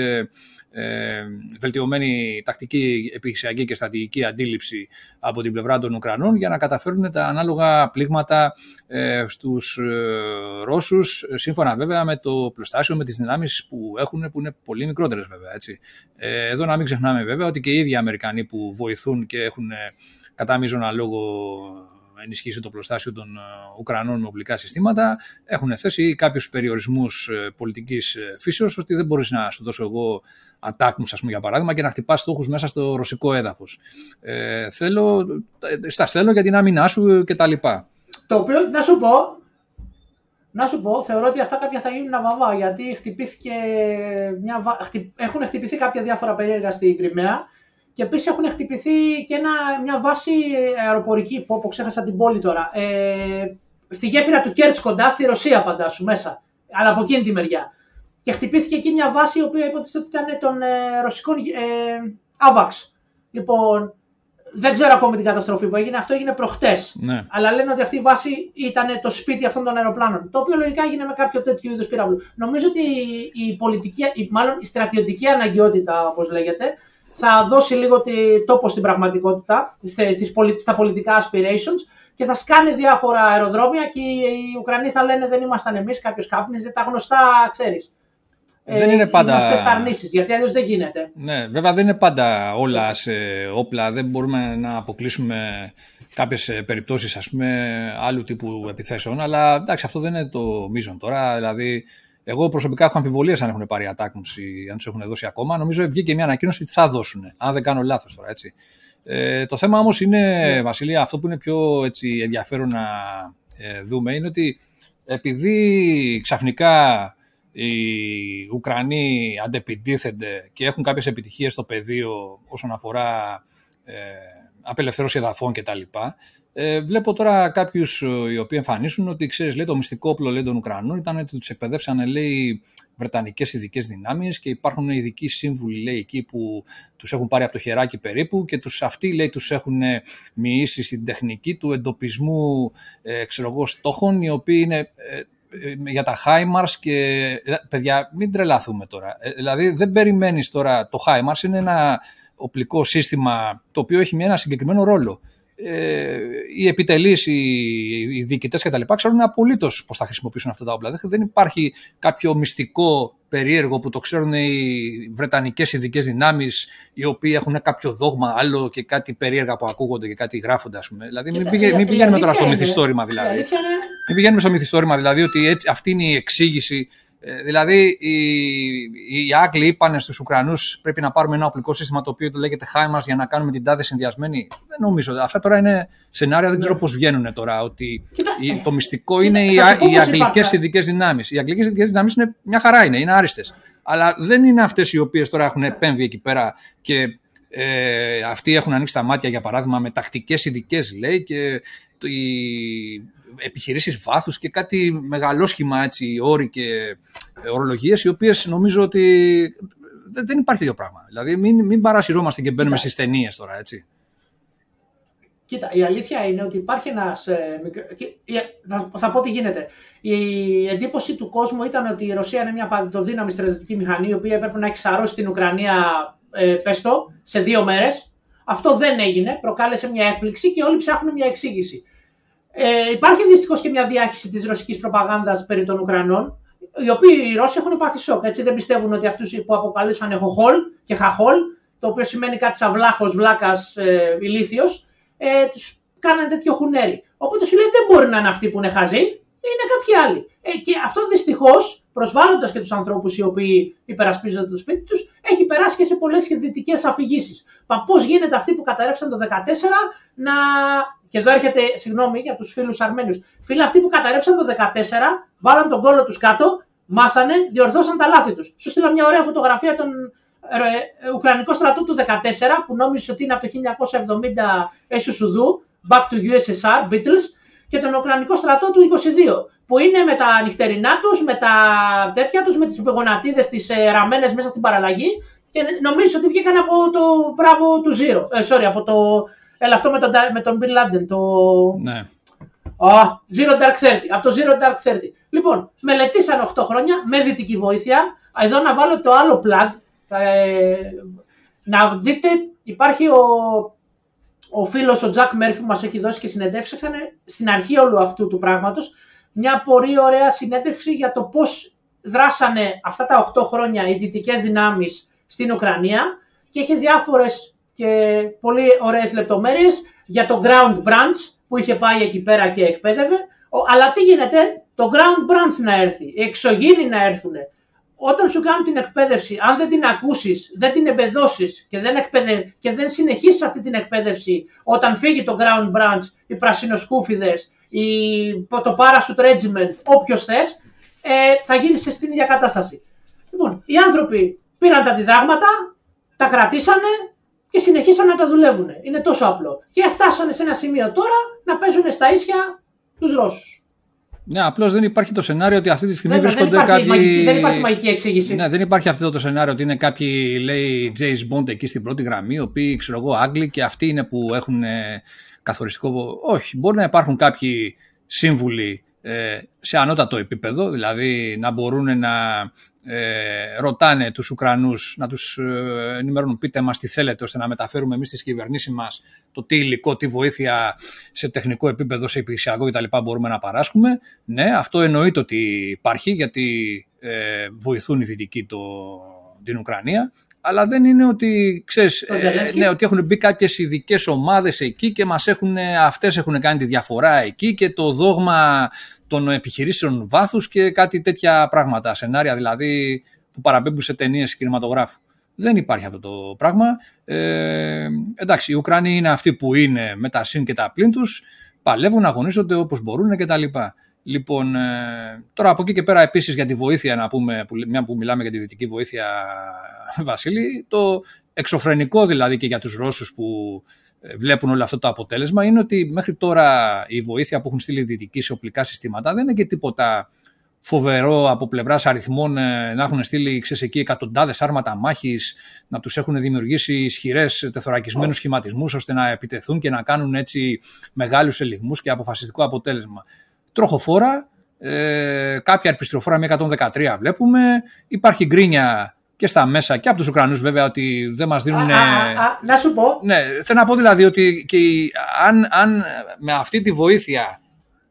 ε, βελτιωμένη τακτική, επιχειρησιακή και στρατηγική αντίληψη από την πλευρά των Ουκρανών για να καταφέρουν τα ανάλογα πλήγματα ε, στους ε, Ρώσους, σύμφωνα βέβαια με το πλωστάσιο, με τις δυνάμεις που έχουν, που είναι πολύ μικρότερες βέβαια. Έτσι. Ε, εδώ να μην ξεχνάμε βέβαια ότι και οι ίδιοι Αμερικανοί που βοηθούν και έχουν κατά μείζωνα λόγο ενισχύσει το πλωστάσιο των ε, Ουκρανών με οπλικά συστήματα. Έχουν θέσει κάποιους περιορισμούς ε, πολιτικής ε, φύσεως, ότι δεν μπορείς να σου δώσω εγώ ατάκμους, ας πούμε, για παράδειγμα, και να χτυπάς στόχους μέσα στο ρωσικό έδαφος. Ε, θέλω, στα θέλω για την άμυνά σου κτλ. Το οποίο, να σου πω, να σου πω, θεωρώ ότι αυτά κάποια θα γίνουν βαβά, γιατί χτυπήθηκε μια, έχουν χτυπηθεί κάποια διάφορα περίεργα στη Κρυμαία και επίσης έχουν χτυπηθεί και ένα, μια βάση αεροπορική, που όπου ξέχασα την πόλη τώρα, ε, στη γέφυρα του Κέρτς κοντά, στη Ρωσία φαντάσου μέσα, αλλά από εκείνη τη μεριά. Και χτυπήθηκε εκεί μια βάση η οποία υποτίθεται ότι ήταν των ε, ρωσικών ε, AVAX. Λοιπόν, δεν ξέρω ακόμη την καταστροφή που έγινε, αυτό έγινε προχτές. Ναι. Αλλά λένε ότι αυτή η βάση ήταν το σπίτι αυτών των αεροπλάνων. Το οποίο λογικά έγινε με κάποιο τέτοιο είδους πύραυλο. Νομίζω ότι η, πολιτική, η, μάλλον η στρατιωτική αναγκαιότητα, όπως λέγεται, θα δώσει λίγο τόπο στην πραγματικότητα, στα πολιτικά aspirations και θα σκάνει διάφορα αεροδρόμια και οι Ουκρανοί θα λένε δεν ήμασταν εμείς, κάποιος κάπνιζε, τα γνωστά ξέρεις. Δεν είναι πάντα. Γνωστέ αρνήσει, γιατί αλλιώς δεν γίνεται. Ναι, βέβαια δεν είναι πάντα όλα σε όπλα. Δεν μπορούμε να αποκλείσουμε κάποιες περιπτώσεις άλλου τύπου επιθέσεων. Αλλά εντάξει, αυτό δεν είναι το μείζον τώρα. Δηλαδή, εγώ προσωπικά έχω αμφιβολίες αν έχουν πάρει ατάκμουση, αν τους έχουν δώσει ακόμα. Νομίζω βγήκε μια ανακοίνωση ότι θα δώσουν, αν δεν κάνω λάθος τώρα, έτσι. Ε, το θέμα όμως είναι, yeah. Ναι. Βασιλεία, αυτό που είναι πιο έτσι, ενδιαφέρον να ε, δούμε είναι ότι επειδή ξαφνικά οι Ουκρανοί αντεπιτίθενται και έχουν κάποιες επιτυχίες στο πεδίο όσον αφορά ε, απελευθέρωση εδαφών κτλ. Ε, βλέπω τώρα κάποιους ε, οι οποίοι εμφανίσουν ότι ξέρεις, λέει, το μυστικό όπλο λέει, των Ουκρανών ήταν ότι τους εκπαιδεύσαν λέει, Βρετανικές ειδικές δυνάμεις και υπάρχουν ειδικοί σύμβουλοι λέει, εκεί που τους έχουν πάρει από το χεράκι περίπου και τους, αυτοί λέει, τους έχουν μοιήσει στην τεχνική του εντοπισμού ε, ξέρω εγώ, στόχων οι οποίοι είναι ε, ε, για τα HIMARS και παιδιά μην τρελαθούμε τώρα. δηλαδή δεν περιμένεις τώρα, το HIMARS είναι ένα οπλικό σύστημα το οποίο έχει ένα συγκεκριμένο ρόλο ε, οι επιτελείς, οι, οι διοικητές κτλ. ξέρουν απολύτως πώς θα χρησιμοποιήσουν αυτά τα όπλα. Δεν υπάρχει κάποιο μυστικό περίεργο που το ξέρουν οι βρετανικές ειδικές δυνάμεις, οι οποίοι έχουν κάποιο δόγμα άλλο και κάτι περίεργα που ακούγονται και κάτι γράφονται, ας πούμε. Δηλαδή, μην, μην πηγαίνουμε τώρα στο μυθιστόρημα, δηλαδή. Μην πηγαίνουμε στο μυθιστόρημα, δηλαδή, ότι έτσι, αυτή είναι η εξήγηση ε, δηλαδή, οι, οι Άγγλοι είπαν στους Ουκρανούς πρέπει να πάρουμε ένα οπλικό σύστημα το οποίο το λέγεται HIMARS για να κάνουμε την τάδε συνδυασμένη. Δεν νομίζω. Αυτά τώρα είναι σενάρια, δεν ξέρω πώς βγαίνουν τώρα. Ότι το μυστικό είναι οι, οι αγγλικές ειδικές δυνάμεις. Οι αγγλικές ειδικές δυνάμεις είναι μια χαρά, είναι, είναι άριστες. Αλλά δεν είναι αυτές οι οποίες τώρα έχουν επέμβει εκεί πέρα και ε, αυτοί έχουν ανοίξει τα μάτια, για παράδειγμα, με τακτικές ειδικές, λέει, και οι επιχειρήσεις βάθους και κάτι μεγαλόσχημα έτσι, όροι και ορολογίες οι οποίες νομίζω ότι δεν υπάρχει τέτοιο πράγμα. Δηλαδή μην, μην παρασυρώμαστε και μπαίνουμε στις ταινίες τώρα, έτσι. Κοίτα, η αλήθεια είναι ότι υπάρχει ένας. Ε, θα, θα πω τι γίνεται. Η εντύπωση του κόσμου ήταν ότι η Ρωσία είναι μια παντοδύναμη στρατιωτική μηχανή, η οποία έπρεπε να εξαρρώσει την Ουκρανία, ε, πέστο, σε δύο μέρες. Αυτό δεν έγινε, προκάλεσε μια έκπληξη και όλοι ψάχνουν μια εξήγηση. Ε, υπάρχει δυστυχώς και μια διάχυση της ρωσικής προπαγάνδας περί των Ουκρανών, οι οποίοι οι Ρώσοι έχουν πάθει σοκ. Έτσι, δεν πιστεύουν ότι αυτούς που αποκαλούσαν χοχόλ και χαχόλ, το οποίο σημαίνει κάτι σαν βλάχος, βλάκας, ε, ηλίθιος, ε, τους κάνανε τέτοιο χουνέρι. Οπότε σου λέει δεν μπορεί να είναι αυτοί που είναι χαζοί, είναι κάποιοι άλλοι. Ε, και αυτό δυστυχώς, προσβάλλοντας και τους ανθρώπους οι οποίοι υπερασπίζονται το σπίτι τους, έχει περάσει και σε πολλές δυτικέ αφηγήσεις. Πώς γίνεται αυτοί που καταρρεύσαν το 2014 να και εδώ έρχεται, συγγνώμη για τους φίλους Αρμένιους. Φίλοι αυτοί που καταρρεύσαν το 14, βάλαν τον κόλλο τους κάτω, μάθανε, διορθώσαν τα λάθη τους. Σου στείλα μια ωραία φωτογραφία των ε, Ουκρανικό στρατό του 14, που νόμιζε ότι είναι από το 1970 έσους Σουδού, Back to USSR, Beatles, και τον Ουκρανικό στρατό του 22, που είναι με τα νυχτερινά τους, με τα τέτοια τους, με τις γονατίδε, τις ε, ραμμένες μέσα στην παραλλαγή, και νομίζω ότι βγήκαν από το μπράβο του Zero. Ε, sorry, από το Έλα, αυτό με τον, με τον Bin Laden, το... Ναι. Oh, Zero Dark 30, από το Zero Dark 30. Λοιπόν, μελετήσαν 8 χρόνια με δυτική βοήθεια. Εδώ να βάλω το άλλο plug. Ε, να δείτε, υπάρχει ο, ο φίλος ο Jack Murphy που μας έχει δώσει και συνεντεύξεις στην αρχή όλου αυτού του πράγματος μια πολύ ωραία συνέντευξη για το πώς δράσανε αυτά τα 8 χρόνια οι δυτικές δυνάμεις στην Ουκρανία και έχει διάφορες και πολύ ωραίες λεπτομέρειες για το ground branch που είχε πάει εκεί πέρα και εκπαίδευε. Αλλά τι γίνεται, το ground branch να έρθει, οι εξωγήινοι να έρθουν. Όταν σου κάνουν την εκπαίδευση, αν δεν την ακούσεις, δεν την εμπεδώσεις και δεν, εκπαιδε... και δεν συνεχίσεις αυτή την εκπαίδευση όταν φύγει το ground branch, οι πρασινοσκούφιδες, η... το parachute regiment, όποιος θες, ε, θα γίνεις στην ίδια κατάσταση. Λοιπόν, οι άνθρωποι πήραν τα διδάγματα, τα κρατήσανε, και συνεχίσαν να τα δουλεύουν. Είναι τόσο απλό. Και φτάσανε σε ένα σημείο τώρα να παίζουν στα ίσια τους Ρώσους. Ναι, απλώς δεν υπάρχει το σενάριο ότι αυτή τη στιγμή βρίσκονται δεν κάποιοι. Μαγική, δεν υπάρχει μαγική εξήγηση. Ναι, δεν υπάρχει αυτό το σενάριο ότι είναι κάποιοι, λέει, James Bond εκεί στην πρώτη γραμμή, οι οποίοι, ξέρω εγώ, Άγγλοι και αυτοί είναι που έχουν ε, καθοριστικό. Όχι, μπορεί να υπάρχουν κάποιοι σύμβουλοι ε, σε ανώτατο επίπεδο, δηλαδή να μπορούν να ε, ρωτάνε τους Ουκρανούς να τους ε, ενημερώνουν πείτε μας τι θέλετε ώστε να μεταφέρουμε εμείς στις κυβερνήσεις μας το τι υλικό, τι βοήθεια σε τεχνικό επίπεδο, σε υπηρεσιακό κτλ. μπορούμε να παράσχουμε. Ναι, αυτό εννοείται ότι υπάρχει γιατί ε, βοηθούν οι δυτικοί το, την Ουκρανία αλλά δεν είναι ότι, ξέρεις, ε, ναι, ότι έχουν μπει κάποιες ειδικές ομάδες εκεί και μας έχουν, αυτές έχουν κάνει τη διαφορά εκεί και το δόγμα των επιχειρήσεων βάθους και κάτι τέτοια πράγματα. Σενάρια δηλαδή που παραπέμπουν σε ταινίες κινηματογράφου. Δεν υπάρχει αυτό το πράγμα. Ε, εντάξει, οι Ουκρανοί είναι αυτοί που είναι με τα συν και τα πλήν τους, παλεύουν, αγωνίζονται όπως μπορούν κτλ. Λοιπόν, ε, τώρα από εκεί και πέρα επίσης για τη βοήθεια, να πούμε, μια που μιλάμε για τη δυτική βοήθεια, Βασίλη, το εξωφρενικό δηλαδή και για τους Ρώσους που ε, βλέπουν όλο αυτό το αποτέλεσμα είναι ότι μέχρι τώρα η βοήθεια που έχουν στείλει οι δυτικοί σε οπλικά συστήματα δεν είναι και τίποτα φοβερό από πλευράς αριθμών ε, να έχουν στείλει ξέρεις, εκεί εκατοντάδες άρματα μάχης, να τους έχουν δημιουργήσει ισχυρές τεθωρακισμένους σχηματισμούς ώστε να επιτεθούν και να κάνουν έτσι μεγάλους ελιγμούς και αποφασιστικό αποτέλεσμα. Τροχοφόρα, ε, κάποια επιστροφόρα με 113 βλέπουμε, υπάρχει γκρίνια και στα μέσα και από τους Ουκρανούς, βέβαια ότι δεν μας δίνουν. Α, α, να σου πω. Ναι, θέλω να πω δηλαδή ότι και αν, αν με αυτή τη βοήθεια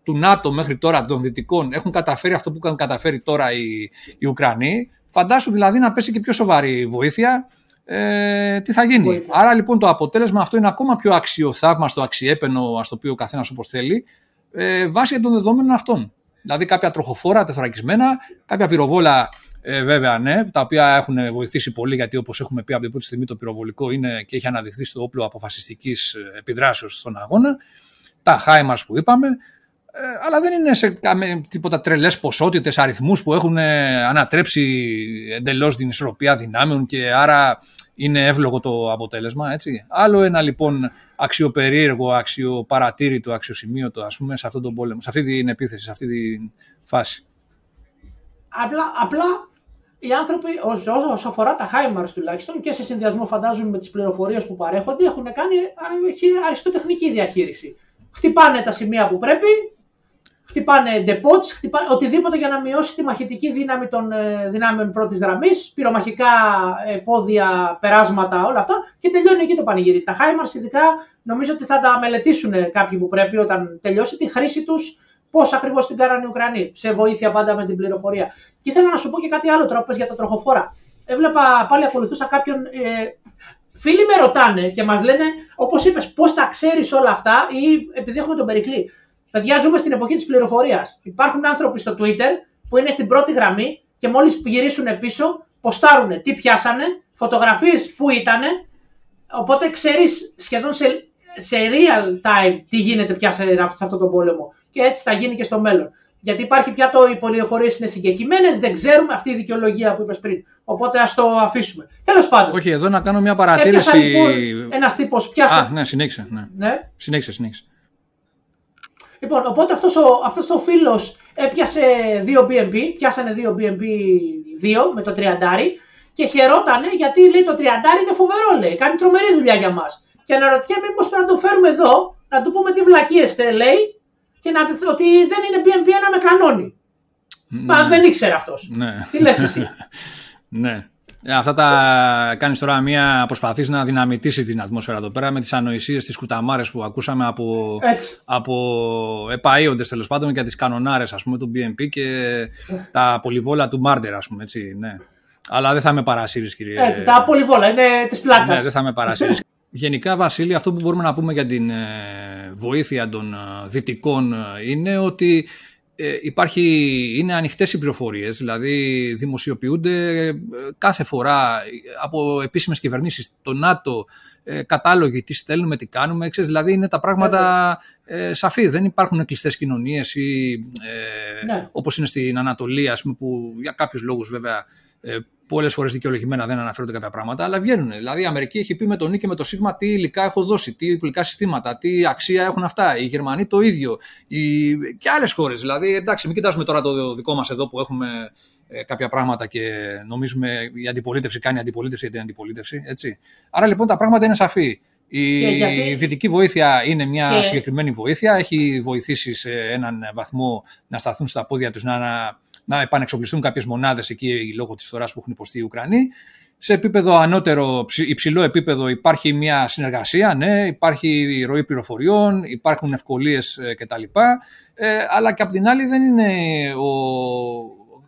του ΝΑΤΟ μέχρι τώρα των Δυτικών έχουν καταφέρει αυτό που έχουν καταφέρει τώρα οι, οι Ουκρανοί, φαντάσου δηλαδή να πέσει και πιο σοβαρή βοήθεια. Ε, τι θα γίνει. Βοήθεια. Άρα λοιπόν το αποτέλεσμα αυτό είναι ακόμα πιο αξιοθαύμαστο, αξιέπαινο, ας το πει ο καθένας όπως θέλει, ε, βάσει των δεδομένων αυτών. Δηλαδή κάποια τροχοφόρα τεθωρακισμένα, κάποια πυροβόλα ε, βέβαια ναι, τα οποία έχουν βοηθήσει πολύ γιατί όπως έχουμε πει από την πρώτη στιγμή το πυροβολικό είναι και έχει αναδειχθεί στο όπλο αποφασιστικής επιδράσεως στον αγώνα. Τα Χάιμαρ που είπαμε, ε, αλλά δεν είναι σε τίποτα τρελές ποσότητες, αριθμούς που έχουν ε, ανατρέψει εντελώς την ισορροπία δυνάμεων και άρα είναι εύλογο το αποτέλεσμα. Έτσι. Άλλο ένα λοιπόν αξιοπερίεργο, αξιοπαρατήρητο, αξιοσημείωτο ας πούμε, σε αυτόν τον πόλεμο, σε αυτή την επίθεση, σε αυτή τη φάση. Απλά, απλά οι άνθρωποι, όσο αφορά τα HIMARS τουλάχιστον και σε συνδυασμό φαντάζομαι με τις πληροφορίες που παρέχονται, έχουν κάνει αριστοτεχνική διαχείριση. Χτυπάνε τα σημεία που πρέπει, χτυπάνε depots, χτυπάνε οτιδήποτε για να μειώσει τη μαχητική δύναμη των ε, δυνάμεων πρώτης γραμμής, πυρομαχικά εφόδια, περάσματα, όλα αυτά και τελειώνει εκεί το πανηγύρι. Τα HIMARS ειδικά νομίζω ότι θα τα μελετήσουν κάποιοι που πρέπει όταν τελειώσει τη χρήση τους, πώς ακριβώς την κάνανε οι Ουκρανοί, σε βοήθεια πάντα με την πληροφορία. Και ήθελα να σου πω και κάτι άλλο τώρα για τα τροχοφόρα. Έβλεπα πάλι ακολουθούσα κάποιον. Ε, φίλοι με ρωτάνε και μας λένε, όπως είπες, πώς τα ξέρεις όλα αυτά ή επειδή έχουμε τον Περικλή. Παιδιά, ζούμε στην εποχή της πληροφορίας. Υπάρχουν άνθρωποι στο Twitter που είναι στην πρώτη γραμμή και μόλις γυρίσουν πίσω, ποστάρουν τι πιάσανε, φωτογραφίες που ήταν. Οπότε ξέρεις σχεδόν σε, σε real time τι γίνεται πια σε, σε αυτόν τον πόλεμο. Και έτσι θα γίνει και στο μέλλον. Γιατί υπάρχει πια το οι πληροφορίε είναι συγκεκριμένες, δεν ξέρουμε αυτή η δικαιολογία που είπες πριν. Οπότε ας το αφήσουμε. Τέλος πάντων. Όχι, εδώ να κάνω μια παρατήρηση. Λοιπόν, ένας τύπος πιάσε. Α, ναι, συνέχισε. Ναι. ναι. Συνέχισε, συνέχισε. Λοιπόν, οπότε αυτός ο, αυτός ο φίλος έπιασε δύο BNB, πιάσανε δύο BNB 2 με το 30 και χαιρότανε γιατί λέει το 30 είναι φοβερό λέει, κάνει τρομερή δουλειά για μας. Και αναρωτιέμαι μήπως πρέπει να το φέρουμε εδώ, να του πούμε τι βλακίες λέει και να ότι δεν είναι BNB ένα με κανόνι. Ναι. Μα δεν ήξερε αυτός. Ναι. Τι λες εσύ; (laughs) ναι. Ε, αυτά τα κάνεις τώρα μία προσπαθείς να δυναμητήσεις την ατμόσφαιρα εδώ πέρα με τις ανοησίες, τις κουταμάρες που ακούσαμε από, από επαΐοντες τέλος πάντων για τις κανονάρες ας πούμε του BNP και τα πολυβόλα του Μάρντερ ας πούμε έτσι, ναι. Αλλά δεν θα με παρασύρεις κύριε. Έτσι, τα πολυβόλα είναι της πλάκας. Ναι, δεν θα με παρασύρεις. Γενικά Βασίλη αυτό που μπορούμε να πούμε για την ε, βοήθεια των ε, δυτικών είναι ότι ε, υπάρχει, είναι ανοιχτές οι πληροφορίες, δηλαδή δημοσιοποιούνται ε, κάθε φορά από επίσημες κυβερνήσεις, το ΝΑΤΟ, ε, κατάλογοι, τι στέλνουμε, τι κάνουμε, ξέρεις, δηλαδή είναι τα πράγματα ε, σαφή, δεν υπάρχουν κλειστές κοινωνίες ή ε, ναι. όπως είναι στην Ανατολή, ας πούμε, που για κάποιους λόγους βέβαια ε, πολλές φορές δικαιολογημένα δεν αναφέρονται κάποια πράγματα, αλλά βγαίνουν. Δηλαδή η Αμερική έχει πει με τον Νί και με το Σίγμα τι υλικά έχω δώσει, τι υλικά συστήματα, τι αξία έχουν αυτά. Οι Γερμανοί το ίδιο. Οι... Και άλλες χώρες. Δηλαδή, εντάξει, μην κοιτάζουμε τώρα το δικό μας εδώ που έχουμε ε, κάποια πράγματα και νομίζουμε η αντιπολίτευση κάνει αντιπολίτευση για την αντιπολίτευση. Έτσι. Άρα λοιπόν τα πράγματα είναι σαφή. Η γιατί... δυτική βοήθεια είναι μια και... συγκεκριμένη βοήθεια. Έχει βοηθήσει σε έναν βαθμό να σταθούν στα πόδια τους, να να επανεξοπλιστούν κάποιες μονάδες εκεί λόγω της φθοράς που έχουν υποστεί οι Ουκρανοί. Σε επίπεδο ανώτερο, υψηλό επίπεδο υπάρχει μια συνεργασία, ναι, υπάρχει ροή πληροφοριών, υπάρχουν ευκολίες ε, κτλ. Ε, αλλά και απ' την άλλη δεν είναι ο,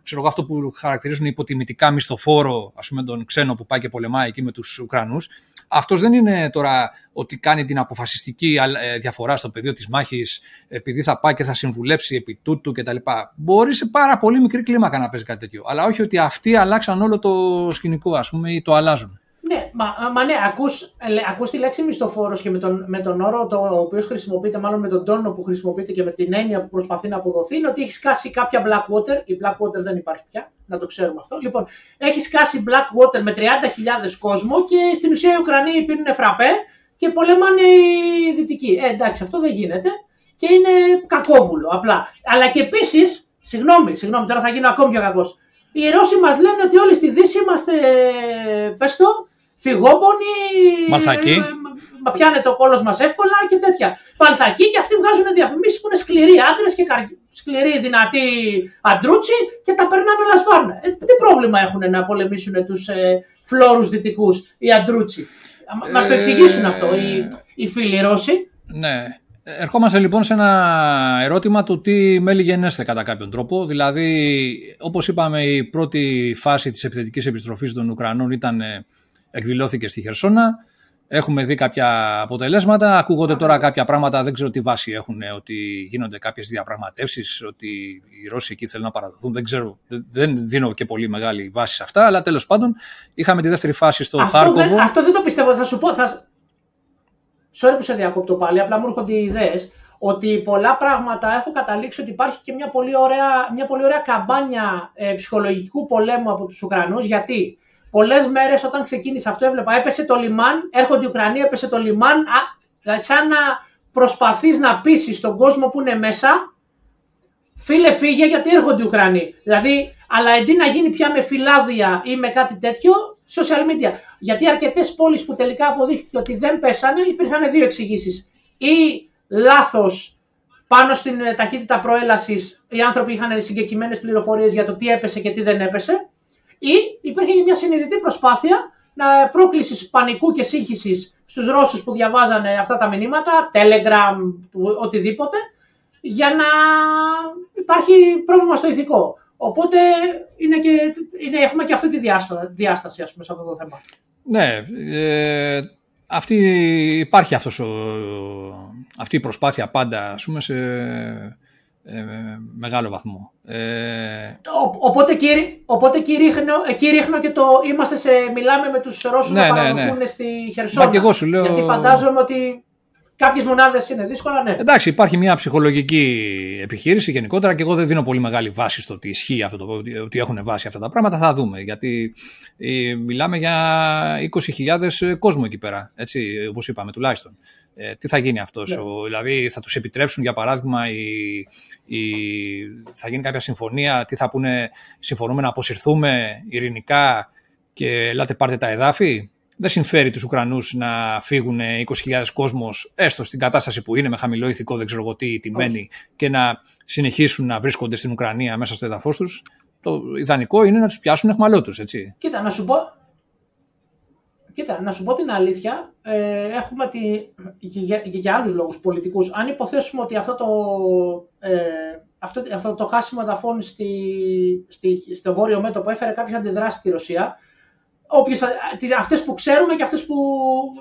ξέρω αυτό που χαρακτηρίζουν υποτιμητικά μισθοφόρο, ας πούμε τον ξένο που πάει και πολεμάει εκεί με τους Ουκρανούς. Αυτός δεν είναι τώρα ότι κάνει την αποφασιστική ε, διαφορά στο πεδίο της μάχης επειδή θα πάει και θα συμβουλέψει επί τούτου κτλ. Μπορεί σε πάρα πολύ μικρή κλίμακα να παίζει κάτι τέτοιο. Αλλά όχι ότι αυτοί αλλάξαν όλο το σκηνικό ας πούμε ή το αλλάζουν. Ναι, μα, μα ναι, ακούς, ε, ακούς τη λέξη μισθοφόρος και με τον, με τον όρο το, ο οποίος χρησιμοποιείται, μάλλον με τον τόνο που χρησιμοποιείται και με την έννοια που προσπαθεί να αποδοθεί, είναι ότι έχει σκάσει κάποια Blackwater. Η Blackwater δεν υπάρχει πια, να το ξέρουμε αυτό. Λοιπόν, έχει σκάσει Blackwater με 30.000 κόσμο και στην ουσία οι Ουκρανοί πίνουν φραπέ και πολέμανε οι Δυτικοί. Ε, εντάξει, αυτό δεν γίνεται και είναι κακόβουλο απλά. Αλλά και επίσης, συγγνώμη, συγγνώμη, τώρα θα γίνω ακόμη πιο κακός. Οι Ρώσοι μας λένε ότι όλοι στη Δύση είμαστε, πες το, φυγόπονοι. Μαλθακοί. Ε, μα πιάνεται ο κόλος μας εύκολα και τέτοια. Παλθακοί και αυτοί βγάζουν διαφημίσεις που είναι σκληροί άντρες και καρ... σκληροί δυνατοί αντρούτσι και τα περνάνε όλα σβάρνα. Ε, τι πρόβλημα έχουν να πολεμήσουν τους ε, φλόρους δυτικούς οι αντρούτσι; Μα το εξηγήσουν αυτό οι, οι φίλοι Ρώσοι. Ναι. Ερχόμαστε λοιπόν σε ένα ερώτημα του τι μέλη γενέστε κατά κάποιον τρόπο. Δηλαδή, όπως είπαμε, η πρώτη φάση της επιθετικής επιστροφής των Ουκρανών ήταν, ε, εκδηλώθηκε στη Χερσόνα. Έχουμε δει κάποια αποτελέσματα. Ακούγονται τώρα κάποια πράγματα, δεν ξέρω τι βάση έχουν, ε, ότι γίνονται κάποιες διαπραγματεύσεις, ότι οι Ρώσοι εκεί θέλουν να παραδοθούν. Δεν ξέρω, δεν δίνω και πολύ μεγάλη βάση σε αυτά, αλλά τέλος πάντων είχαμε τη δεύτερη φάση στο αυτό Χάρκοβο. Δεν, αυτό δεν το πιστεύω. Θα σου πω, θα, sorry που σε διακόπτω πάλι, απλά μου έρχονται οι ιδέες, ότι πολλά πράγματα έχω καταλήξει ότι υπάρχει και μια πολύ ωραία, μια πολύ ωραία καμπάνια ε, ψυχολογικού πολέμου από τους Ουκρανούς, γιατί; Πολλές μέρες όταν ξεκίνησε αυτό έβλεπα έπεσε το λιμάν, έρχονται οι Ουκρανοί, έπεσε το λιμάν, α, δηλαδή σαν να προσπαθείς να πείσει τον κόσμο που είναι μέσα, φίλε φύγε γιατί έρχονται οι Ουκρανοί. Δηλαδή, αλλά αντί να γίνει πια με φυλάδια ή με κάτι τέτοιο, social media. Γιατί αρκετές πόλεις που τελικά αποδείχθηκε ότι δεν πέσανε, υπήρχαν δύο εξηγήσεις. Ή λάθος πάνω στην ε, ταχύτητα προέλασης, οι άνθρωποι είχαν συγκεκριμένες πληροφορίες για το τι έπεσε και τι δεν έπεσε. Ή υπήρχε μια συνειδητή προσπάθεια να πρόκλησης πανικού και σύγχυσης στους Ρώσους που διαβάζανε αυτά τα μηνύματα, Telegram, οτιδήποτε, για να υπάρχει πρόβλημα στο ηθικό. Οπότε είναι και, είναι, έχουμε και αυτή τη διάσταση, ας πούμε, σε αυτό το θέμα. Ναι, ε, αυτή, υπάρχει αυτός ο, αυτή η προσπάθεια πάντα, ας πούμε, σε ε, μεγάλο βαθμό. Ε, οπότε, εκεί, οπότε εκεί, ρίχνω, εκεί ρίχνω και το είμαστε σε, μιλάμε με τους Ρώσους ναι, να ναι, ναι. στη Χερσόνα. και εγώ σου λέω... Γιατί φαντάζομαι ότι Κάποιες μονάδες είναι δύσκολα, ναι. Εντάξει, υπάρχει μια ψυχολογική επιχείρηση γενικότερα και εγώ δεν δίνω πολύ μεγάλη βάση στο ότι ισχύει αυτό, το, ότι έχουν βάση αυτά τα πράγματα. Θα δούμε. Γιατί ε, μιλάμε για 20.000 κόσμο εκεί πέρα. Έτσι, όπως είπαμε, τουλάχιστον. Ε, τι θα γίνει αυτό, ναι. δηλαδή θα τους επιτρέψουν για παράδειγμα, η, η, θα γίνει κάποια συμφωνία, τι θα πούνε, συμφωνούμε να αποσυρθούμε ειρηνικά και ελάτε πάρτε τα εδάφη; Δεν συμφέρει τους Ουκρανούς να φύγουν 20.000 κόσμος έστω στην κατάσταση που είναι με χαμηλό ηθικό δεν ξέρω τι τιμένη και να συνεχίσουν να βρίσκονται στην Ουκρανία μέσα στο έδαφος τους. Το ιδανικό είναι να τους πιάσουν εχμαλώτους, έτσι. Κοίτα, να σου πω, Κοίτα, να σου πω την αλήθεια, ε, έχουμε τη, και, για, και για άλλους λόγους πολιτικούς. Αν υποθέσουμε ότι αυτό το, ε, αυτό, αυτό το χάσιμο εδαφών στη, στη, στο βόρειο μέτωπο έφερε κάποια αντιδράσει στη Ρωσία, όποιες, αυτές που ξέρουμε και αυτές που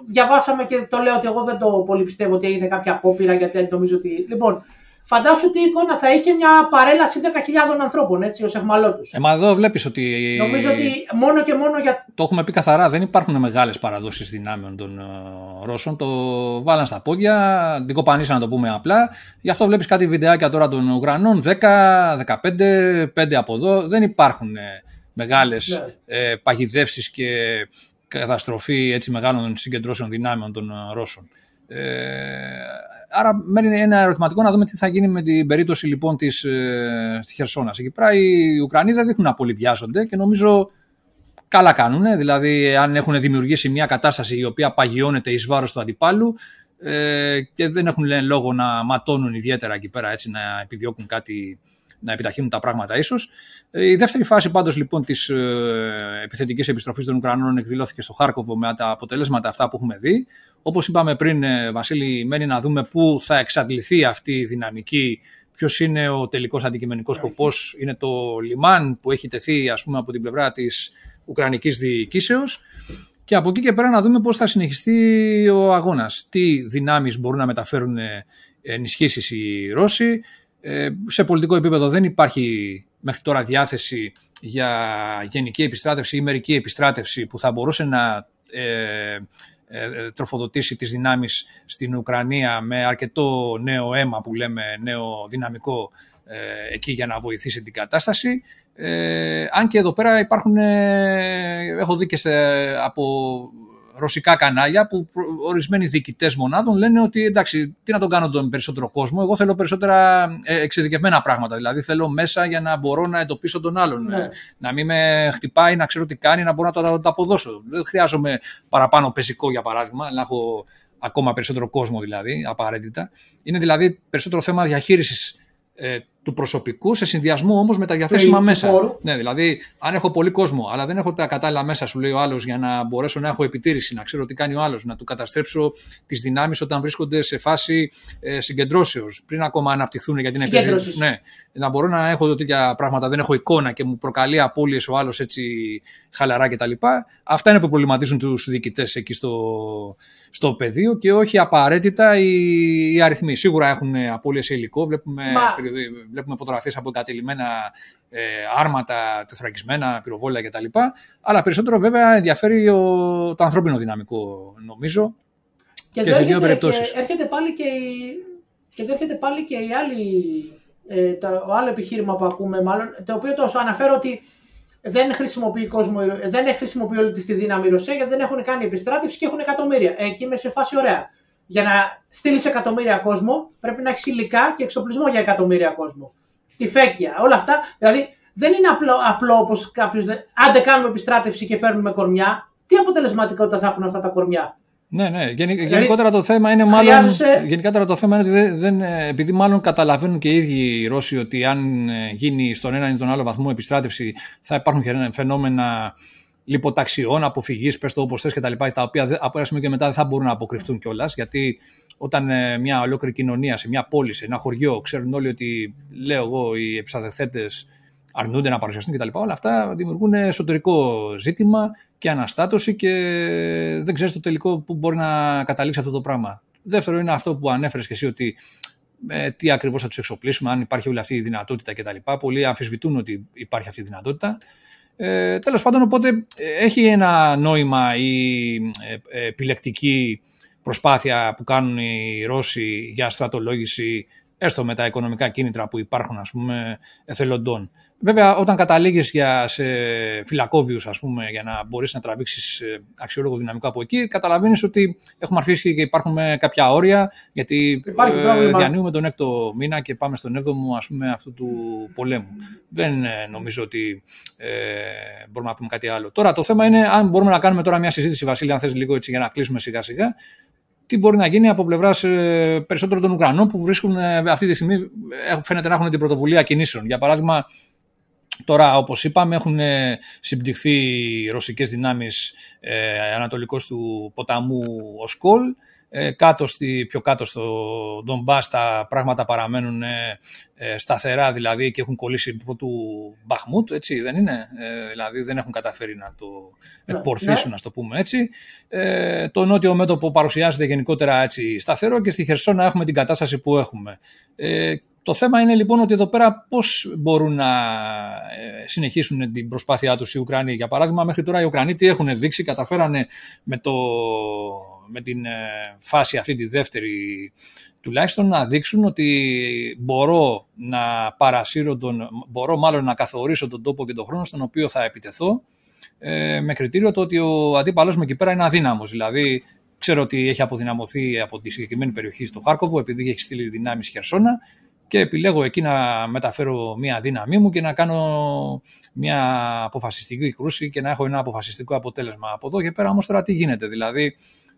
διαβάσαμε και το λέω ότι εγώ δεν το πολύ πιστεύω ότι έγινε κάποια απόπειρα γιατί νομίζω ότι... Λοιπόν, φαντάσου ότι η εικόνα θα είχε μια παρέλαση 10.000 ανθρώπων έτσι ως εχμαλώτους. Ε, μα εδώ βλέπεις ότι... Νομίζω ότι μόνο και μόνο για... Το έχουμε πει καθαρά, δεν υπάρχουν μεγάλες παραδόσεις δυνάμεων των uh, Ρώσων. Το βάλαν στα πόδια, την κοπανίσαν να το πούμε απλά. Γι' αυτό βλέπεις κάτι βιντεάκια τώρα των Ουκρανών, 10, 15, 5 από εδώ. Δεν υπάρχουν μεγάλες ναι. ε, παγιδεύσεις και καταστροφή έτσι μεγάλων συγκεντρώσεων δυνάμεων των ε, Ρώσων. Ε, άρα μένει ένα ερωτηματικό να δούμε τι θα γίνει με την περίπτωση λοιπόν της, ε, στη Χερσόνας. Εκεί πέρα οι Ουκρανοί δεν δείχνουν να πολυβιάζονται και νομίζω καλά κάνουν. Δηλαδή αν έχουν δημιουργήσει μια κατάσταση η οποία παγιώνεται εις βάρος του αντιπάλου ε, και δεν έχουν λένε, λόγο να ματώνουν ιδιαίτερα εκεί πέρα έτσι να επιδιώκουν κάτι να επιταχύνουν τα πράγματα ίσως. Ε, η δεύτερη φάση πάντως λοιπόν της ε, επιθετικής επιστροφής των Ουκρανών εκδηλώθηκε στο Χάρκοβο με τα αποτελέσματα αυτά που έχουμε δει. Όπως είπαμε πριν, ε, Βασίλη, μένει να δούμε πού θα εξαντληθεί αυτή η δυναμική, ποιος είναι ο τελικός αντικειμενικός σκοπός. Είναι το λιμάν που έχει τεθεί ας πούμε, από την πλευρά της Ουκρανικής διοικήσεως. Και από εκεί και πέρα να δούμε πώς θα συνεχιστεί ο αγώνας. Τι δυνάμεις μπορούν να μεταφέρουν ενισχύσεις οι Ρώσοι, ε, σε πολιτικό επίπεδο δεν υπάρχει μέχρι τώρα διάθεση για γενική επιστράτευση ή μερική επιστράτευση που θα μπορούσε να ε, ε, τροφοδοτήσει τις δυνάμεις στην Ουκρανία με αρκετό νέο αίμα που λέμε, νέο δυναμικό ε, εκεί για να βοηθήσει την κατάσταση. Ε, αν και εδώ πέρα υπάρχουν, έχω δει και σε, από ρωσικά κανάλια που ορισμένοι διοικητές μονάδων λένε ότι εντάξει, τι να τον κάνω τον περισσότερο κόσμο. Εγώ θέλω περισσότερα ε, εξειδικευμένα πράγματα. Δηλαδή θέλω μέσα για να μπορώ να εντοπίσω τον άλλον. Ναι. Ε, να μην με χτυπάει, να ξέρω τι κάνει, να μπορώ να το, το αποδώσω. Δεν χρειάζομαι παραπάνω πεζικό για παράδειγμα, να έχω ακόμα περισσότερο κόσμο δηλαδή, απαραίτητα. Είναι δηλαδή περισσότερο θέμα διαχείρισης ε, του προσωπικού σε συνδυασμό όμως με τα διαθέσιμα μέσα. Ναι, δηλαδή, αν έχω πολύ κόσμο, αλλά δεν έχω τα κατάλληλα μέσα, σου λέει ο άλλος, για να μπορέσω να έχω επιτήρηση, να ξέρω τι κάνει ο άλλος, να του καταστρέψω τις δυνάμεις όταν βρίσκονται σε φάση ε, συγκεντρώσεως, πριν ακόμα αναπτυχθούν για την επίδειξη. Ναι, να μπορώ να έχω τέτοια πράγματα, δεν έχω εικόνα και μου προκαλεί απώλειες ο άλλος έτσι χαλαρά κτλ. Αυτά είναι που προβληματίζουν τους διοικητές εκεί στο, στο πεδίο και όχι απαραίτητα οι, οι αριθμοί. Σίγουρα έχουν απώλειες υλικό, βλέπουμε, βλέπουμε φωτογραφίες από εγκατελειμμένα ε, άρματα, τεθρακισμένα, πυροβόλια κτλ. Αλλά περισσότερο βέβαια ενδιαφέρει ο, το ανθρώπινο δυναμικό, νομίζω. Και, και σε δύο περιπτώσεις. Έρχεται πάλι και, και εδώ έρχεται πάλι και η άλλη, ε, το άλλο επιχείρημα που ακούμε, μάλλον, το οποίο το αναφέρω ότι δεν χρησιμοποιεί, κόσμο, δεν χρησιμοποιεί όλη της δύναμη η Ρωσία γιατί δεν έχουν κάνει επιστράτευση και έχουν εκατομμύρια. Εκεί είμαι σε φάση ωραία. Για να στείλεις εκατομμύρια κόσμο πρέπει να έχεις υλικά και εξοπλισμό για εκατομμύρια κόσμο. Τη φέκια, όλα αυτά. Δηλαδή δεν είναι απλό, απλό όπως κάποιος. Άντε κάνουμε επιστράτευση και φέρνουμε κορμιά. Τι αποτελεσματικότητα θα έχουν αυτά τα κορμιά; Ναι, ναι. Δηλαδή, γενικότερα το θέμα είναι μάλλον. Γενικότερα το θέμα είναι ότι δεν, δεν, επειδή μάλλον καταλαβαίνουν και οι ίδιοι οι Ρώσοι ότι αν ε, γίνει στον έναν ή τον άλλο βαθμό επιστράτευση θα υπάρχουν φαινόμενα λιποταξιών, αποφυγής, πες το όπως θες κτλ. Τα, τα οποία από ένα σημείο και μετά δεν θα μπορούν να αποκρυφτούν κιόλας. Γιατί όταν ε, μια ολόκληρη κοινωνία σε μια πόλη, σε ένα χωριό, ξέρουν όλοι ότι λέω εγώ οι επιστρατευτέ αρνούνται να παρουσιαστούν κτλ. Όλα αυτά δημιουργούν εσωτερικό ζήτημα και αναστάτωση και δεν ξέρεις το τελικό που μπορεί να καταλήξει αυτό το πράγμα. Δεύτερο είναι αυτό που ανέφερες και εσύ ότι ε, τι ακριβώς θα τους εξοπλίσουμε, αν υπάρχει όλη αυτή η δυνατότητα κτλ. Πολλοί αμφισβητούν ότι υπάρχει αυτή η δυνατότητα. Ε, τέλος πάντων, οπότε ε, έχει ένα νόημα η ε, επιλεκτική προσπάθεια που κάνουν οι Ρώσοι για στρατολόγηση έστω με τα οικονομικά κίνητρα που υπάρχουν ας πούμε εθελοντών. Βέβαια, όταν καταλήγεις σε φυλακόβιους, ας πούμε, για να μπορείς να τραβήξεις ε, αξιόλογο δυναμικό από εκεί, καταλαβαίνεις ότι έχουμε αρχίσει και υπάρχουν κάποια όρια, γιατί ε, διανύουμε τον έκτο μήνα και πάμε στον έβδομο ας πούμε, αυτού του πολέμου. Δεν ε, νομίζω ότι ε, μπορούμε να πούμε κάτι άλλο. Τώρα, το θέμα είναι αν μπορούμε να κάνουμε τώρα μια συζήτηση, Βασίλη, αν θες λίγο έτσι για να κλείσουμε σιγά-σιγά, τι μπορεί να γίνει από πλευράς ε, περισσότερων των Ουκρανών που βρίσκουν αυτή τη στιγμή, φαίνεται να έχουν την πρωτοβουλία κινήσεων. Για παράδειγμα, Τώρα, όπως είπαμε, έχουν ε, συμπτυχθεί ρωσικές δυνάμεις ε, ανατολικός του ποταμού Οσκόλ. Ε, κάτω στη, πιο κάτω στο Ντομπάς τα πράγματα παραμένουν ε, ε, σταθερά δηλαδή και έχουν κολλήσει του Μπαχμούτ, έτσι δεν είναι; Ε, δηλαδή δεν έχουν καταφέρει να το ναι, εκπορθήσουν, ναι. το πούμε έτσι. Ε, το νότιο μέτωπο παρουσιάζεται γενικότερα έτσι σταθερό και στη Χερσόνα έχουμε την κατάσταση που έχουμε. Ε, το θέμα είναι λοιπόν ότι εδώ πέρα πώς μπορούν να ε, συνεχίσουν την προσπάθειά τους οι Ουκρανοί. Για παράδειγμα, μέχρι τώρα οι Ουκρανοί τι έχουν δείξει, καταφέρανε με, το, με την ε, φάση αυτή τη δεύτερη τουλάχιστον να δείξουν ότι μπορώ να παρασύρω τον, μπορώ μάλλον να καθορίσω τον τόπο και τον χρόνο στον οποίο θα επιτεθώ ε, με κριτήριο το ότι ο αντίπαλος μου εκεί πέρα είναι αδύναμος. Δηλαδή ξέρω ότι έχει αποδυναμωθεί από τη συγκεκριμένη περιοχή στο Χάρκοβο επειδή έχει στείλει δυνάμεις Χερσόνα και επιλέγω εκεί να μεταφέρω μια δύναμή μου και να κάνω μια αποφασιστική κρούση και να έχω ένα αποφασιστικό αποτέλεσμα. Από εδώ και πέρα όμως τώρα τι γίνεται, δηλαδή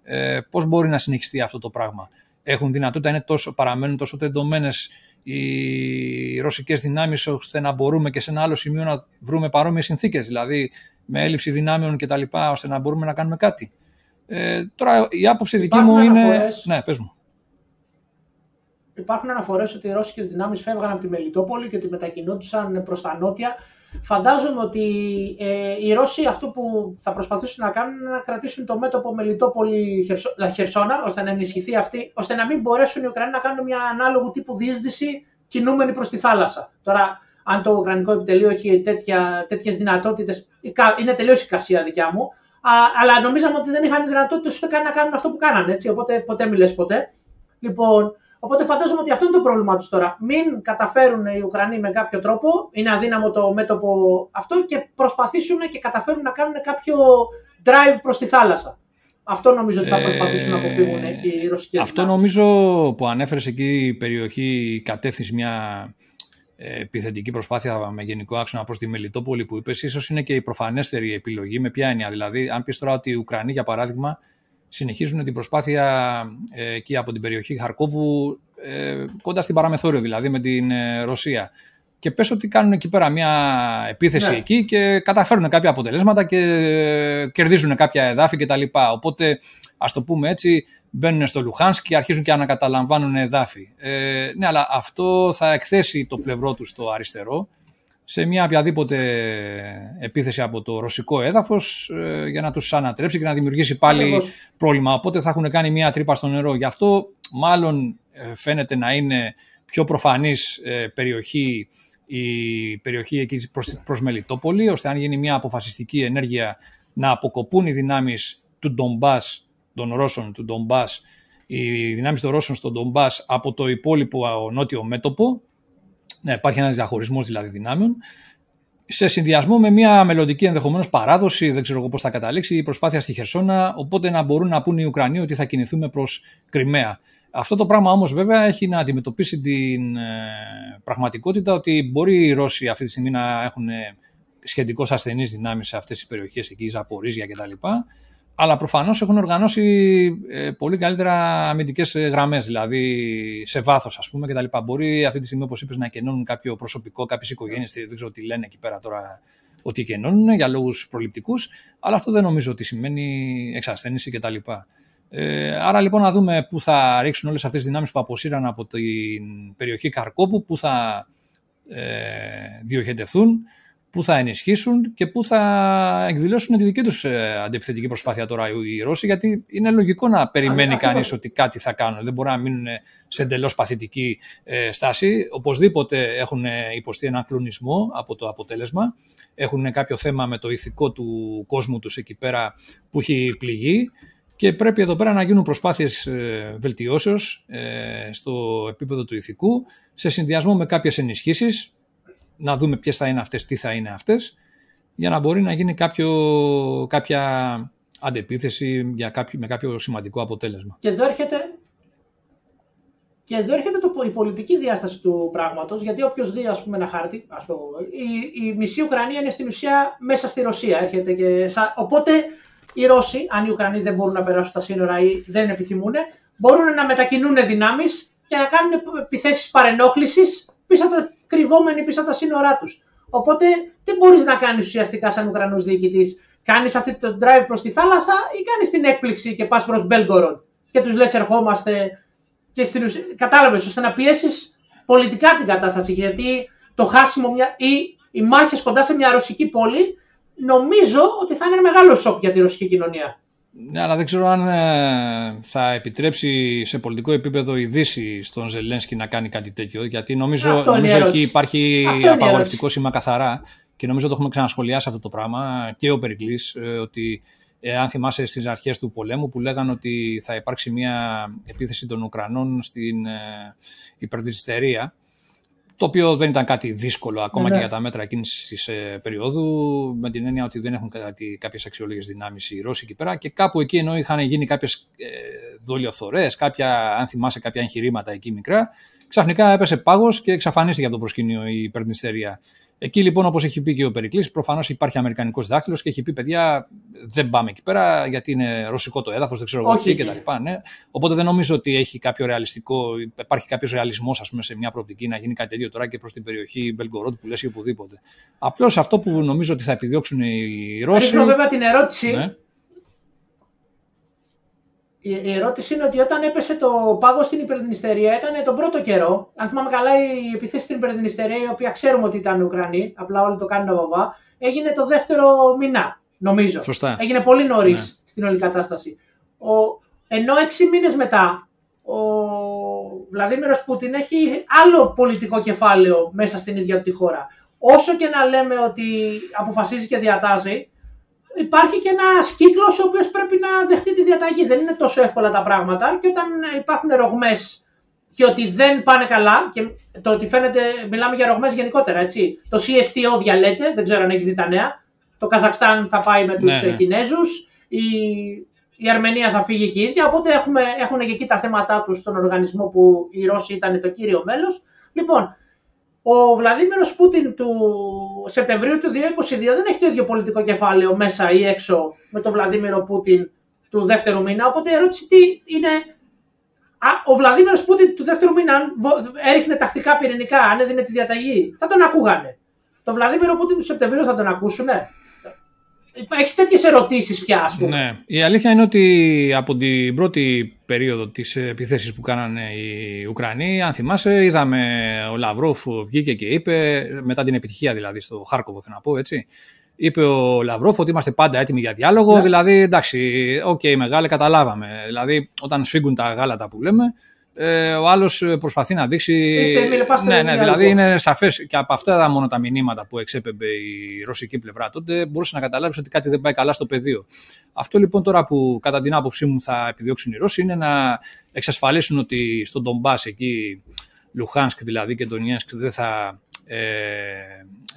ε, πώς μπορεί να συνεχιστεί αυτό το πράγμα; Έχουν δυνατότητα, είναι τόσο, παραμένουν τόσο τεντωμένες οι ρωσικές δυνάμεις ώστε να μπορούμε και σε ένα άλλο σημείο να βρούμε παρόμοιες συνθήκες, δηλαδή με έλλειψη δυνάμεων κτλ. ώστε να μπορούμε να κάνουμε κάτι. Ε, τώρα η άποψη δική μου είναι... Ναι, πες μου υπάρχουν αναφορές ότι οι ρώσικες δυνάμεις φεύγαν από τη Μελιτόπολη και ότι μετακινούνταν προς τα νότια. Φαντάζομαι ότι ε, οι Ρώσοι αυτό που θα προσπαθήσουν να κάνουν είναι να κρατήσουν το μέτωπο Μελιτόπολη-Χερσόνα, ώστε να ενισχυθεί αυτή, ώστε να μην μπορέσουν οι Ουκρανοί να κάνουν μια ανάλογου τύπου διείσδυση κινούμενη προς τη θάλασσα. Τώρα, αν το Ουκρανικό επιτελείο έχει τέτοιες δυνατότητες, είναι τελείως η δικιά μου, Α, αλλά νομίζαμε ότι δεν είχαν δυνατότητα ούτε καν να κάνουν αυτό που κάνανε. Έτσι, οπότε ποτέ μιλέ ποτέ. Λοιπόν, οπότε φαντάζομαι ότι αυτό είναι το πρόβλημά τους τώρα. Μην καταφέρουν οι Ουκρανοί με κάποιο τρόπο, είναι αδύναμο το μέτωπο αυτό και προσπαθήσουν και καταφέρουν να κάνουν κάποιο drive προς τη θάλασσα. Αυτό νομίζω ότι θα προσπαθήσουν να αποφύγουν οι ρωσικές Αυτό νομίζω που ανέφερες εκεί η περιοχή κατεύθυνση μια ε, επιθετική προσπάθεια με γενικό άξονα προς τη Μελιτόπολη που είπες, ίσως είναι και η προφανέστερη επιλογή. Με ποια έννοια, δηλαδή, αν πεις τώρα ότι οι Ουκρανοί, για παράδειγμα, συνεχίζουν την προσπάθεια ε, εκεί από την περιοχή Χαρκόβου, ε, κοντά στην παραμεθόριο δηλαδή με την ε, Ρωσία. Και πες ότι κάνουν εκεί πέρα μια επίθεση ναι. εκεί και καταφέρουν κάποια αποτελέσματα και κερδίζουν κάποια εδάφη κτλ. Οπότε, ας το πούμε έτσι, μπαίνουν στο Λουχάνσκ και αρχίζουν και ανακαταλαμβάνουν εδάφη. Ε, ναι, αλλά αυτό θα εκθέσει το πλευρό τους στο αριστερό σε μια οποιαδήποτε επίθεση από το ρωσικό έδαφος ε, για να τους ανατρέψει και να δημιουργήσει πάλι πρόβλημα. Οπότε θα έχουν κάνει μια τρύπα στο νερό. Γι' αυτό μάλλον ε, φαίνεται να είναι πιο προφανής ε, περιοχή η περιοχή εκεί προς, προς Μελιτόπολη, ώστε αν γίνει μια αποφασιστική ενέργεια να αποκοπούν οι δυνάμεις του Ντομπάς των Ρώσων του Ντομπάς, οι δυνάμεις των Ρώσων στον Ντομπάς από το υπόλοιπο νότιο μέτωπο, να υπάρχει ένας διαχωρισμός δηλαδή δυνάμεων, σε συνδυασμό με μια μελλοντική ενδεχομένως παράδοση, δεν ξέρω εγώ πώς θα καταλήξει, η προσπάθεια στη Χερσόνα, οπότε να μπορούν να πούν οι Ουκρανοί ότι θα κινηθούμε προς Κρυμαία. Αυτό το πράγμα όμως βέβαια έχει να αντιμετωπίσει την ε, πραγματικότητα ότι μπορεί οι Ρώσοι αυτή τη στιγμή να έχουν σχετικώς ασθενείς δυνάμεις σε αυτές τις περιοχές εκεί, Ζαπορίζια κτλ αλλά προφανώς έχουν οργανώσει ε, πολύ καλύτερα αμυντικές ε, γραμμές, δηλαδή σε βάθος, ας πούμε, κτλ. Μπορεί αυτή τη στιγμή, όπως είπες, να κενώνουν κάποιο προσωπικό, κάποιες οικογένειες, δεν ξέρω τι λένε εκεί πέρα τώρα, ότι κενώνουν για λόγους προληπτικούς, αλλά αυτό δεν νομίζω ότι σημαίνει εξασθένηση κτλ. Ε, άρα λοιπόν να δούμε πού θα ρίξουν όλες αυτές τις δυνάμεις που αποσύραν από την περιοχή Καρκόπου, πού θα ε, διοχετευθούν πού θα ενισχύσουν και πού θα εκδηλώσουν τη δική τους ε, αντιπιθετική προσπάθεια τώρα οι Ρώσοι, γιατί είναι λογικό να περιμένει κανείς ότι κάτι θα κάνουν. Δεν μπορεί να μείνουν σε εντελώς παθητική ε, στάση. Οπωσδήποτε έχουν υποστεί έναν κλονισμό από το αποτέλεσμα. Έχουν κάποιο θέμα με το ηθικό του κόσμου τους εκεί πέρα που έχει πληγεί και πρέπει εδώ πέρα να γίνουν προσπάθειες ε, βελτιώσεως στο επίπεδο του ηθικού σε συνδυασμό με κάποιες ενισχύσεις να δούμε ποιες θα είναι αυτές, τι θα είναι αυτές, για να μπορεί να γίνει κάποιο, κάποια αντεπίθεση για κάποιο, με κάποιο σημαντικό αποτέλεσμα. Και εδώ έρχεται, και εδώ έρχεται το, η πολιτική διάσταση του πράγματος, γιατί όποιος δει ας πούμε, ένα χάρτη, ας το, η, η μισή Ουκρανία είναι στην ουσία μέσα στη Ρωσία. Έρχεται και, οπότε οι Ρώσοι, αν οι Ουκρανοί δεν μπορούν να περάσουν τα σύνορα ή δεν επιθυμούν, μπορούν να μετακινούν δυνάμεις και να κάνουν επιθέσεις παρενόχλησης πίσω από κρυβόμενοι πίσω από τα σύνορά τους. Οπότε τι μπορείς να κάνεις ουσιαστικά σαν Ουκρανός διοικητής; Κάνεις αυτή το drive προς τη θάλασσα ή κάνεις την έκπληξη και πας προς Μπέλγκοροντ και τους λες ερχόμαστε. Και στην ουσία, κατάλαβες, ώστε να πιέσεις πολιτικά την κατάσταση. Γιατί το χάσιμο μια, ή οι μάχες κοντά σε μια ρωσική πόλη νομίζω ότι θα είναι ένα μεγάλο σοκ για τη ρωσική κοινωνία. Ναι, αλλά δεν ξέρω αν ε, θα επιτρέψει σε πολιτικό επίπεδο η Δύση στον Ζελένσκι να κάνει κάτι τέτοιο. Γιατί νομίζω, νομίζω εκεί υπάρχει απαγορευτικό σήμα καθαρά και νομίζω το έχουμε ξανασχολιάσει αυτό το πράγμα και ο Περικλής, ε, ότι ε, αν θυμάσαι στις αρχές του πολέμου που λέγανε ότι θα υπάρξει μια επίθεση των Ουκρανών στην ε, υπερδυστερία το οποίο δεν ήταν κάτι δύσκολο ακόμα ναι, και ναι. για τα μέτρα εκείνη τη ε, περίοδου, με την έννοια ότι δεν έχουν κάποιες αξιόλογες δυνάμεις οι Ρώσοι εκεί πέρα. Και κάπου εκεί, ενώ είχαν γίνει κάποιες ε, δολιοφθορές, κάποια, αν θυμάσαι, κάποια εγχειρήματα εκεί μικρά, ξαφνικά έπεσε πάγος και εξαφανίστηκε από το προσκήνιο η υπερνηστερία. Εκεί λοιπόν, όπως έχει πει και ο Περικλής, προφανώς υπάρχει Αμερικανικός δάχτυλος και έχει πει: Παιδιά, δεν πάμε εκεί πέρα γιατί είναι ρωσικό το έδαφος, δεν ξέρω εγώ τι κτλ. Ναι. Οπότε δεν νομίζω ότι έχει κάποιο ρεαλιστικό, υπάρχει κάποιος ρεαλισμός σε μια προοπτική να γίνει κάτι τέτοιο τώρα και προς την περιοχή Μπελγκορότ που λες ή οπουδήποτε. Απλώς αυτό που νομίζω ότι θα επιδιώξουν οι Ρώσοι. Ρίχνω βέβαια την ερώτηση. Ναι η ερώτηση είναι ότι όταν έπεσε το πάγο στην υπερδινιστερία ήταν τον πρώτο καιρό. Αν θυμάμαι καλά, η επιθέση στην υπερδινιστερία, η οποία ξέρουμε ότι ήταν Ουκρανοί, απλά όλοι το κάνουν βαβά, έγινε το δεύτερο μηνά, νομίζω. Σωστά. Έγινε πολύ νωρίς ναι. στην όλη κατάσταση. Ο, ενώ έξι μήνες μετά ο Βλαδίμηρος Πούτιν έχει άλλο πολιτικό κεφάλαιο μέσα στην ίδια τη χώρα. Όσο και να λέμε ότι αποφασίζει και διατάζει, υπάρχει και ένας κύκλος ο οποίος πρέπει να δεχτεί τη διαταγή. Δεν είναι τόσο εύκολα τα πράγματα και όταν υπάρχουν ρογμές και ότι δεν πάνε καλά, και το ότι φαίνεται, μιλάμε για ρογμές γενικότερα, έτσι. Το CSTO διαλέτε, δεν ξέρω αν έχεις δει τα νέα. Το Καζακστάν θα πάει με τους ναι, ναι. Κινέζους. Η, η Αρμενία θα φύγει και η ίδια. Οπότε έχουμε, έχουν και εκεί τα θέματα τους στον οργανισμό που οι Ρώσοι ήταν το κύριο μέλος. Λοιπόν, ο Βλαδίμηρος Πούτιν του Σεπτεμβρίου του 2022 δεν έχει το ίδιο πολιτικό κεφάλαιο μέσα ή έξω με τον Βλαδίμηρο Πούτιν του δεύτερου μήνα. Οπότε η ερώτηση τι είναι. Α, ο Βλαδίμηρος Πούτιν του δεύτερου μήνα, αν έριχνε τακτικά πυρηνικά, αν έδινε τη διαταγή, θα τον ακούγανε. Τον Βλαδίμηρο Πούτιν του Σεπτεμβρίου θα τον ακούσουνε; Έχει τέτοιες ερωτήσεις πια, ας πούμε. Ναι. Η αλήθεια είναι ότι από την πρώτη περίοδο της επίθεσης που κάνανε οι Ουκρανοί, αν θυμάσαι, είδαμε ο Λαυρόφ βγήκε και είπε, μετά την επιτυχία δηλαδή στο Χάρκοβο, θέλω να πω έτσι. Είπε ο Λαυρόφ ότι είμαστε πάντα έτοιμοι για διάλογο. Ναι. Δηλαδή, εντάξει, OK, okay, μεγάλε, καταλάβαμε. Δηλαδή, όταν σφίγγουν τα γάλατα που λέμε, ε, ο άλλος προσπαθεί να δείξει. ναι, ναι, δηλαδή είναι σαφές και από αυτά τα μόνο τα μηνύματα που εξέπεμπε η ρωσική πλευρά τότε μπορούσε να καταλάβεις ότι κάτι δεν πάει καλά στο πεδίο. Αυτό λοιπόν τώρα που κατά την άποψή μου θα επιδιώξουν οι Ρώσοι είναι να εξασφαλίσουν ότι στον Ντομπάς εκεί, Λουχάνσκ δηλαδή και τον Ιένσκ δεν θα, ε,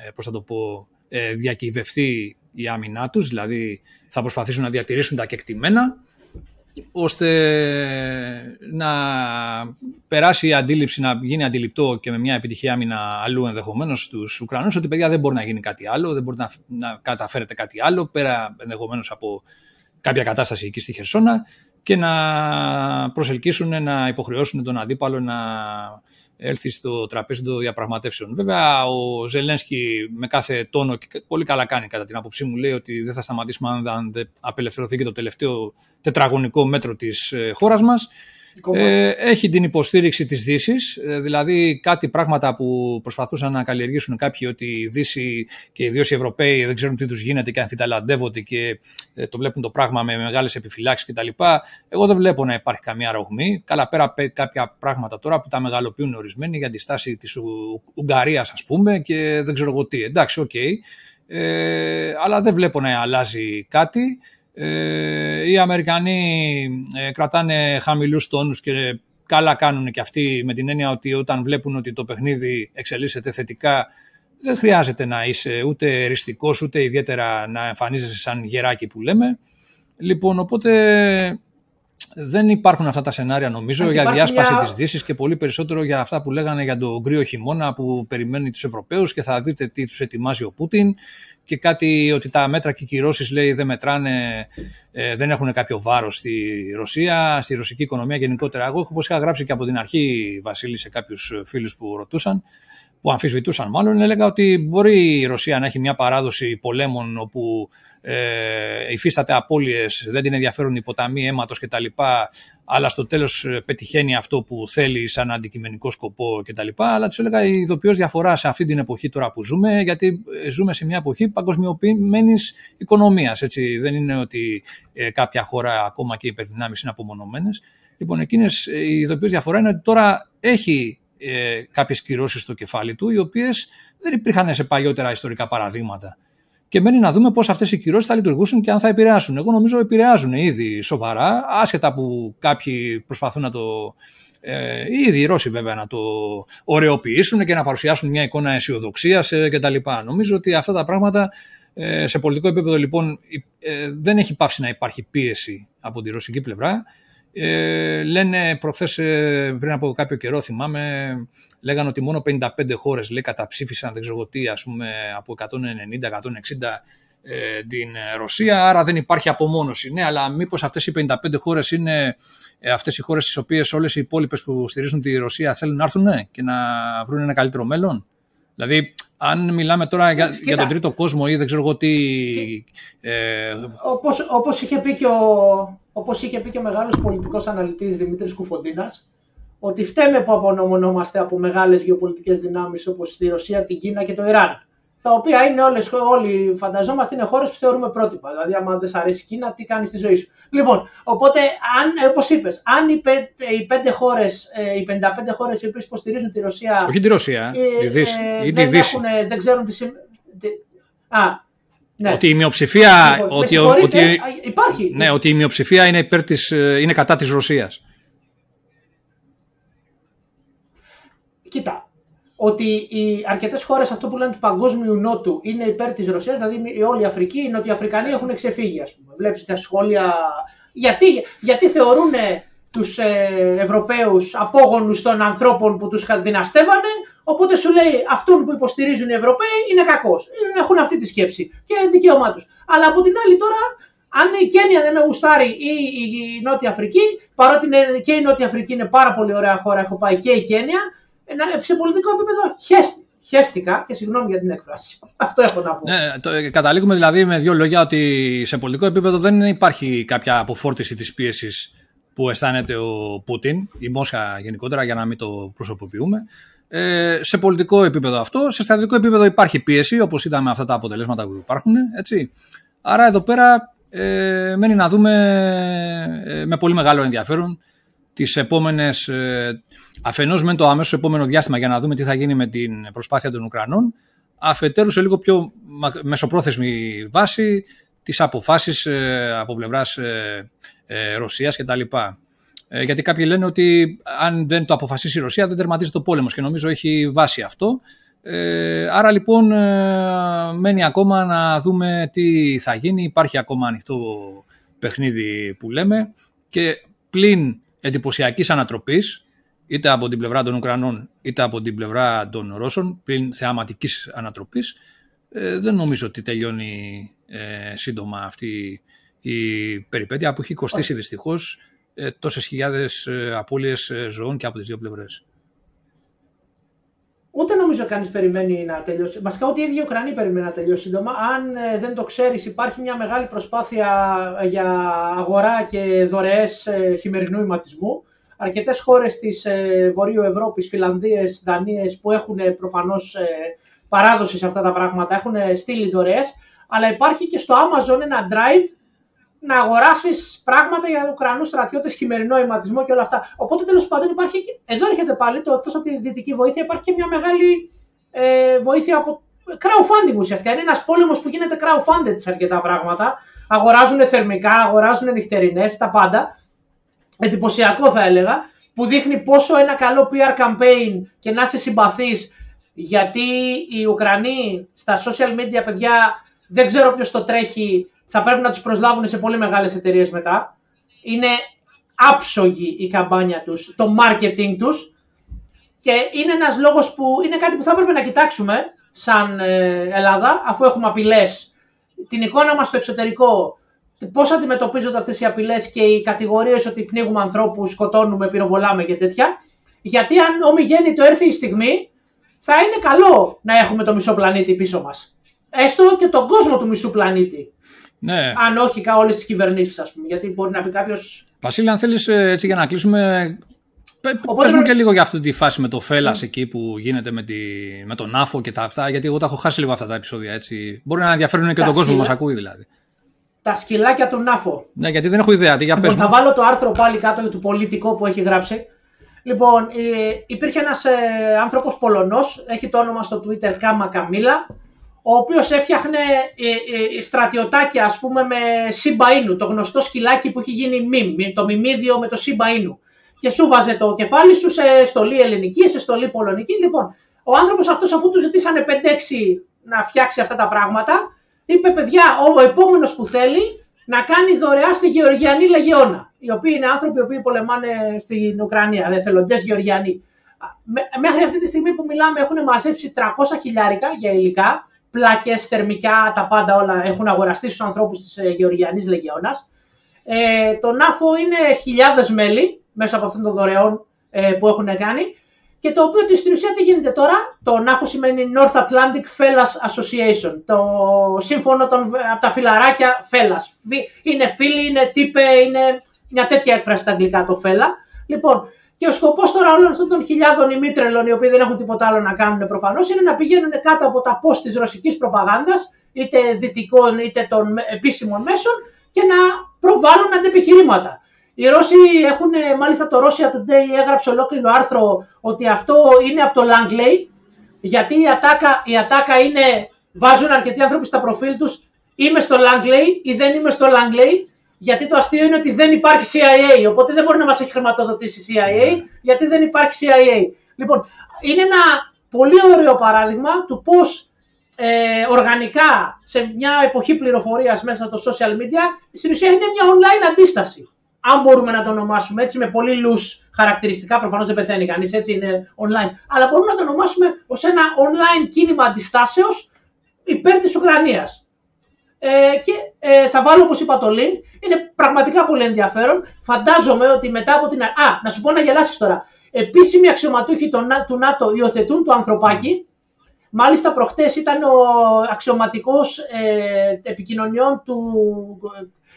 ε, πώς θα το πω, ε, διακυβευτεί η άμυνά τους, δηλαδή θα προσπαθήσουν να διατηρήσουν τα κεκτημένα ώστε να περάσει η αντίληψη, να γίνει αντιληπτό και με μια επιτυχία άμυνα αλλού ενδεχομένως στου Ουκρανούς, ότι παιδιά δεν μπορεί να γίνει κάτι άλλο, δεν μπορεί να, να καταφέρετε κάτι άλλο πέρα ενδεχομένως από κάποια κατάσταση εκεί στη Χερσόνα και να προσελκύσουν, να υποχρεώσουν τον αντίπαλο να έλθει στο τραπέζι των διαπραγματεύσεων. Βέβαια, ο Ζελένσκι με κάθε τόνο και πολύ καλά κάνει κατά την άποψή μου λέει ότι δεν θα σταματήσουμε αν δεν απελευθερωθεί και το τελευταίο τετραγωνικό μέτρο της ε, χώρας μας ε, έχει την υποστήριξη της δύσης, ε, δηλαδή κάτι πράγματα που προσπαθούσαν να καλλιεργήσουν κάποιοι ότι η Δύση και ιδίως οι Ευρωπαίοι δεν ξέρουν τι τους γίνεται και αμφιταλαντεύονται και ε, το βλέπουν το πράγμα με μεγάλες επιφυλάξεις κτλ. Εγώ δεν βλέπω να υπάρχει καμία ρογμή. Καλά πέρα κάποια πράγματα τώρα που τα μεγαλοποιούν ορισμένοι για της στάση της Ουγγαρίας ας πούμε και δεν ξέρω εγώ τι. Εντάξει, OK. Okay. Ε, αλλά δεν βλέπω να αλλάζει κάτι. Ε, οι Αμερικανοί ε, κρατάνε χαμηλούς τόνους και καλά κάνουν και αυτοί με την έννοια ότι όταν βλέπουν ότι το παιχνίδι εξελίσσεται θετικά δεν χρειάζεται να είσαι ούτε ριστικός ούτε ιδιαίτερα να εμφανίζεσαι σαν γεράκι που λέμε. Λοιπόν, οπότε δεν υπάρχουν αυτά τα σενάρια νομίζω για διάσπαση μια... της Δύσης και πολύ περισσότερο για αυτά που λέγανε για το γκρίο χειμώνα που περιμένει τους Ευρωπαίους και θα δείτε τι τους ετοιμάζει ο Πούτιν και κάτι ότι τα μέτρα και οι κυρώσεις λέει δεν μετράνε, ε, δεν έχουν κάποιο βάρος στη Ρωσία, στη ρωσική οικονομία γενικότερα. Εγώ όπως είχα γράψει και από την αρχή Βασίλη σε κάποιους φίλους που ρωτούσαν που αμφισβητούσαν μάλλον, έλεγα ότι μπορεί η Ρωσία να έχει μια παράδοση πολέμων όπου ε, υφίσταται απώλειες, δεν την ενδιαφέρουν οι ποταμοί αίματος κτλ. Αλλά στο τέλος ε, πετυχαίνει αυτό που θέλει σαν αντικειμενικό σκοπό κτλ. Αλλά τους έλεγα η ειδοποιώς διαφορά σε αυτή την εποχή τώρα που ζούμε, γιατί ε, ζούμε σε μια εποχή παγκοσμιοποιημένης οικονομίας. Έτσι. Δεν είναι ότι ε, κάποια χώρα ακόμα και οι υπερδυνάμεις είναι απομονωμένες. Λοιπόν, εκείνες, η ειδοποιώς διαφορά είναι ότι τώρα έχει ε, κάποιες κυρώσεις στο κεφάλι του, οι οποίες δεν υπήρχαν σε παλιότερα ιστορικά παραδείγματα. Και μένει να δούμε πώς αυτές οι κυρώσεις θα λειτουργήσουν και αν θα επηρεάσουν. Εγώ νομίζω επηρεάζουν ήδη σοβαρά, άσχετα που κάποιοι προσπαθούν να το. Ε, ήδη οι Ρώσοι βέβαια να το ωρεοποιήσουν και να παρουσιάσουν μια εικόνα αισιοδοξίας ε, κτλ. Νομίζω ότι αυτά τα πράγματα ε, σε πολιτικό επίπεδο λοιπόν ε, δεν έχει πάψει να υπάρχει πίεση από τη ρωσική πλευρά. Ε, λένε προχθές ε, πριν από κάποιο καιρό θυμάμαι λέγανε ότι μόνο 55 χώρες λέει, καταψήφισαν δεν ξέρω τι ας πούμε από 190-160 ε, την Ρωσία άρα δεν υπάρχει απομόνωση. Ναι αλλά μήπως αυτές οι 55 χώρες είναι ε, αυτές οι χώρες στις οποίες όλες οι υπόλοιπες που στηρίζουν τη Ρωσία θέλουν να έρθουν ναι, και να βρουν ένα καλύτερο μέλλον. Δηλαδή αν μιλάμε τώρα για, για τον τρίτο κόσμο ή δεν ξέρω εγώ τι... Ε... Όπως, όπως είχε πει και ο, όπως είχε πει και ο μεγάλος πολιτικός αναλυτής Δημήτρης Κουφοντίνας, ότι φταίμε που απονομονόμαστε από μεγάλες γεωπολιτικές δυνάμεις όπως τη Ρωσία, την Κίνα και το Ιράν. Τα οποία είναι όλες, όλοι φανταζόμαστε είναι χώρες που θεωρούμε πρότυπα. Δηλαδή, άμα δεν σ' αρέσει η Κίνα, τι κάνεις στη ζωή σου. Λοιπόν, οπότε, αν, όπως είπες, αν οι, πέντε, οι πέντε χώρες, ε, οι 55 χώρες οι οποίες υποστηρίζουν τη Ρωσία... Όχι τη Ρωσία, ε, τη Δύση. Ε, δεν, έχουν, δεν ξέρουν τι... Α, Ναι. Ότι η μειοψηφία. Λοιπόν, ότι, ότι, υπάρχει. Ναι, ότι η μειοψηφία είναι, υπέρ της, είναι κατά της Ρωσίας. Κοίτα, ότι οι αρκετές χώρες αυτό που λένε του παγκόσμιου νότου είναι υπέρ της Ρωσίας, δηλαδή η όλη η Αφρική, οι Νοτιοαφρικανοί έχουν ξεφύγει, ας πούμε. Βλέπεις τα σχόλια. Γιατί, γιατί θεωρούν τους ε, Ευρωπαίους απόγονους των ανθρώπων που τους δυναστεύανε, οπότε σου λέει αυτόν που υποστηρίζουν οι Ευρωπαίοι είναι κακός. Έχουν αυτή τη σκέψη και δικαίωμά τους. Αλλά από την άλλη τώρα αν η Κένια δεν με γουστάρει ή η Νότια Αφρική, παρότι και η Νότια Αφρική είναι πάρα πολύ ωραία χώρα, έχω πάει και η Κένια, σε πολιτικό επίπεδο χέστηκα και συγγνώμη για την έκφραση. (laughs) Αυτό έχω να πω. Ναι, το, καταλήγουμε δηλαδή με δύο λόγια ότι σε πολιτικό επίπεδο δεν υπάρχει κάποια αποφόρτιση της πίεσης που αισθάνεται ο Πούτιν, η Μόσχα γενικότερα για να μην το προσωποποιούμε. Ε, σε πολιτικό επίπεδο αυτό, σε στρατιωτικό επίπεδο υπάρχει πίεση όπως είδαμε αυτά τα αποτελέσματα που υπάρχουν. Έτσι. Άρα εδώ πέρα ε, μένει να δούμε ε, με πολύ μεγάλο ενδιαφέρον τις επόμενες, ε, αφενός με το αμέσως επόμενο διάστημα για να δούμε τι θα γίνει με την προσπάθεια των Ουκρανών, αφετέρου σε λίγο πιο μεσοπρόθεσμη βάση τις αποφάσεις ε, από πλευράς ε, Ρωσίας κτλ. Γιατί κάποιοι λένε ότι αν δεν το αποφασίσει η Ρωσία δεν τερματίζει το πόλεμος και νομίζω έχει βάση αυτό. Άρα λοιπόν μένει ακόμα να δούμε τι θα γίνει. Υπάρχει ακόμα ανοιχτό παιχνίδι που λέμε και πλην εντυπωσιακής ανατροπής, είτε από την πλευρά των Ουκρανών είτε από την πλευρά των Ρώσων, πριν θεαματικής ανατροπής, ε, δεν νομίζω ότι τελειώνει ε, σύντομα αυτή η περιπέτεια που έχει κοστίσει δυστυχώς ε, τόσες χιλιάδες ε, απώλειες ε, ζωών και από τις δύο πλευρές. Ούτε νομίζω κανείς περιμένει να τελειώσει. Βασικά, ούτε οι ίδιοι Ουκρανοί περιμένουν να τελειώσει σύντομα. Αν ε, δεν το ξέρεις, υπάρχει μια μεγάλη προσπάθεια για αγορά και δωρεές ε, χειμερινού ηματισμού. Αρκετές χώρες της ε, Βορείου Ευρώπης, Φιλανδίες, Δανίες, που έχουν προφανώς παράδοση σε αυτά τα πράγματα, έχουν στείλει δωρεές. Αλλά υπάρχει και στο Amazon ένα drive να αγοράσεις πράγματα για Ουκρανούς στρατιώτες, χειμερινό αιματισμό και όλα αυτά. Οπότε τέλος πάντων υπάρχει. Εδώ έρχεται πάλι το εκτός από τη δυτική βοήθεια, υπάρχει και μια μεγάλη ε, βοήθεια από crowdfunding ουσιαστικά. Είναι ένας πόλεμος που γίνεται crowdfunded σε αρκετά πράγματα. Αγοράζουν θερμικά, αγοράζουν νυχτερινές, τα πάντα. Εντυπωσιακό θα έλεγα, που δείχνει πόσο ένα καλό PR campaign και να είσαι συμπαθή, γιατί οι Ουκρανοί στα social media, παιδιά, δεν ξέρω ποιος το τρέχει, θα πρέπει να τους προσλάβουν σε πολύ μεγάλες εταιρείες μετά. Είναι άψογη η καμπάνια τους, το marketing τους και είναι ένας λόγος που είναι κάτι που θα έπρεπε να κοιτάξουμε σαν ε, Ελλάδα, αφού έχουμε απειλές, την εικόνα μας στο εξωτερικό, πώς αντιμετωπίζονται αυτές οι απειλές και οι κατηγορίες ότι πνίγουμε ανθρώπους, σκοτώνουμε, πυροβολάμε και τέτοια. Γιατί αν το έρθει η στιγμή, θα είναι καλό να έχουμε το μισό πλανήτη πίσω μας. Έστω και τον κόσμο του μισού πλανήτη. Ναι. Αν όχι όλες τις κυβερνήσεις, ας πούμε. Γιατί μπορεί να πει κάποιο. Βασίλη, αν θέλεις ε, έτσι για να κλείσουμε. Πε μου και λίγο για αυτή τη φάση με το Φέλλα mm. εκεί που γίνεται με, τη, με τον Άφο και τα αυτά. Γιατί εγώ τα έχω χάσει λίγο αυτά τα επεισόδια έτσι. Μπορεί να ενδιαφέρουν και τον κόσμο που μας ακούει δηλαδή. Τα σκυλάκια του Άφο. Ναι, γιατί δεν έχω ιδέα. Τι, για λοιπόν, θα βάλω το άρθρο πάλι κάτω του πολιτικό που έχει γράψει. Λοιπόν, ε, υπήρχε ένας ε, άνθρωπος Πολωνός, έχει το όνομα στο Twitter Κάμα Καμίλα, ο οποίος έφτιαχνε ε, ε, στρατιωτάκια ας πούμε με Σιμπαΐνου, το γνωστό σκυλάκι που έχει γίνει μιμ, το μιμίδιο με το Σιμπαΐνου. Και σου βάζε το κεφάλι σου σε στολή ελληνική, σε στολή πολωνική. Λοιπόν, ο άνθρωπος αυτός αφού του ζητήσανε 5-6 να φτιάξει αυτά τα πράγματα, είπε παιδιά, ο επόμενος που θέλει να κάνει δωρεά στη Γεωργιανή Λεγεώνα, οι οποίοι είναι άνθρωποι οι οποίοι πολεμάνε στην Ουκρανία, δεθελοντές Γεωργιανοί. Μέχρι αυτή τη στιγμή που μιλάμε έχουν μαζέψει 300 χιλιάρικα για υλικά, πλάκε, θερμικά, τα πάντα όλα έχουν αγοραστεί στους ανθρώπους της ε, Γεωργιανής Λεγεώνας. Ε, το ΝΑΦΟ είναι χιλιάδες μέλη μέσα από αυτών των δωρεών ε, που έχουν κάνει και το οποίο στην ουσία τι γίνεται τώρα, το ΝΑΦΟ σημαίνει North Atlantic Fellas Association, το σύμφωνο των, από τα φιλαράκια Fellas. Είναι φίλοι, είναι τύπε, είναι μια τέτοια έκφραση στα αγγλικά το Φέλα. Λοιπόν, και ο σκοπός τώρα όλων αυτών των χιλιάδων ημίτρελων, οι οποίοι δεν έχουν τίποτα άλλο να κάνουν προφανώς, είναι να πηγαίνουν κάτω από τα πώ της ρωσικής προπαγάνδας, είτε δυτικών είτε των επίσημων μέσων, και να προβάλλουν αντεπιχειρήματα. Οι Ρώσοι έχουν, μάλιστα το Russia Today έγραψε ολόκληρο άρθρο ότι αυτό είναι από το Langley, γιατί η ατάκα, η ατάκα είναι, βάζουν αρκετοί άνθρωποι στα προφίλ τους, είμαι στο Langley ή δεν είμαι στο Langley, γιατί το αστείο είναι ότι δεν υπάρχει CIA, οπότε δεν μπορεί να μας έχει χρηματοδοτήσει CIA, ναι. γιατί δεν υπάρχει CIA. Λοιπόν, είναι ένα πολύ ωραίο παράδειγμα του πώς ε, οργανικά σε μια εποχή πληροφορίας μέσα στο social media, στην ουσία είναι μια online αντίσταση. Αν μπορούμε να το ονομάσουμε έτσι, με πολύ loose χαρακτηριστικά, προφανώς δεν πεθαίνει κανείς, έτσι είναι online. Αλλά μπορούμε να το ονομάσουμε ως ένα online κίνημα αντιστάσεως υπέρ της Ουκρανίας. Ε, και ε, θα βάλω όπως είπα το link, είναι πραγματικά πολύ ενδιαφέρον. Φαντάζομαι ότι μετά από την... Α, να σου πω να γελάσεις τώρα. Επίσημοι αξιωματούχοι του ΝΑΤΟ υιοθετούν το ανθρωπάκι, Μάλιστα προχτές ήταν ο αξιωματικός ε, επικοινωνιών του,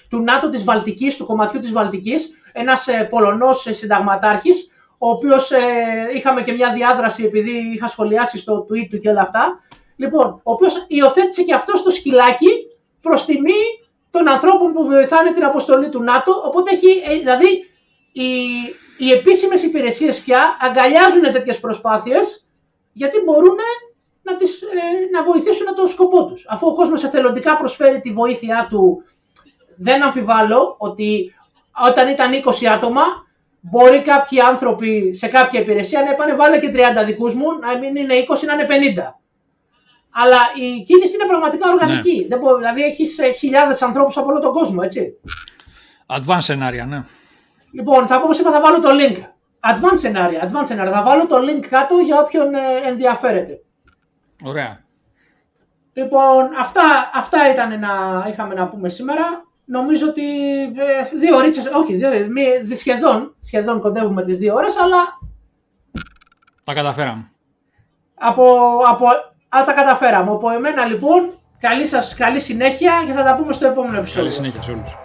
του ΝΑΤΟ της Βαλτικής, του κομματιού της Βαλτικής, ένας ε, Πολωνός ε, συνταγματάρχης, ο οποίος ε, είχαμε και μια διάδραση επειδή είχα σχολιάσει στο tweet του και όλα αυτά. Λοιπόν, ο οποίος υιοθέτησε και αυτό το σκυλάκι προς τιμή των ανθρώπων που βοηθάνε την αποστολή του ΝΑΤΟ, οπότε έχει, ε, δηλαδή οι, οι επίσημες υπηρεσίες πια αγκαλιάζουν τέτοιες προσπάθειες γιατί μπορούν να, τις, ε, να βοηθήσουν το σκοπό τους. Αφού ο κόσμος εθελοντικά προσφέρει τη βοήθειά του, δεν αμφιβάλλω ότι όταν ήταν 20 άτομα, μπορεί κάποιοι άνθρωποι σε κάποια υπηρεσία να είπαν βάλε και 30 δικούς μου, να μην είναι 20, να είναι 50. Αλλά η κίνηση είναι πραγματικά οργανική. Ναι. Δεν μπορεί, δηλαδή έχεις χιλιάδες ανθρώπους από όλο τον κόσμο, έτσι. Advanced σενάρια, ναι. Λοιπόν, θα, όπως είπα, θα βάλω το link. Advanced σενάρια, advanced σενάρια. Θα βάλω το link κάτω για όποιον ε, ενδιαφέρεται. Ωραία. Λοιπόν, αυτά, αυτά ήταν να είχαμε να πούμε σήμερα. Νομίζω ότι ε, δύο ώρες, όχι, δύο, σχεδόν, σχεδόν κοντεύουμε τις δύο ώρες, αλλά... Τα καταφέραμε. Από, από, α, τα καταφέραμε. Από εμένα λοιπόν, καλή σας καλή συνέχεια και θα τα πούμε στο επόμενο επεισόδιο. Καλή συνέχεια σε όλους.